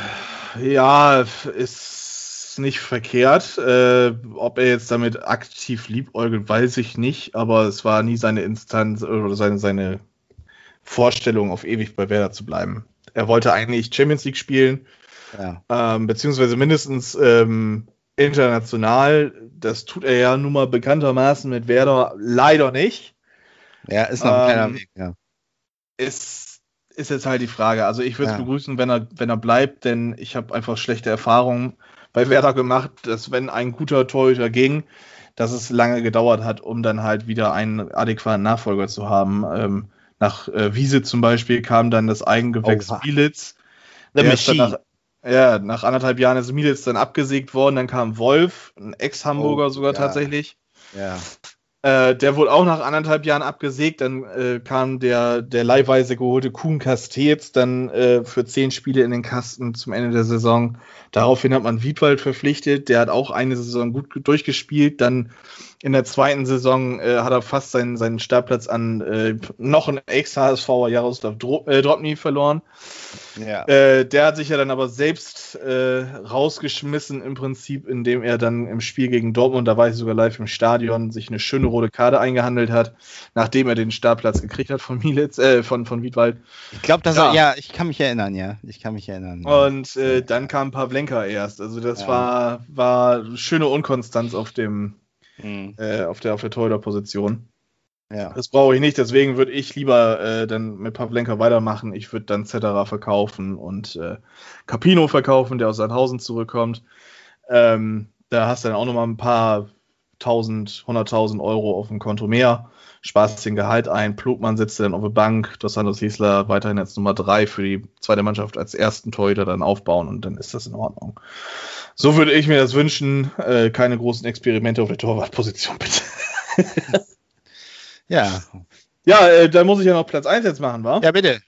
S1: Ja, ist nicht verkehrt. Äh, ob er jetzt damit aktiv liebäugelt, weiß ich nicht, aber es war nie seine Instanz oder seine, seine Vorstellung, auf ewig bei Werder zu bleiben. Er wollte eigentlich Champions League spielen ja. Ähm, beziehungsweise mindestens ähm, international. Das tut er ja nun mal bekanntermaßen mit Werder leider nicht.
S2: Ja, ist noch ein kleiner ähm, Weg, ja.
S1: Ist, ist jetzt halt die Frage. Also ich würde es ja. begrüßen, wenn er, wenn er bleibt, denn ich habe einfach schlechte Erfahrungen bei Werder gemacht, dass wenn ein guter Torhüter ging, dass es lange gedauert hat, um dann halt wieder einen adäquaten Nachfolger zu haben. Ähm, nach äh, Wiese zum Beispiel kam dann das Eigengewächs oh, Bielitz. The Machine. Ja, nach anderthalb Jahren ist Mielitz dann abgesägt worden. Dann kam Wolf, ein Ex-Hamburger oh, sogar ja. tatsächlich.
S2: Ja.
S1: Äh, der wurde auch nach anderthalb Jahren abgesägt. Dann äh, kam der, der leihweise geholte Kuhn Castells dann äh, für zehn Spiele in den Kasten zum Ende der Saison. Daraufhin hat man Wiedwald verpflichtet. Der hat auch eine Saison gut durchgespielt. Dann in der zweiten Saison äh, hat er fast seinen, seinen Startplatz an äh, noch ein Ex-HSVer Jaroslav Dro äh, Dropny verloren. Ja. Äh, der hat sich ja dann aber selbst äh, rausgeschmissen im Prinzip, indem er dann im Spiel gegen Dortmund, da war ich sogar live im Stadion, sich eine schöne rote Karte eingehandelt hat, nachdem er den Startplatz gekriegt hat von Mielitz, äh, von, von Wiedwald.
S2: Ich glaube, dass ja. er, ja, ich kann mich erinnern, ja. Ich kann mich erinnern.
S1: Und äh, dann kam Pavlenka erst. Also das ja. war, war schöne Unkonstanz auf dem mhm. äh, auf der, auf der Torhüter-Position. Ja. Das brauche ich nicht, deswegen würde ich lieber äh, dann mit Pavlenka weitermachen. Ich würde dann Zetterer verkaufen und äh, Capino verkaufen, der aus Sandhausen zurückkommt. Ähm, da hast du dann auch nochmal ein paar tausend, hunderttausend Euro auf dem Konto mehr. Sparst den Gehalt ein, Plugmann sitzt dann auf der Bank, Dos Santos Hiesler weiterhin als Nummer drei für die zweite Mannschaft als ersten Torhüter dann aufbauen und dann ist das in Ordnung. So würde ich mir das wünschen. Äh, keine großen Experimente auf der Torwartposition, [laughs] bitte.
S2: ja.
S1: Ja, äh, da muss ich ja noch Platz 1 jetzt machen, wa?
S2: Ja, bitte.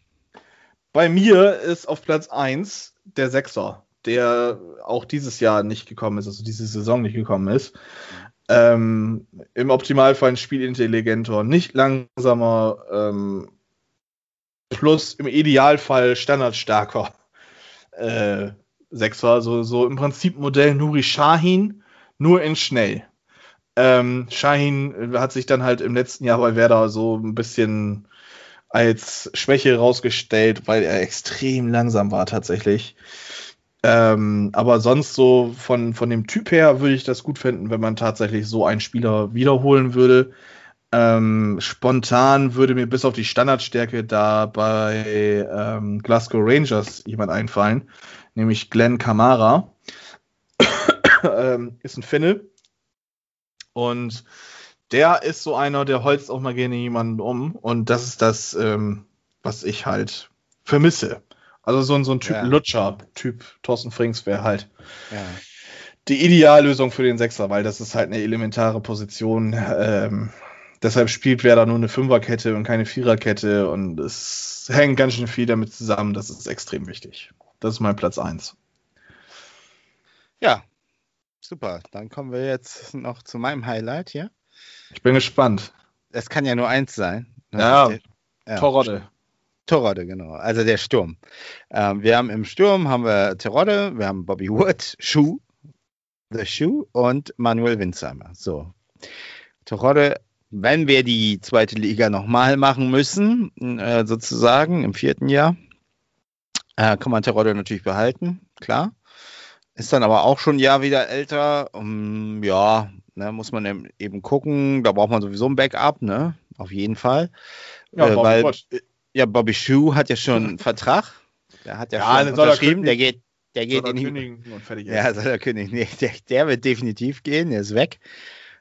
S1: Bei mir ist auf Platz 1 der Sechser, der auch dieses Jahr nicht gekommen ist, also diese Saison nicht gekommen ist. Ähm, Im Optimalfall ein spielintelligenter, nicht langsamer, ähm, plus im Idealfall standardstarker äh, Sechser, so, so im Prinzip Modell Nuri Shahin, nur in schnell. Ähm, Shahin hat sich dann halt im letzten Jahr bei Werder so ein bisschen als Schwäche herausgestellt, weil er extrem langsam war tatsächlich. Ähm, aber sonst so von, von dem Typ her würde ich das gut finden, wenn man tatsächlich so einen Spieler wiederholen würde. Ähm, spontan würde mir bis auf die Standardstärke da bei ähm, Glasgow Rangers jemand einfallen, nämlich Glenn Kamara. [coughs] ähm, ist ein Finne. Und der ist so einer, der holzt auch mal gerne jemanden um. Und das ist das, ähm, was ich halt vermisse. Also so ein, so ein Typ
S2: Ja.
S1: Lutscher, Typ Thorsten Frings wäre halt
S2: Ja.
S1: die Ideallösung für den Sechser, weil das ist halt eine elementare Position. Ähm, deshalb spielt wer da nur eine Fünferkette und keine Viererkette und es hängt ganz schön viel damit zusammen. Das ist extrem wichtig. Das ist mein Platz 1.
S2: ja, super. Dann kommen wir jetzt noch zu meinem Highlight hier.
S1: Ich bin gespannt.
S2: Es kann ja nur eins sein. Das
S1: Ja,
S2: ja.
S1: Torrodde.
S2: Terodde, genau. Also der Sturm. Ähm, wir haben im Sturm haben wir Terodde, wir haben Bobby Wood, Schuh, The Shoe und Manuel Winsheimer. So. Terodde, wenn wir die zweite Liga nochmal machen müssen, äh, sozusagen im vierten Jahr, äh, kann man Terodde natürlich behalten, klar. Ist dann aber auch schon ein Jahr wieder älter. Um, ja, ne, muss man eben- gucken. Da braucht man sowieso ein Backup, ne? Auf jeden Fall.
S1: Ja,
S2: äh, weil,
S1: Wood.
S2: Ja, Bobby Schuh hat ja schon einen [laughs] Vertrag. Der hat ja,
S1: Ja,
S2: schon
S1: er
S2: unterschrieben. Der geht, der geht in die.
S1: kündigen und fertig
S2: Ja, soll er kündigen. Nee, der, der wird definitiv gehen, der ist weg.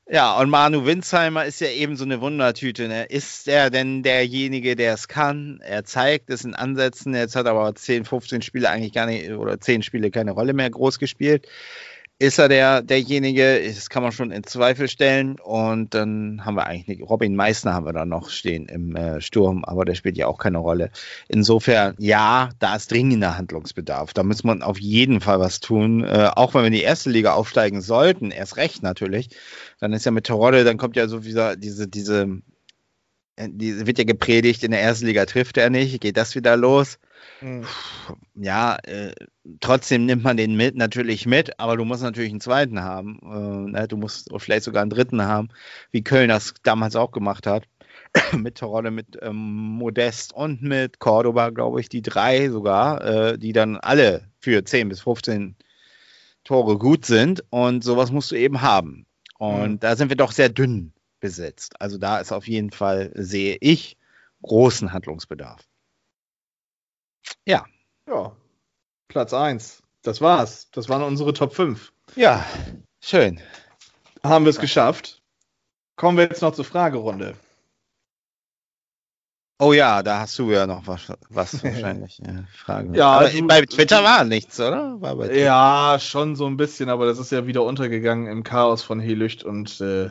S2: Ja, und Manu Winsheimer ist ja eben so eine Wundertüte. Ne? Ist er denn derjenige, der es kann? Er zeigt es in Ansätzen. Jetzt hat er aber 10, 15 Spiele eigentlich gar nicht, oder 10 Spiele keine Rolle mehr groß gespielt. Ist er der, derjenige? Das kann man schon in Zweifel stellen. Und dann haben wir eigentlich nicht, Robin Meissner haben wir da noch stehen im äh, Sturm, aber der spielt ja auch keine Rolle. Insofern, ja, da ist dringender Handlungsbedarf. Da muss man auf jeden Fall was tun. Äh, auch wenn wir in die erste Liga aufsteigen sollten, erst recht natürlich. Dann ist ja mit Terodde, dann kommt ja so wieder diese, diese, äh, diese wird ja gepredigt, in der ersten Liga trifft er nicht, geht das wieder los.
S1: Mhm.
S2: Ja, äh, trotzdem nimmt man den mit, natürlich mit, aber du musst natürlich einen zweiten haben. Äh, ne? Du musst vielleicht sogar einen dritten haben, wie Köln das damals auch gemacht hat. [coughs] mit Terodde, mit ähm, Modest und mit Cordoba, glaube ich, die drei sogar, äh, die dann alle für 10 bis 15 Tore gut sind. Und sowas musst du eben haben. Und
S1: Mhm.
S2: da sind wir doch sehr dünn besetzt. Also da ist auf jeden Fall, sehe ich, großen Handlungsbedarf.
S1: Ja. Platz 1. Das war's. Das waren unsere Top 5.
S2: Ja, schön.
S1: Haben wir es geschafft. Kommen wir jetzt noch zur Fragerunde.
S2: Oh ja, da hast du ja noch was, was [laughs] wahrscheinlich. Ja, Frage.
S1: Ja,
S2: Aber
S1: du-
S2: bei Twitter war nichts, oder? War.
S1: Ja, schon so ein bisschen, aber das ist ja wieder untergegangen im Chaos von Helücht und äh,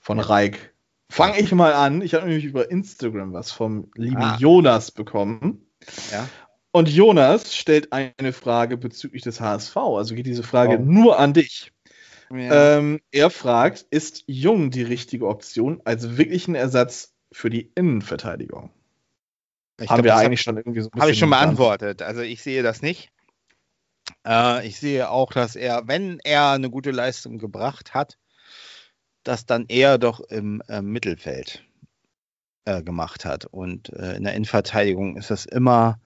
S1: von Reik. Fange ich mal an. Ich habe nämlich über Instagram was vom lieben
S2: Ah.
S1: Jonas bekommen.
S2: Ja.
S1: Und Jonas stellt eine Frage bezüglich des HSV. Also geht diese Frage
S2: Oh.
S1: nur an dich.
S2: Ja.
S1: Ähm, er fragt, ist Jung die richtige Option als wirklichen Ersatz für die Innenverteidigung?
S2: ich
S1: Haben
S2: glaub,
S1: wir eigentlich schon irgendwie so ein
S2: Habe ich schon
S1: beantwortet.
S2: beantwortet. Also ich sehe das nicht. Äh, ich sehe auch, dass er, wenn er eine gute Leistung gebracht hat, das dann eher doch im äh, Mittelfeld äh, gemacht hat. Und äh, in der Innenverteidigung ist das immer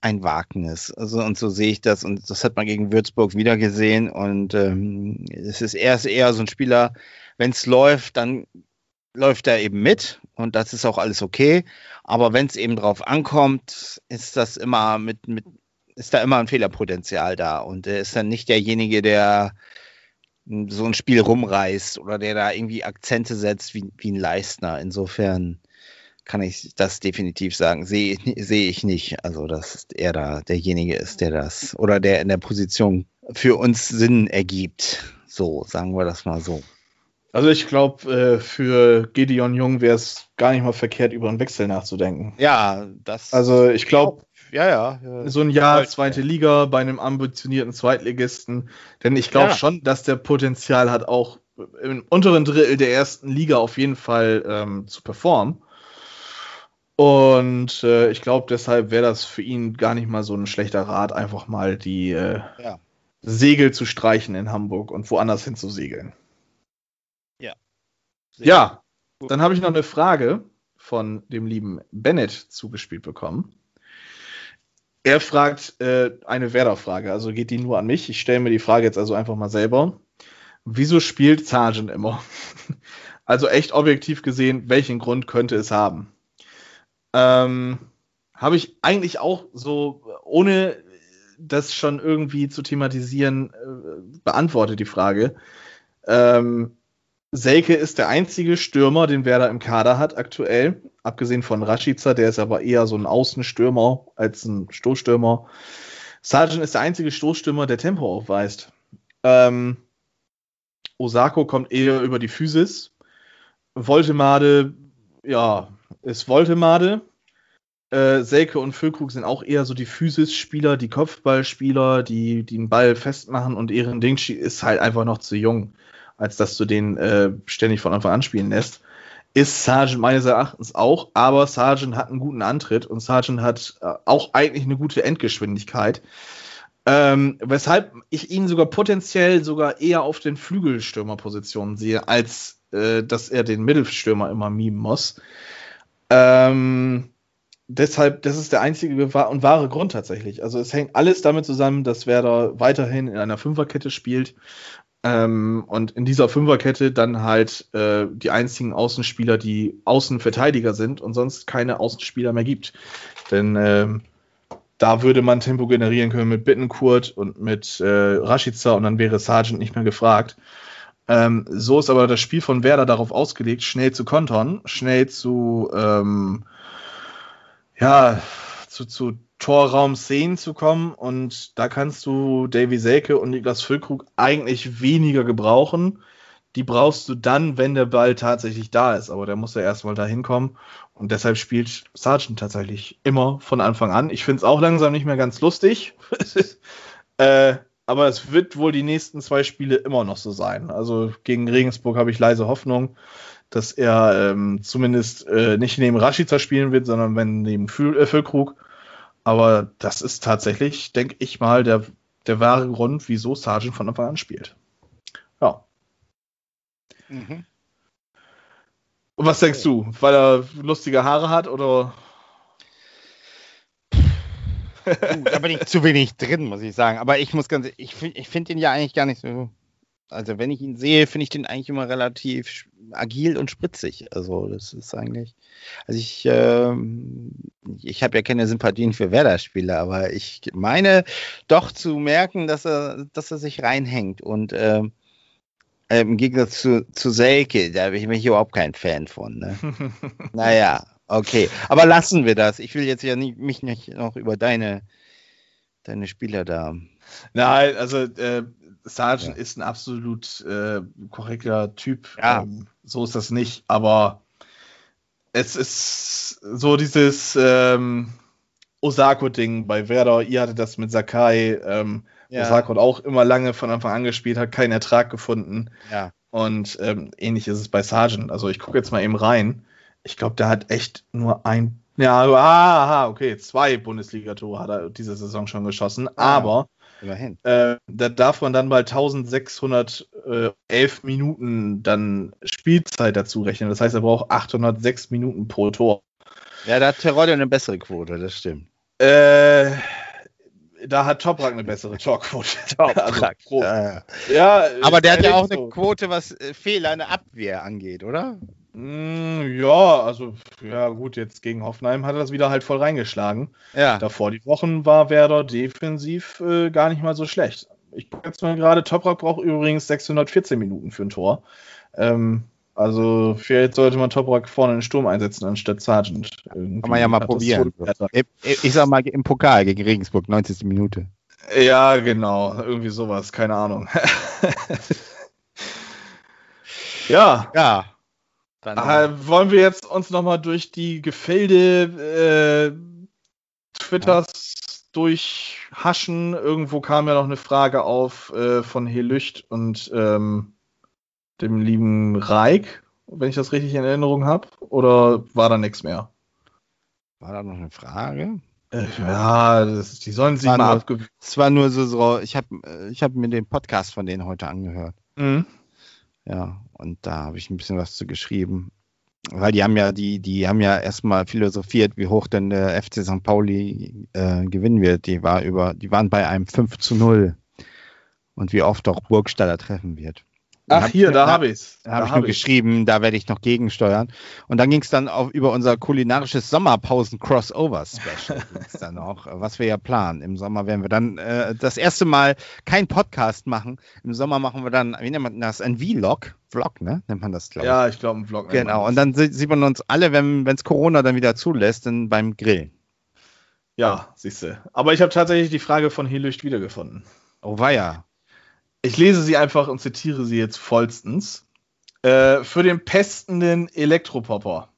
S2: ein Wagnis. Also und so sehe ich das und das hat man gegen Würzburg wieder gesehen und ähm, es ist erst eher so ein Spieler, wenn es läuft, dann läuft er eben mit und das ist auch alles okay. Aber wenn es eben drauf ankommt, ist das immer mit, mit ist da immer ein Fehlerpotenzial da und er ist dann nicht derjenige, der so ein Spiel rumreißt oder der da irgendwie Akzente setzt wie, wie ein Leistner. Insofern kann ich das definitiv sagen. Sehe ich- sehe ich nicht. Also, dass er da derjenige ist, der das oder der in der Position für uns Sinn ergibt. So, sagen wir das mal so.
S1: Also ich glaube, äh, für Gideon Jung wäre es gar nicht mal verkehrt, über einen Wechsel nachzudenken.
S2: Ja, das.
S1: Also ich glaube,
S2: ja, ja. ja.
S1: so ein Jahr zweite Liga bei einem ambitionierten Zweitligisten, denn ich glaube
S2: Ja.
S1: schon, dass der Potenzial hat, auch im unteren Drittel der ersten Liga auf jeden Fall ähm, zu performen. Und äh, ich glaube, deshalb wäre das für ihn gar nicht mal so ein schlechter Rat, einfach mal die äh,
S2: Ja.
S1: Segel zu streichen in Hamburg und woanders hin zu segeln.
S2: Ja.
S1: Ja, dann habe ich noch eine Frage von dem lieben Bennett zugespielt bekommen. Er fragt äh, eine Werder-Frage, also geht die nur an mich. Ich stelle mir die Frage jetzt also einfach mal selber. wieso spielt Sargent immer? [laughs] Also echt objektiv gesehen, welchen Grund könnte es haben? Ähm, Habe ich eigentlich auch so, ohne das schon irgendwie zu thematisieren, äh, beantwortet die Frage. Ähm, Selke ist der einzige Stürmer, den Werder im Kader hat aktuell, abgesehen von Rashica, der ist aber eher so ein Außenstürmer als ein Stoßstürmer. Sargent ist der einzige Stoßstürmer, der Tempo aufweist. Ähm, Osako kommt eher über die Physis. Voltemade, ja, ist Voltemade. Äh, Selke und Füllkrug sind auch eher so die Physis-Spieler, die Kopfballspieler, die, die den Ball festmachen und Ehren Dingshi ist halt einfach noch zu jung, als dass du den äh, ständig von Anfang an spielen lässt. Ist Sargent meines Erachtens auch, aber Sargent hat einen guten Antritt und Sargent hat äh, auch eigentlich eine gute Endgeschwindigkeit. Ähm, weshalb ich ihn sogar potenziell sogar eher auf den Flügelstürmerpositionen sehe, als äh, dass er den Mittelstürmer immer mimen muss. Ähm, deshalb, das ist der einzige und wahre Grund tatsächlich. Also es hängt alles damit zusammen, dass Werder weiterhin in einer Fünferkette spielt ähm, und in dieser Fünferkette dann halt äh, die einzigen Außenspieler, die Außenverteidiger sind und sonst keine Außenspieler mehr gibt. Denn ähm, da würde man Tempo generieren können mit Bittenkurt und mit äh, Rashica und dann wäre Sargent nicht mehr gefragt. Ähm, so ist aber das Spiel von Werder darauf ausgelegt, schnell zu kontern, schnell zu, ähm, ja, zu, zu Torraum-Szenen zu kommen und da kannst du Davy Selke und Niklas Füllkrug eigentlich weniger gebrauchen. Die brauchst du dann, wenn der Ball tatsächlich da ist, aber der muss ja erstmal da hinkommen und deshalb spielt Sargent tatsächlich immer von Anfang an. Ich finde es auch langsam nicht mehr ganz lustig. [laughs] äh, aber es wird wohl die nächsten zwei Spiele immer noch so sein. Also gegen Regensburg habe ich leise Hoffnung, dass er ähm, zumindest äh, nicht neben Rashica spielen wird, sondern wenn neben Füll, äh, Füllkrug. Aber das ist tatsächlich, denke ich mal, der, der wahre Grund, wieso Sargent von Anfang an spielt. Ja. Mhm. Und was denkst du? Weil er lustige Haare hat oder?
S2: da bin ich zu wenig drin, muss ich sagen. Aber ich muss ganz, ich, ich finde ihn ja eigentlich gar nicht so. Also wenn ich ihn sehe, finde ich den eigentlich immer relativ agil und spritzig. Also das ist eigentlich. Also ich, äh, ich habe ja keine Sympathien für Werder-Spieler, aber ich meine doch zu merken, dass er, dass er sich reinhängt und äh, äh, Im Gegensatz zu, zu Selke, da bin ich überhaupt kein Fan von. Ne? [laughs] naja, okay. Aber lassen wir das. Ich will jetzt ja nicht, mich nicht noch über deine, deine Spieler da.
S1: Nein, also äh, Sargent ja. ist ein absolut äh, korrekter Typ.
S2: Ja. Ähm,
S1: so ist das nicht. Aber es ist so dieses ähm, Osako-Ding bei Werder. Ihr hattet das mit Sakai. Ähm, ja. Osako hat auch immer lange von Anfang an gespielt, hat keinen Ertrag gefunden.
S2: Ja.
S1: Und ähm, ähnlich ist es bei Sargent. Also ich gucke jetzt mal eben rein. Ich glaube, der hat echt nur ein, ja, aha, okay, zwei Bundesliga-Tore hat er diese Saison schon geschossen. Ah, aber
S2: immerhin.
S1: Äh, da darf man dann mal 1611 Minuten dann Spielzeit dazu rechnen. Das heißt, er braucht 806 Minuten pro Tor.
S2: Ja, da hat Terodde eine bessere Quote, das stimmt.
S1: Äh, da hat Toprak eine bessere Torquote. [laughs]
S2: Toprak. Also, ja, ja. Aber der hat ja auch so. eine Quote, was äh, Fehler in der Abwehr angeht, oder?
S1: Mm, ja, also, ja, gut, jetzt gegen Hoffenheim hat er das wieder halt voll reingeschlagen.
S2: Ja.
S1: Davor die Wochen war Werder defensiv äh, gar nicht mal so schlecht. Ich gucke jetzt mal gerade, Toprak braucht übrigens 614 Minuten für ein Tor. Ähm, also vielleicht sollte man Toprak vorne in den Sturm einsetzen anstatt Sargent.
S2: Irgendwie Kann man ja mal probieren. Ich sag mal im Pokal gegen Regensburg, 90. Minute.
S1: Ja, genau. Irgendwie sowas, keine Ahnung. [laughs] ja.
S2: Ja.
S1: Dann, äh, wollen wir jetzt uns nochmal durch die Gefilde äh, Twitters ja. durchhaschen? Irgendwo kam ja noch eine Frage auf äh, von Helücht und ähm, dem lieben Reik, wenn ich das richtig in Erinnerung habe? Oder war da nichts mehr?
S2: War da noch eine Frage?
S1: Äh, ja, das, die sollen sich mal abgewöhnen.
S2: Es war nur so, so ich habe äh, ich hab mir den Podcast von denen heute angehört.
S1: Mhm.
S2: Ja, und da habe ich ein bisschen was zu geschrieben. Weil die haben ja, die, die haben ja erstmal philosophiert, wie hoch denn der FC St. Pauli äh, gewinnen wird. Die war über, die waren bei einem 5 zu 0 und wie oft auch Burgstaller treffen wird.
S1: Ach,
S2: Hab-
S1: hier, da
S2: hab-
S1: habe ich's.
S2: Da habe ich
S1: hab
S2: nur geschrieben, da werde ich noch gegensteuern. Und dann ging es dann auch über unser kulinarisches Sommerpausen-Crossover-Special. [laughs] dann auch, äh, was wir ja planen. Im Sommer werden wir dann äh, das erste Mal kein Podcast machen. Im Sommer machen wir dann, wie nennt man das? Ein Vlog. Vlog, ne? Nennt man das, glaube ich.
S1: Ja, ich glaube, ein Vlog.
S2: Genau. Und dann sie- sieht man uns alle, wenn es Corona dann wieder zulässt, dann beim Grillen.
S1: Ja, siehst du. Aber ich habe tatsächlich die Frage von Helücht wiedergefunden.
S2: Oh weia.
S1: Ich lese sie einfach und zitiere sie jetzt vollstens. Äh, für den pestenden Elektropopper.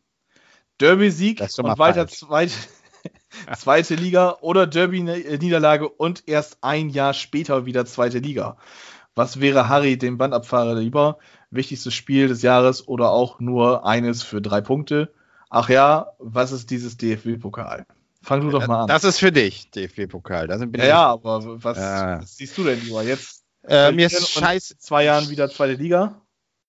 S1: Derby-Sieg und weiter
S2: falsch. [laughs]
S1: zweite, Liga oder Derby-Niederlage und erst ein Jahr später wieder zweite Liga. Was wäre Harry dem Bandabfahrer lieber? Wichtigstes Spiel des Jahres oder auch nur eines für drei Punkte? Ach ja, was ist dieses DFB-Pokal? Fang du doch mal an.
S2: Das ist für dich, DFB-Pokal.
S1: Ja, ja, aber was,
S2: Ja.
S1: was siehst du denn lieber? Jetzt
S2: Äh, mir ist
S1: Und
S2: scheiß,
S1: zwei Jahren wieder zweite Liga?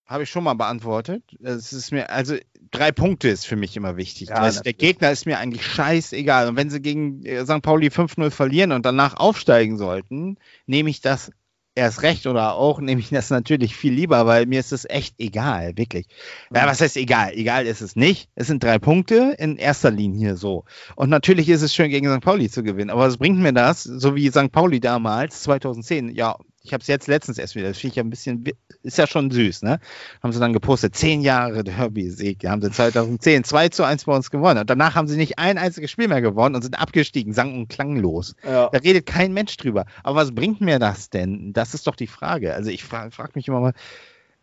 S2: Habe ich schon mal beantwortet. Es ist mir, also drei Punkte ist für mich immer wichtig.
S1: Ja,
S2: also, der. Gegner ist mir eigentlich scheißegal. Und wenn sie gegen äh, St. Pauli 5-0 verlieren und danach aufsteigen sollten, nehme ich das erst recht oder auch nehme ich das natürlich viel lieber, weil mir ist es echt egal, wirklich. Ja, was heißt egal? Egal ist es nicht. Es sind drei Punkte in erster Linie so. Und natürlich ist es schön, gegen St. Pauli zu gewinnen. Aber was bringt mir das? So wie St. Pauli damals, 2010. Ja, ich habe es jetzt letztens erst wieder. Das finde ich ja ein bisschen, ist ja schon süß, ne? Haben sie dann gepostet, zehn Jahre Derby-Sieg. Haben sie 2010 2 zu 1 bei uns gewonnen. Und danach haben sie nicht ein einziges Spiel mehr gewonnen und sind abgestiegen, sang- und klanglos.
S1: Ja.
S2: Da redet kein Mensch drüber. Aber was bringt mir das denn? Das ist doch die Frage. Also ich frage frag mich immer mal,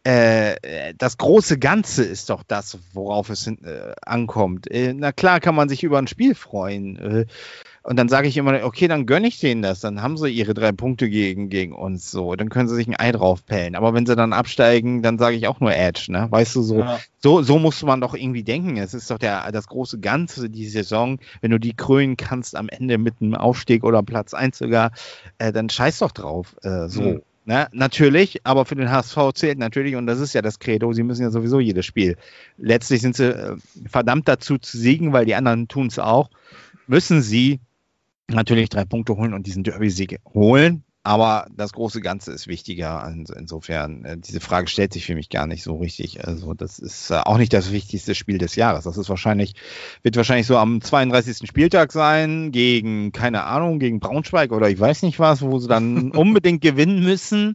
S2: äh, das große Ganze ist doch das, worauf es hin- äh, ankommt. Äh, na klar kann man sich über ein Spiel freuen. Und dann sage ich immer, okay, dann gönne ich denen das. Dann haben sie ihre drei Punkte gegen, gegen uns so. Dann können sie sich ein Ei draufpellen. Aber wenn sie dann absteigen, dann sage ich auch nur Edge, ne? Weißt du, so,
S1: Ja.
S2: so, so muss man doch irgendwie denken. Es ist doch der, das große Ganze, die Saison. Wenn du die krönen kannst am Ende mit einem Aufstieg oder Platz 1 sogar, äh, dann scheiß doch drauf. Äh, so.
S1: Mhm.
S2: Ne? Natürlich, aber für den HSV zählt natürlich, und das ist ja das Credo, sie müssen ja sowieso jedes Spiel. Letztlich sind sie äh, verdammt dazu zu siegen, weil die anderen tun es auch. Müssen sie natürlich drei Punkte holen und diesen Derby-Sieg holen. Aber das große Ganze ist wichtiger. Also insofern, äh, diese Frage stellt sich für mich gar nicht so richtig. Also, das ist äh, auch nicht das wichtigste Spiel des Jahres. Das ist wahrscheinlich, wird wahrscheinlich so am 32. Spieltag sein, gegen, keine Ahnung, gegen Braunschweig oder ich weiß nicht was, wo sie dann [laughs] unbedingt gewinnen müssen,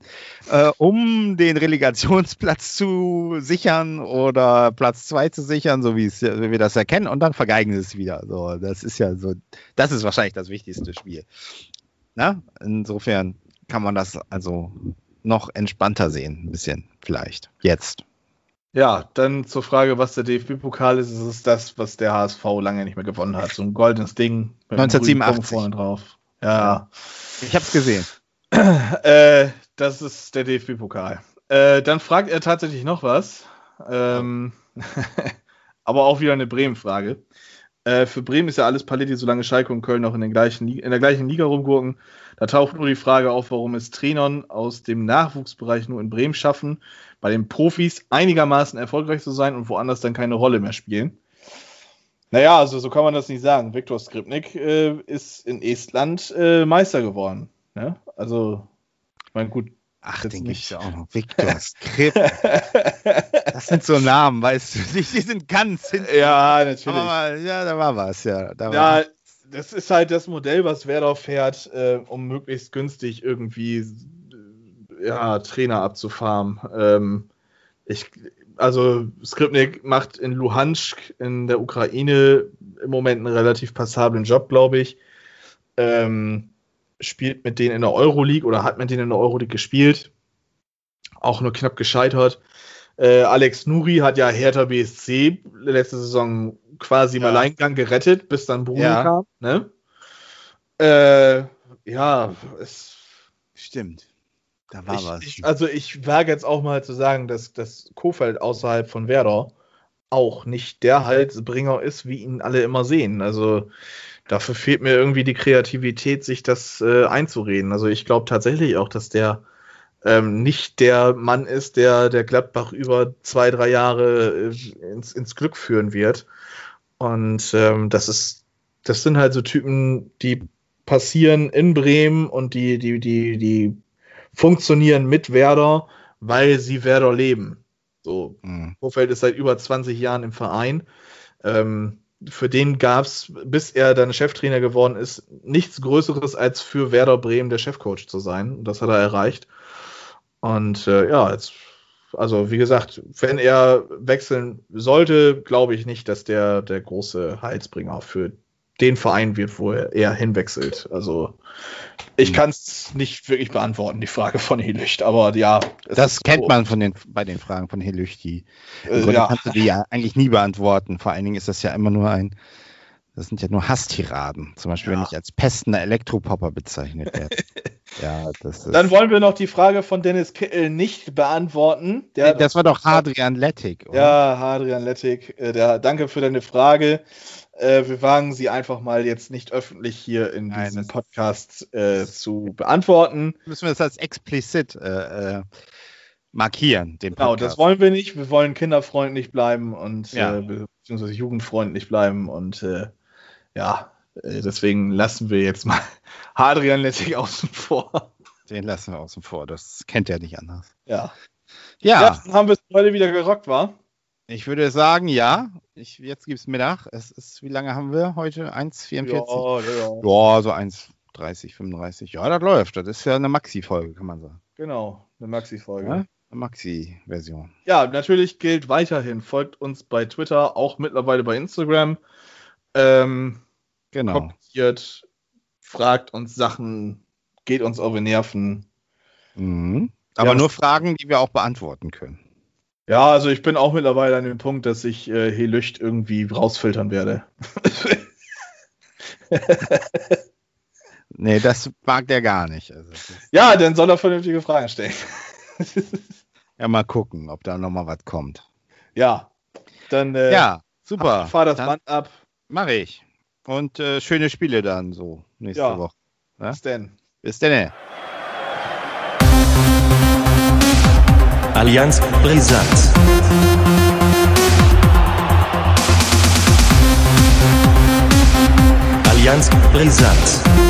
S2: äh, um den Relegationsplatz zu sichern oder Platz zwei zu sichern, so wie es, wie wir das erkennen, und dann vergeigen sie es wieder. So, das ist ja so, das ist wahrscheinlich das wichtigste Spiel. Na, insofern kann man das also noch entspannter sehen, ein bisschen vielleicht. Jetzt.
S1: Ja, dann zur Frage, was der DFB-Pokal ist. Es ist das, was der HSV lange nicht mehr gewonnen hat. So ein goldenes Ding mit einem grünen
S2: 1987.
S1: Punkt vorne drauf. Ja,
S2: Ich habe es gesehen. [clears throat]
S1: äh, das ist der DFB-Pokal. Äh, dann fragt er tatsächlich noch was. Ähm, [laughs] aber auch wieder eine Bremen-Frage. Äh, für Bremen ist ja alles Paletti, solange Schalke und Köln noch in, den gleichen, in der gleichen Liga rumgurken. Da taucht nur die Frage auf, warum es Trainern aus dem Nachwuchsbereich nur in Bremen schaffen, bei den Profis einigermaßen erfolgreich zu sein und woanders dann keine Rolle mehr spielen. Naja, also so kann man das nicht sagen. Viktor Skripnik äh, ist in Estland äh, Meister geworden. Ne? Also, ich meine, gut.
S2: Ach,
S1: Jetzt
S2: den gibt's ja auch noch. Victor Skript. [laughs] Das sind so Namen, weißt du. Die, die sind ganz hinten.
S1: ja,
S2: Aber
S1: natürlich.
S2: mal, ja, da war was, ja. Da
S1: Ja, das ist halt das Modell, was Werder fährt, äh, um möglichst günstig irgendwie äh, ja, Trainer abzufarmen. Ähm, ich, also Skripnik macht in Luhansk in der Ukraine im Moment einen relativ passablen Job, glaube ich. Ähm, spielt mit denen in der Euroleague oder hat mit denen in der Euroleague gespielt. Auch nur knapp gescheitert. Äh, Alex Nuri hat ja Hertha BSC letzte Saison quasi im
S2: Ja.
S1: Alleingang gerettet, bis dann Bruno
S2: Ja.
S1: kam. Ne? Äh, ja, es,
S2: Stimmt. Da war
S1: ich,
S2: was.
S1: ich, also ich wage jetzt auch mal zu sagen, dass das Kofeld außerhalb von Werder auch nicht der Halsbringer ist, wie ihn alle immer sehen. Also dafür fehlt mir irgendwie die Kreativität, sich das äh, einzureden. Also ich glaube tatsächlich auch, dass der ähm, nicht der Mann ist, der der Gladbach über zwei, drei Jahre äh, ins, ins Glück führen wird. Und ähm, das ist, das sind halt so Typen, die passieren in Bremen und die, die, die, die funktionieren mit Werder, weil sie Werder leben. So,
S2: Mhm.
S1: Vorfeld ist seit über 20 Jahren im Verein. Ähm, für den gab es, bis er dann Cheftrainer geworden ist, nichts Größeres als für Werder Bremen der Chefcoach zu sein. Und das hat er erreicht. Und äh, ja, jetzt, also wie gesagt, wenn er wechseln sollte, glaube ich nicht, dass der der große Heilsbringer für den Verein wird, wo er hinwechselt. Also ich
S2: Hm.
S1: kann es nicht wirklich beantworten, die Frage von Helicht, aber ja.
S2: Das kennt
S1: so.
S2: man von den, bei den Fragen von Helüchti. Im
S1: Äh, ja.
S2: kannst du die ja eigentlich nie beantworten. Vor allen Dingen ist das ja immer nur ein, das sind ja nur Hasstiraden. Zum Beispiel, wenn
S1: Ja.
S2: ich als pestender Elektropopper bezeichnet werde. [laughs] ja, das ist.
S1: Dann wollen wir noch die Frage von Dennis Kittel nicht beantworten. Der,
S2: das war doch Hadrian Lettig, oder?
S1: ja, Hadrian Lettig, äh, der, danke für deine Frage. Äh, wir wagen sie einfach mal jetzt nicht öffentlich hier in
S2: Nein,
S1: diesem Podcast äh, zu beantworten.
S2: Müssen wir das als explizit äh, äh, markieren, den
S1: Genau,
S2: Podcast.
S1: das wollen wir nicht. Wir wollen kinderfreundlich bleiben und
S2: Ja.
S1: äh, be- beziehungsweise jugendfreundlich bleiben und äh, ja, deswegen lassen wir jetzt mal [laughs] Hadrian Lettig außen vor.
S2: Den lassen wir außen vor. Das kennt er nicht anders.
S1: Ja.
S2: Ja,
S1: ja. dann haben wir es heute wieder gerockt, war?
S2: Ich würde sagen, ja. Ich, jetzt gibt es Mittag. Es ist, wie lange haben wir heute? 1,44?
S1: Ja, ja.
S2: Ja, so 1,30, 35. Ja, das läuft. Das ist ja eine Maxi-Folge, kann man sagen.
S1: Genau, eine Maxi-Folge.
S2: Ja? Eine Maxi-Version.
S1: Ja, natürlich gilt weiterhin, folgt uns bei Twitter, auch mittlerweile bei Instagram. Ähm,
S2: Genau.
S1: kommentiert, fragt uns Sachen, geht uns auf die Nerven.
S2: Mhm. Aber
S1: Ja,
S2: nur Fragen, die wir auch beantworten können.
S1: Ja, also ich bin auch mittlerweile an dem Punkt, dass ich äh, Helücht irgendwie rausfiltern werde.
S2: Nee, das mag der gar nicht. Also,
S1: ja, dann soll er vernünftige Fragen stellen. [laughs]
S2: ja, mal gucken, ob da nochmal was kommt.
S1: ja, dann äh,
S2: ja, super.
S1: fahr das
S2: Dann
S1: Band ab.
S2: Mache ich. Und äh, schöne Spiele dann so nächste
S1: Ja.
S2: Woche. Ja?
S1: Bis denn.
S2: Bis dann.
S3: Allianz Brisant. Allianz Brisant.